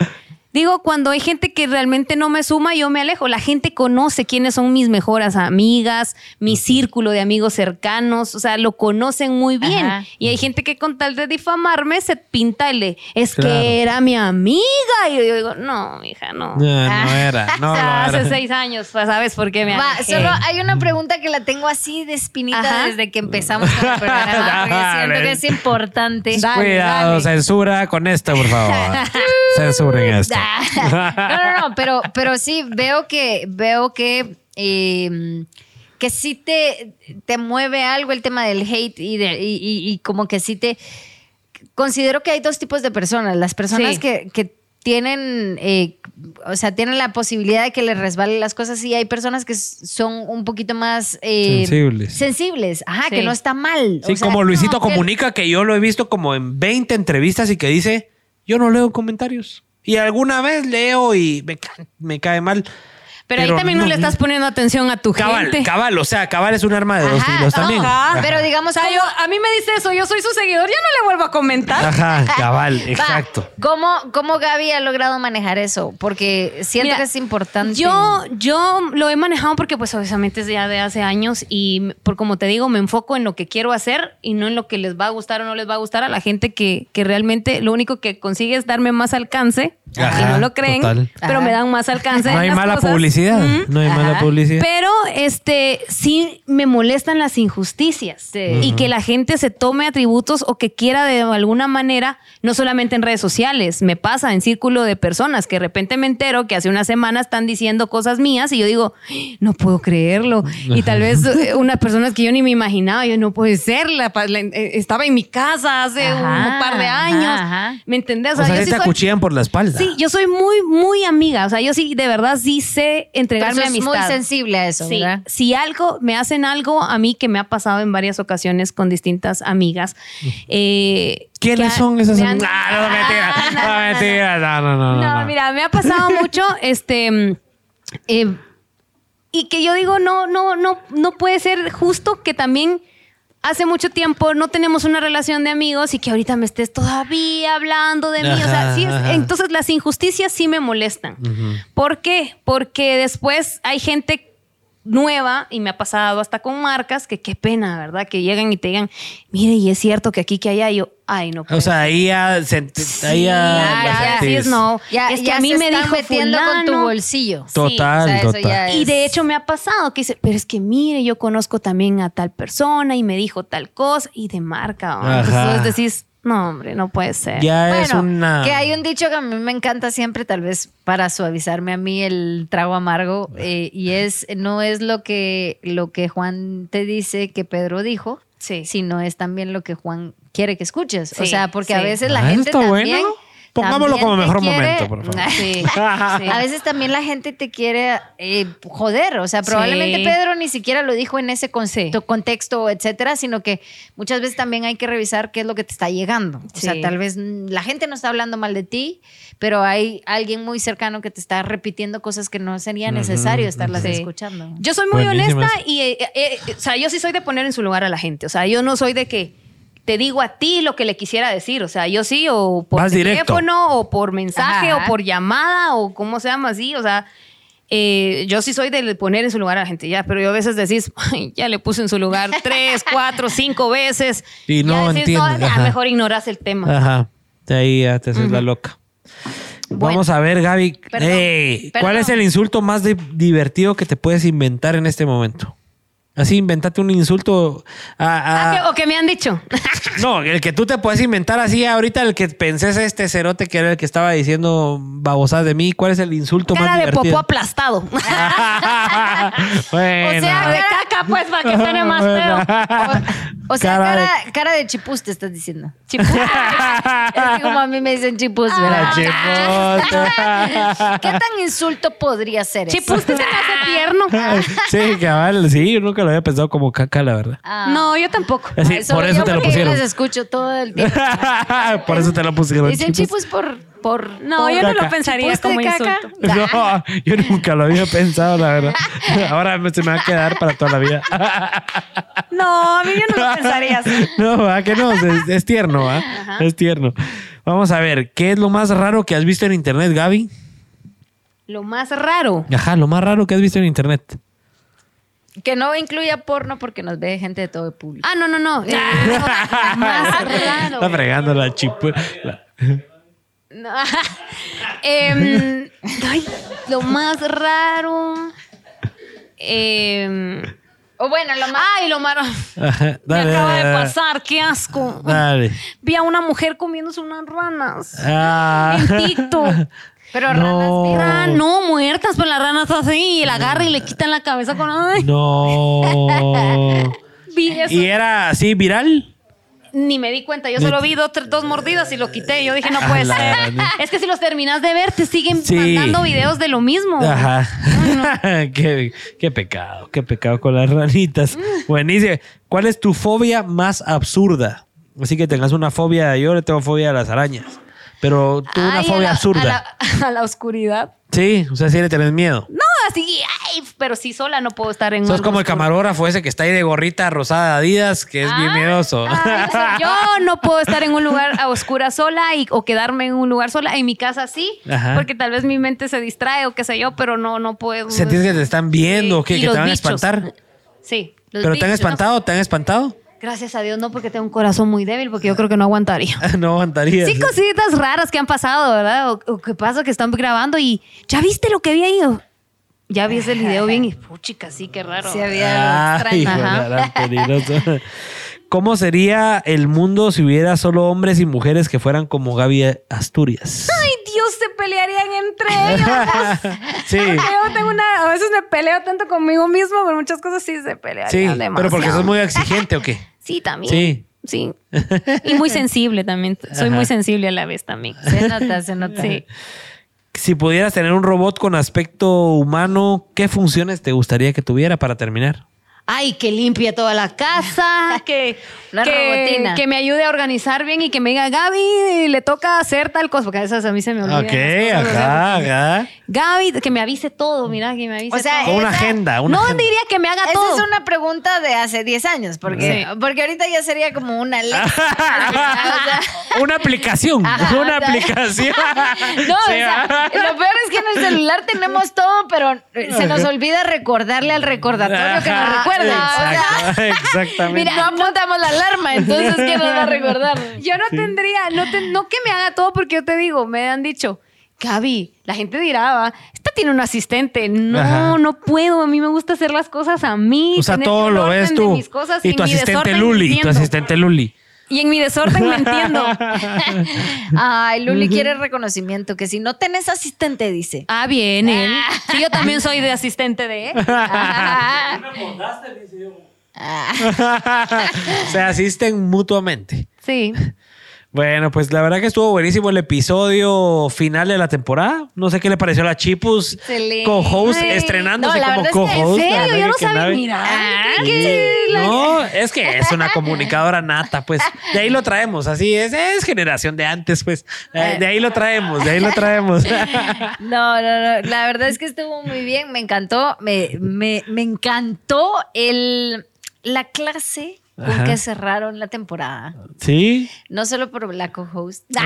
digo, cuando hay gente que realmente no me suma, yo me alejo. La gente conoce quiénes son mis mejores amigas, mi círculo de amigos cercanos, o sea, lo conocen muy bien. Ajá. Y hay gente que con tal de difamarme se pinta y le, es Claro. que era mi amiga. Y yo digo, no, hija, no. No, no era. No, *laughs* o sea, no hace era. seis años, pues, ¿sabes por qué me Va, alejé? solo hay una pregunta que la tengo así de espinita Ajá. desde que empezamos con el programa, porque *laughs* siento que es importante. Dale, Cuidado, dale. censura con esto, por favor. *laughs* Censuren esto. No, no, no, pero, pero sí veo que, veo que, eh, que sí te, te mueve algo el tema del hate y, de, y, y- y como que sí te... Considero que hay dos tipos de personas. Las personas Sí. que, que tienen, eh, o sea, tienen la posibilidad de que les resbalen las cosas y hay personas que son un poquito más... eh, Sensibles. Sensibles, ajá, Sí. que no está mal. Sí, O sea, como Luisito no, que- comunica que yo lo he visto como en 20 entrevistas y que dice, yo no leo comentarios. Y alguna vez leo y me, me cae mal. Pero, ahí también no, le estás poniendo atención a tu Cabal, gente. cabal, o sea, cabal es un arma de dos Ajá, filos no, también. Ajá. Pero digamos, O sea, ¿cómo- yo, a mí me dice eso, yo soy su seguidor, ya no le vuelvo a comentar. Ajá, *laughs* cabal, Va, exacto. ¿Cómo, ¿Cómo Gaby ha logrado manejar eso? Porque siento Mira, que es importante. Yo, yo lo he manejado porque pues obviamente es ya de hace años y por como te digo, me enfoco en lo que quiero hacer y no en lo que les va a gustar o no les va a gustar a la gente que, que realmente lo único que consigue es darme más alcance Ajá, y no lo creen, total. pero Ajá. me dan más alcance. No hay mala cosas. publicidad. No hay mala publicidad. Pero este sí me molestan las injusticias Sí. y que la gente se tome atributos o que quiera de alguna manera, no solamente en redes sociales, me pasa en círculo de personas que de repente me entero que hace una semana están diciendo cosas mías y yo digo, no puedo creerlo. Y tal vez eh, unas personas que yo ni me imaginaba, yo no puede ser, la, la- eh, estaba en mi casa hace Ajá, un par de años. ajá. ¿Me entendés? o sea, yo que sí te soy- acuchillan por la espalda. Sí, yo soy muy, muy amiga. O sea, yo sí, de verdad, sí sé Entregarme amistad. muy sensible a eso, Sí, ¿verdad? si algo, me hacen algo a mí que me ha pasado en varias ocasiones con distintas amigas. eh, ¿Quiénes que son esas han- amigas? Ah, no, mentira. Ah, no, No, no, no. mentira. No, no, no. No, no. mira, me ha pasado mucho, *laughs* este, eh, y que yo digo, no, no, no, no puede ser justo que también hace mucho tiempo no tenemos una relación de amigos y que ahorita me estés todavía hablando de mí. o sea, sí es- entonces las injusticias sí me molestan. ¿Por qué? Porque después hay gente nueva y me ha pasado hasta con marcas que qué pena, ¿verdad? Que llegan y te digan, mire, y es cierto que aquí que allá yo, ay, no. puede O sea, ahí ya... se- ahí ya, ya, es no. Ya, es que ya a mí se me están dijo metiendo con tu bolsillo. Total, o sea, eso total. ya es- Y de hecho me ha pasado que dice, pero es que mire, yo conozco también a tal persona y me dijo tal cosa y de marca. Entonces decís, no, hombre, no puede ser. Ya es una... que hay un dicho que a mí me encanta siempre, tal vez para suavizarme a mí el trago amargo, eh, y es, no es lo que, lo que Juan te dice que Pedro dijo, Sí. sino es también lo que Juan quiere que escuches. o sea, porque a veces la Ah, gente está también... bueno. Pongámoslo también como mejor quiere- momento, por favor. *laughs* Sí, sí. A veces también la gente te quiere eh, joder, o sea, probablemente Sí. Pedro ni siquiera lo dijo en ese concepto, Sí. contexto, etcétera, sino que muchas veces también hay que revisar qué es lo que te está llegando. O sea, tal vez la gente no está hablando mal de ti, pero hay alguien muy cercano que te está repitiendo cosas que no sería necesario estarlas escuchando. Yo soy muy Buenísimo honesta y, eh, eh, eh, o sea, yo sí soy de poner en su lugar a la gente. O sea, yo no soy de que te digo a ti lo que le quisiera decir. O sea, yo sí, o por Vas directo. teléfono, o por mensaje, Ajá. o por llamada, o como se llama así. O sea, eh, yo sí soy de poner en su lugar a la gente, ya, pero yo a veces decís, *laughs* "Ay, ya le puse en su lugar tres, *laughs* cuatro, cinco veces. Y no decís, ajá. mejor ignoras el tema. Ajá. De ahí ya te haces la loca. Bueno. Vamos a ver, Gaby. Perdón, Ey, ¿Cuál perdón. es el insulto más di- divertido que te puedes inventar en este momento? Así, inventate un insulto. a- a- Ah, que- o que me han dicho. *laughs* No, el que tú te puedes inventar así ahorita, el que pensé es este cerote que era el que estaba diciendo babosadas de mí. ¿Cuál es el insulto Cara más de popó divertido? aplastado. bueno. *laughs* *laughs* O sea, de caca, pues, para que *laughs* suene más feo. O sea, Cara cara, de- cara de chipus te estás diciendo. Chipú. *laughs* Es que como a mí me dicen chipus, ¿verdad? Ah. ¿Qué tan insulto podría ser eso? Chipú, usted se me hace tierno. sí, cabal, sí, yo nunca lo había pensado como caca, la verdad. Ah. No, yo tampoco. Así, por eso yo te lo porque pusieron. Yo les escucho todo el tiempo. *laughs* por eso te lo pusieron. Dicen chipus. chipus por... por No, por- yo no Caca. lo pensaría ¿Chipus como insulto. No, yo nunca lo había pensado, la verdad. *laughs* Ahora me- se me va a quedar para toda la vida. *laughs* No, a mí yo no lo pensaría así. *laughs* No, ¿verdad que no? Es, es tierno, ¿ah? Es tierno. Vamos a ver, ¿qué es lo más raro que has visto en internet, Gaby? Lo más raro. Ajá, lo más raro que has visto en internet. Que no incluya porno porque nos ve gente de todo el público. Ah, no, no, no. Eh, más raro. Está fregando la chipu. No. *laughs* Em, ay, lo más raro. Em, O bueno, lo más... ay, lo más. Ajá, Me dale, acaba dale, de dale. pasar, qué asco. Dale. Vi a una mujer comiéndose unas ranas. Ah. En TikTok. *laughs* Pero No. Ah, no, muertas, pero las ranas así y la agarra y le quitan la cabeza con. Ay, No. *laughs* vi eso. ¿Y era así viral? Ni me di cuenta. Yo solo vi dos, dos mordidas y lo quité. Yo dije, no *laughs* puede ser. *laughs* Es que si los terminas de ver, te siguen Sí. mandando videos de lo mismo. Ajá. *laughs* qué, qué pecado, qué pecado con las ranitas. Buenísimo. ¿Cuál es tu fobia más absurda? Así que tengas una fobia, yo le tengo fobia a las arañas. Pero tú una Ay, fobia la- absurda. A la, a la oscuridad. Sí, o sea, sí le tenés miedo. No, así, ay, pero sí sola no puedo estar en Sos como el camarógrafo ese que está ahí de gorrita rosada Adidas, que es bien Ay, miedoso. ay, o sea, *laughs* yo no puedo estar en un lugar a oscuras sola y, o quedarme en un lugar sola. En mi casa sí, Ajá. porque tal vez mi mente se distrae o qué sé yo, pero no, no puedo. ¿Sentís que te están viendo Sí, o qué? ¿Que te van a bichos. espantar? Sí. los ¿Pero te han bichos. espantado? ¿Te han espantado? Gracias a Dios, no, porque tengo un corazón muy débil, porque yo creo que no aguantaría. *laughs* no aguantaría. Sí, cositas raras que han pasado, ¿verdad? O, o que pasa que están grabando y ¿ya viste lo que vi ahí? O, Ya vi ese video bien y *laughs* puchica, sí, qué raro. Sí, había Ay, extraño. ¿Cómo sería el mundo si hubiera solo hombres y mujeres que fueran como Gaby Asturias? Ay, Dios, se pelearían entre ellos. *laughs* sí. Porque yo tengo una, a veces me peleo tanto conmigo mismo, pero muchas cosas sí se pelearían Sí, demasiado. pero porque sos muy exigente o qué? Sí, también. Sí. Sí. *laughs* Y muy sensible también. Soy Ajá. muy sensible a la vez también. Se *laughs* nota, se nota. Sí. Si pudieras tener un robot con aspecto humano, ¿qué funciones te gustaría que tuviera para terminar? Ay, que limpie toda la casa, *laughs* que, Una que, robotina. que me ayude a organizar bien y que me diga, Gaby, le toca hacer tal cosa, porque a veces a mí se me olvida. Ok, ajá, ajá. Gaby, que me avise todo, mira, que me avise O sea, todo. Una Esa- agenda, una no agenda. diría que me haga Esa todo. es una pregunta de hace 10 años, porque, Sí. porque ahorita ya sería como una *laughs* ley. Una aplicación, Ajá, una aplicación. No, o sea, lo peor es que en el celular tenemos todo, pero se nos olvida recordarle al recordatorio que nos O sea, exacto, *laughs* exactamente. mira, no apuntamos la alarma, entonces ¿quién nos va a recordar? *laughs* Yo no tendría, no, te- no que me haga todo porque yo te digo, me han dicho, Gaby, la gente dirá, "Va, esta tiene un asistente. No, Ajá. no puedo. A mí me gusta hacer las cosas a mí. O sea, todo lo ves tú. mis cosas Y tu mi asistente Luli, tu asistente Luli. Y en mi desorden me entiendo. *laughs* Ay, Luli quiere reconocimiento, que si no tenés asistente, dice. Ah, bien, él. Sí, yo también soy de asistente de él. *laughs* *laughs* Se asisten mutuamente. Sí. Bueno, pues la verdad que estuvo buenísimo el episodio final de la temporada. No sé qué le pareció a la Chipus, co-host, estrenándose no, como verdad es que en co-host. No sabía. ¿qué? No, es que es una comunicadora nata, pues. De ahí lo traemos, así es, es generación de antes, pues. Eh, De ahí lo traemos, de ahí lo traemos. *laughs* No, no, no. La verdad es que estuvo muy bien. Me encantó. Me, me, me encantó el, la clase con Ajá. que cerraron la temporada. ¿Sí? No solo por la co-host. No,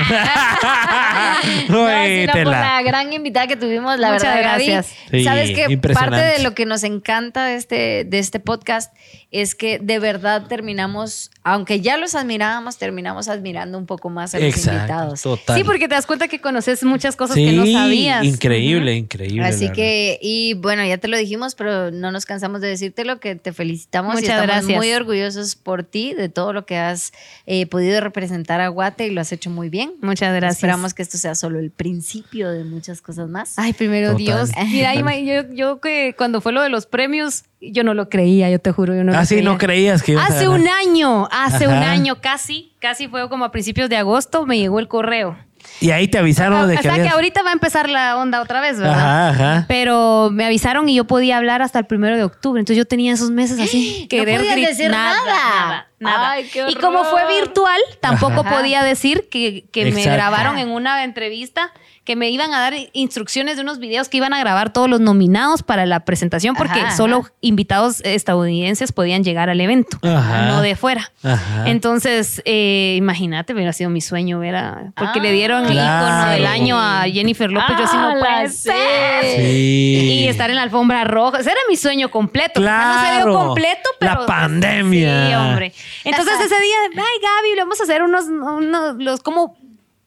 no, sino por la- gran invitada que tuvimos, la Muchas verdad, Gaby. gracias. Sí, Sabes que parte de lo que nos encanta de este, de este podcast es que de verdad terminamos, aunque ya los admirábamos, terminamos admirando un poco más a los Exacto, invitados. total. Sí, porque te das cuenta que conoces muchas cosas Sí, que no sabías. increíble, increíble. Así que, y bueno, ya te lo dijimos, pero no nos cansamos de decírtelo, que te felicitamos y estamos gracias. muy orgullosos por ti, de todo lo que has eh, podido representar a Guate y lo has hecho muy bien. Muchas gracias. Esperamos que esto sea solo el principio de muchas cosas más. Ay, primero Total. Dios. Mira, Ima, yo, yo que cuando fue lo de los premios, yo no lo creía, yo te juro, yo no lo Ah, sí, creía. no creías que Hace un año, hace un año casi, casi fue como a principios de agosto, me llegó el correo. Y ahí te avisaron de o que sea que ahorita va a empezar la onda otra vez, ¿verdad? Ajá, ajá. Pero me avisaron y yo podía hablar hasta el primero de octubre. Entonces yo tenía esos meses así. *gasps* querer podías grit- decir nada. nada, nada. Ay, qué y como fue virtual, tampoco Ajá. podía decir que, que me grabaron en una entrevista, que me iban a dar instrucciones de unos videos que iban a grabar todos los nominados para la presentación, porque Ajá, solo ajá. invitados estadounidenses podían llegar al evento, Ajá. no de fuera. Ajá. Entonces, eh, imagínate, hubiera sido mi sueño ver a... Porque Ah, le dieron el claro. icono del año a Jennifer López. yo así no puede ser. Sí. Y estar en la alfombra roja. Ese era mi sueño completo. Quizá No se Claro. dio completo, La pandemia. Sí, hombre. Entonces ese día, ay, Gaby, le vamos a hacer unos, unos los, como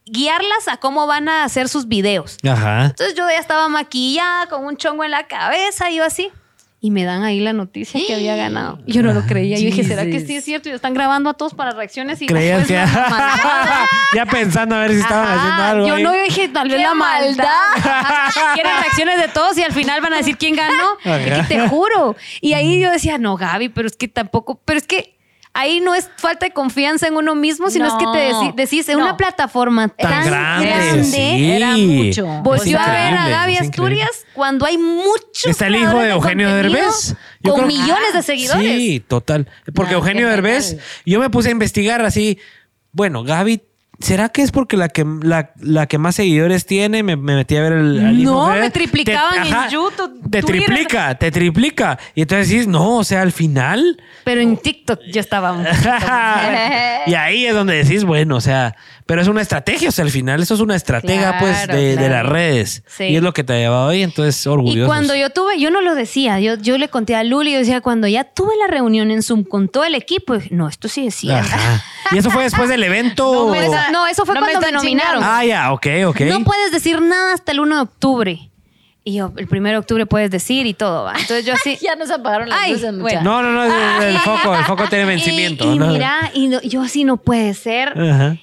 guiarlas a cómo van a hacer sus videos. Ajá. Entonces yo ya estaba maquillada con un chongo en la cabeza, y yo así. Y me dan ahí la noticia que había ganado. Yo no lo creía. Yo dije, ¿será que sí es cierto? Y están grabando a todos para reacciones y Creías que. después me *laughs* mandaron. ya pensando a ver si estaban Ajá, haciendo algo. Yo ahí. no, yo dije, tal vez ¡Qué la maldad. maldad! *laughs* Quieren reacciones de todos y al final van a decir quién ganó. Que te juro. Y ahí yo decía, no, Gaby, pero es que tampoco, pero es que ahí no es falta de confianza en uno mismo, sino es que te decís, en No. una plataforma tan, Tan grande. grande, sí. Era mucho. volvió a ver a Gaby Asturias cuando hay muchos. Está el hijo de Eugenio contenido Derbez. Yo Con creo- millones de seguidores. Sí, total. Porque Eugenio Derbez, yo me puse a investigar así. Bueno, Gaby, ¿será que es porque la que, la, la que más seguidores tiene? Me, me metí a ver el. No, me triplicaban en YouTube, Te Twitter. triplica, te triplica. Y entonces dices, no, o sea, al final. Pero en TikTok yo estaba un *laughs* y ahí es donde decís, bueno, o sea, pero es una estrategia, o sea, al final eso es una estratega, pues, Claro, de, de claro. las redes. Sí. Y es lo que te ha llevado hoy, entonces orgulloso. Y cuando yo tuve, yo no lo decía, yo, yo le conté a Luli, yo decía, cuando ya tuve la reunión en Zoom con todo el equipo, dije, no, esto sí es cierto. Ajá. ¿Y eso fue después del evento? No me o- está- No, eso fue No cuando me, nominaron. chingando. Ah, ya, ok, ok. No puedes decir nada hasta el 1 de octubre. Y yo, el 1 de octubre puedes decir y todo, ¿va? Entonces yo así... *laughs* Ya nos apagaron las Ay, luces, bueno. No, no, no, el, el foco, el foco tiene Y, vencimiento. y ¿no? mira, y no- yo así no puede ser. Ajá.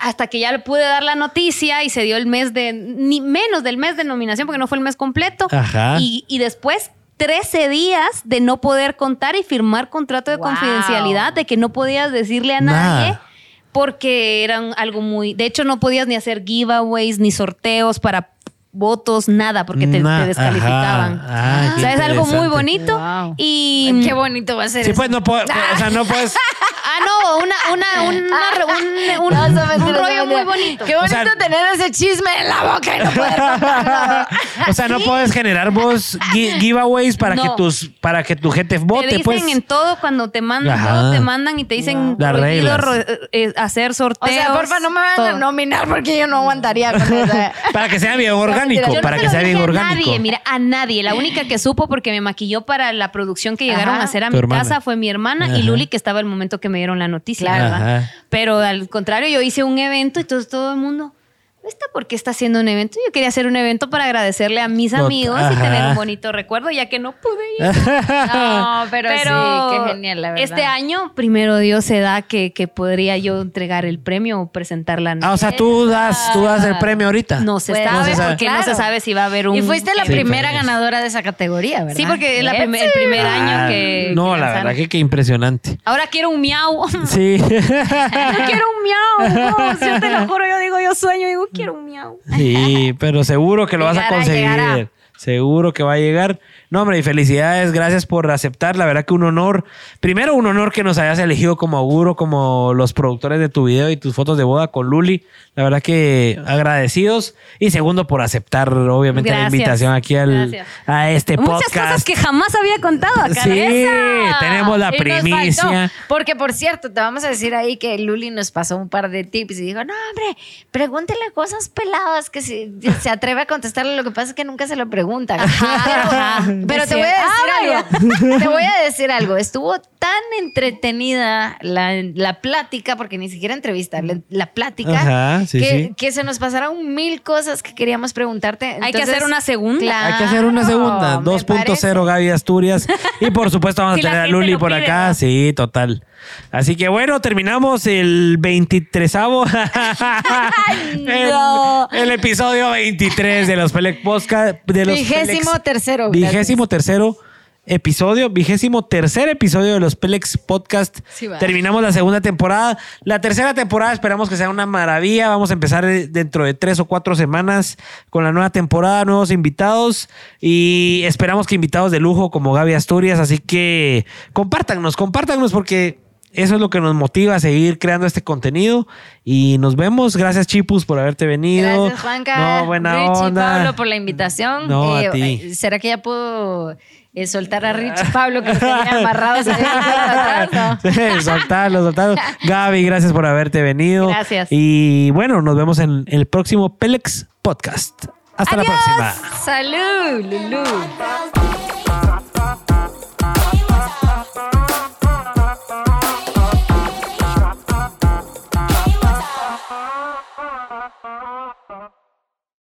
Hasta que ya le pude dar la noticia y se dio el mes de, ni menos del mes de nominación, porque no fue el mes completo. Ajá. Y, y después 13 días de no poder contar y firmar contrato de Wow. confidencialidad, de que no podías decirle a nadie. Porque eran algo muy. De hecho, no podías ni hacer giveaways ni sorteos para votos, nada, porque te, te descalificaban. ajá. Ah, o sea, es algo muy bonito. Wow. Y. Ay, Qué bonito va a ser Sí, eso. pues no puedo, o sea, *laughs* no puedes. Ah, no, una, una, una, un, un- *laughs* No, un entiendo, rollo muy bonito. Qué bonito O sea- tener ese chisme en la boca y no poder. *laughs* O sea, no puedes generar vos gi- giveaways para No. que tus, para que tu gente te vote, dicen pues. en todo cuando te mandan, Ajá. todo te mandan y te dicen Las prohibido ro- eh, hacer O sorteos. sea, porfa, no me van a nominar porque yo no aguantaría con eso. Para que sea bien mentira, orgánico, yo no para que lo sea bien dije orgánico. A nadie, mira, a nadie. La única que supo porque me maquilló para la producción que llegaron Ajá. a hacer a Tu mi hermana. casa fue mi hermana Ajá. y Luli, que estaba el momento que me dieron la noticia, Claro. ¿verdad? Pero al contrario, yo hice un evento y todo, todo el mundo. ¿Esta por qué está haciendo un evento? Yo quería hacer un evento para agradecerle a mis amigos y tener un bonito recuerdo, ya que no pude ir. *laughs* No, pero, sí, qué genial, la verdad. Este año, primero Dios se da que, que podría yo entregar el premio o presentar la Ah, o sea, tú das, tú das el premio ahorita. No se Pues, sabe, no se sabe. porque no se sabe si va a haber un... Y fuiste la Sí, primera ganadora de esa categoría, ¿verdad? Sí, porque la Bien. primer- el primer Ah, año que... No, que la lanzaron. verdad que qué impresionante. Ahora quiero un miau. Sí. Yo *laughs* quiero un miau. *laughs* No, si yo te lo juro, yo digo, yo sueño, digo, quiero un miau. Sí, pero seguro que lo vas a conseguir. llegará. Seguro que va a llegar. No, hombre, y felicidades, gracias por aceptar. La verdad que un honor. Primero, un honor que nos hayas elegido como auguro, como los productores de tu video y tus fotos de boda con Luli. La verdad que agradecidos. Y segundo, por aceptar, obviamente, la invitación aquí al, a este Muchas podcast. cosas que jamás había contado acá. Sí, Esa. tenemos la Y primicia. porque, por cierto, te vamos a decir ahí que Luli nos pasó un par de tips y dijo, no, hombre, pregúntele cosas peladas que si se atreve a contestarle. Lo que pasa es que nunca se lo preguntan. Ajá. Pero, *laughs* pero te voy a decir Ah, algo. Te voy a decir algo. Estuvo tan entretenida la, la plática, porque ni siquiera entrevista, la, la plática, Ajá, sí, que, sí. que se nos pasaron mil cosas que queríamos preguntarte. Hay que hacer una segunda. claro, Hay que hacer una segunda, me 2.0 Gaby Asturias. Y por supuesto vamos *laughs* Si a tener a Luli por pide, acá. ¿no? Sí, total. Así que bueno, terminamos el 23 *laughs* el, no. el episodio 23 de los Pelec Podcast. De los Vigésimo Pelex- tercero, Vigésimo tercero episodio, vigésimo tercer episodio de los Pelex Podcast. Sí. Terminamos la segunda temporada. La tercera temporada esperamos que sea una maravilla. Vamos a empezar eh, dentro de tres o cuatro semanas con la nueva temporada, nuevos invitados y esperamos que invitados de lujo como Gaby Asturias. Así que compártanos, compártanos porque eso es lo que nos motiva a seguir creando este contenido y nos vemos. Gracias Chipus por haberte venido. Gracias, Juanca. No, buena Richie, onda. Pablo, por la invitación. No, a Eh, ti. eh, ¿Será que ya puedo eh, soltar a Richie Pablo que *laughs* tenía amarrados ahí *laughs* atrás? No. Sí, soltarlo, soltarlo. *laughs* Gaby, gracias por haberte venido. Gracias. Y bueno, nos vemos en el próximo Pelex Podcast. Hasta la próxima. Salud, Lulu.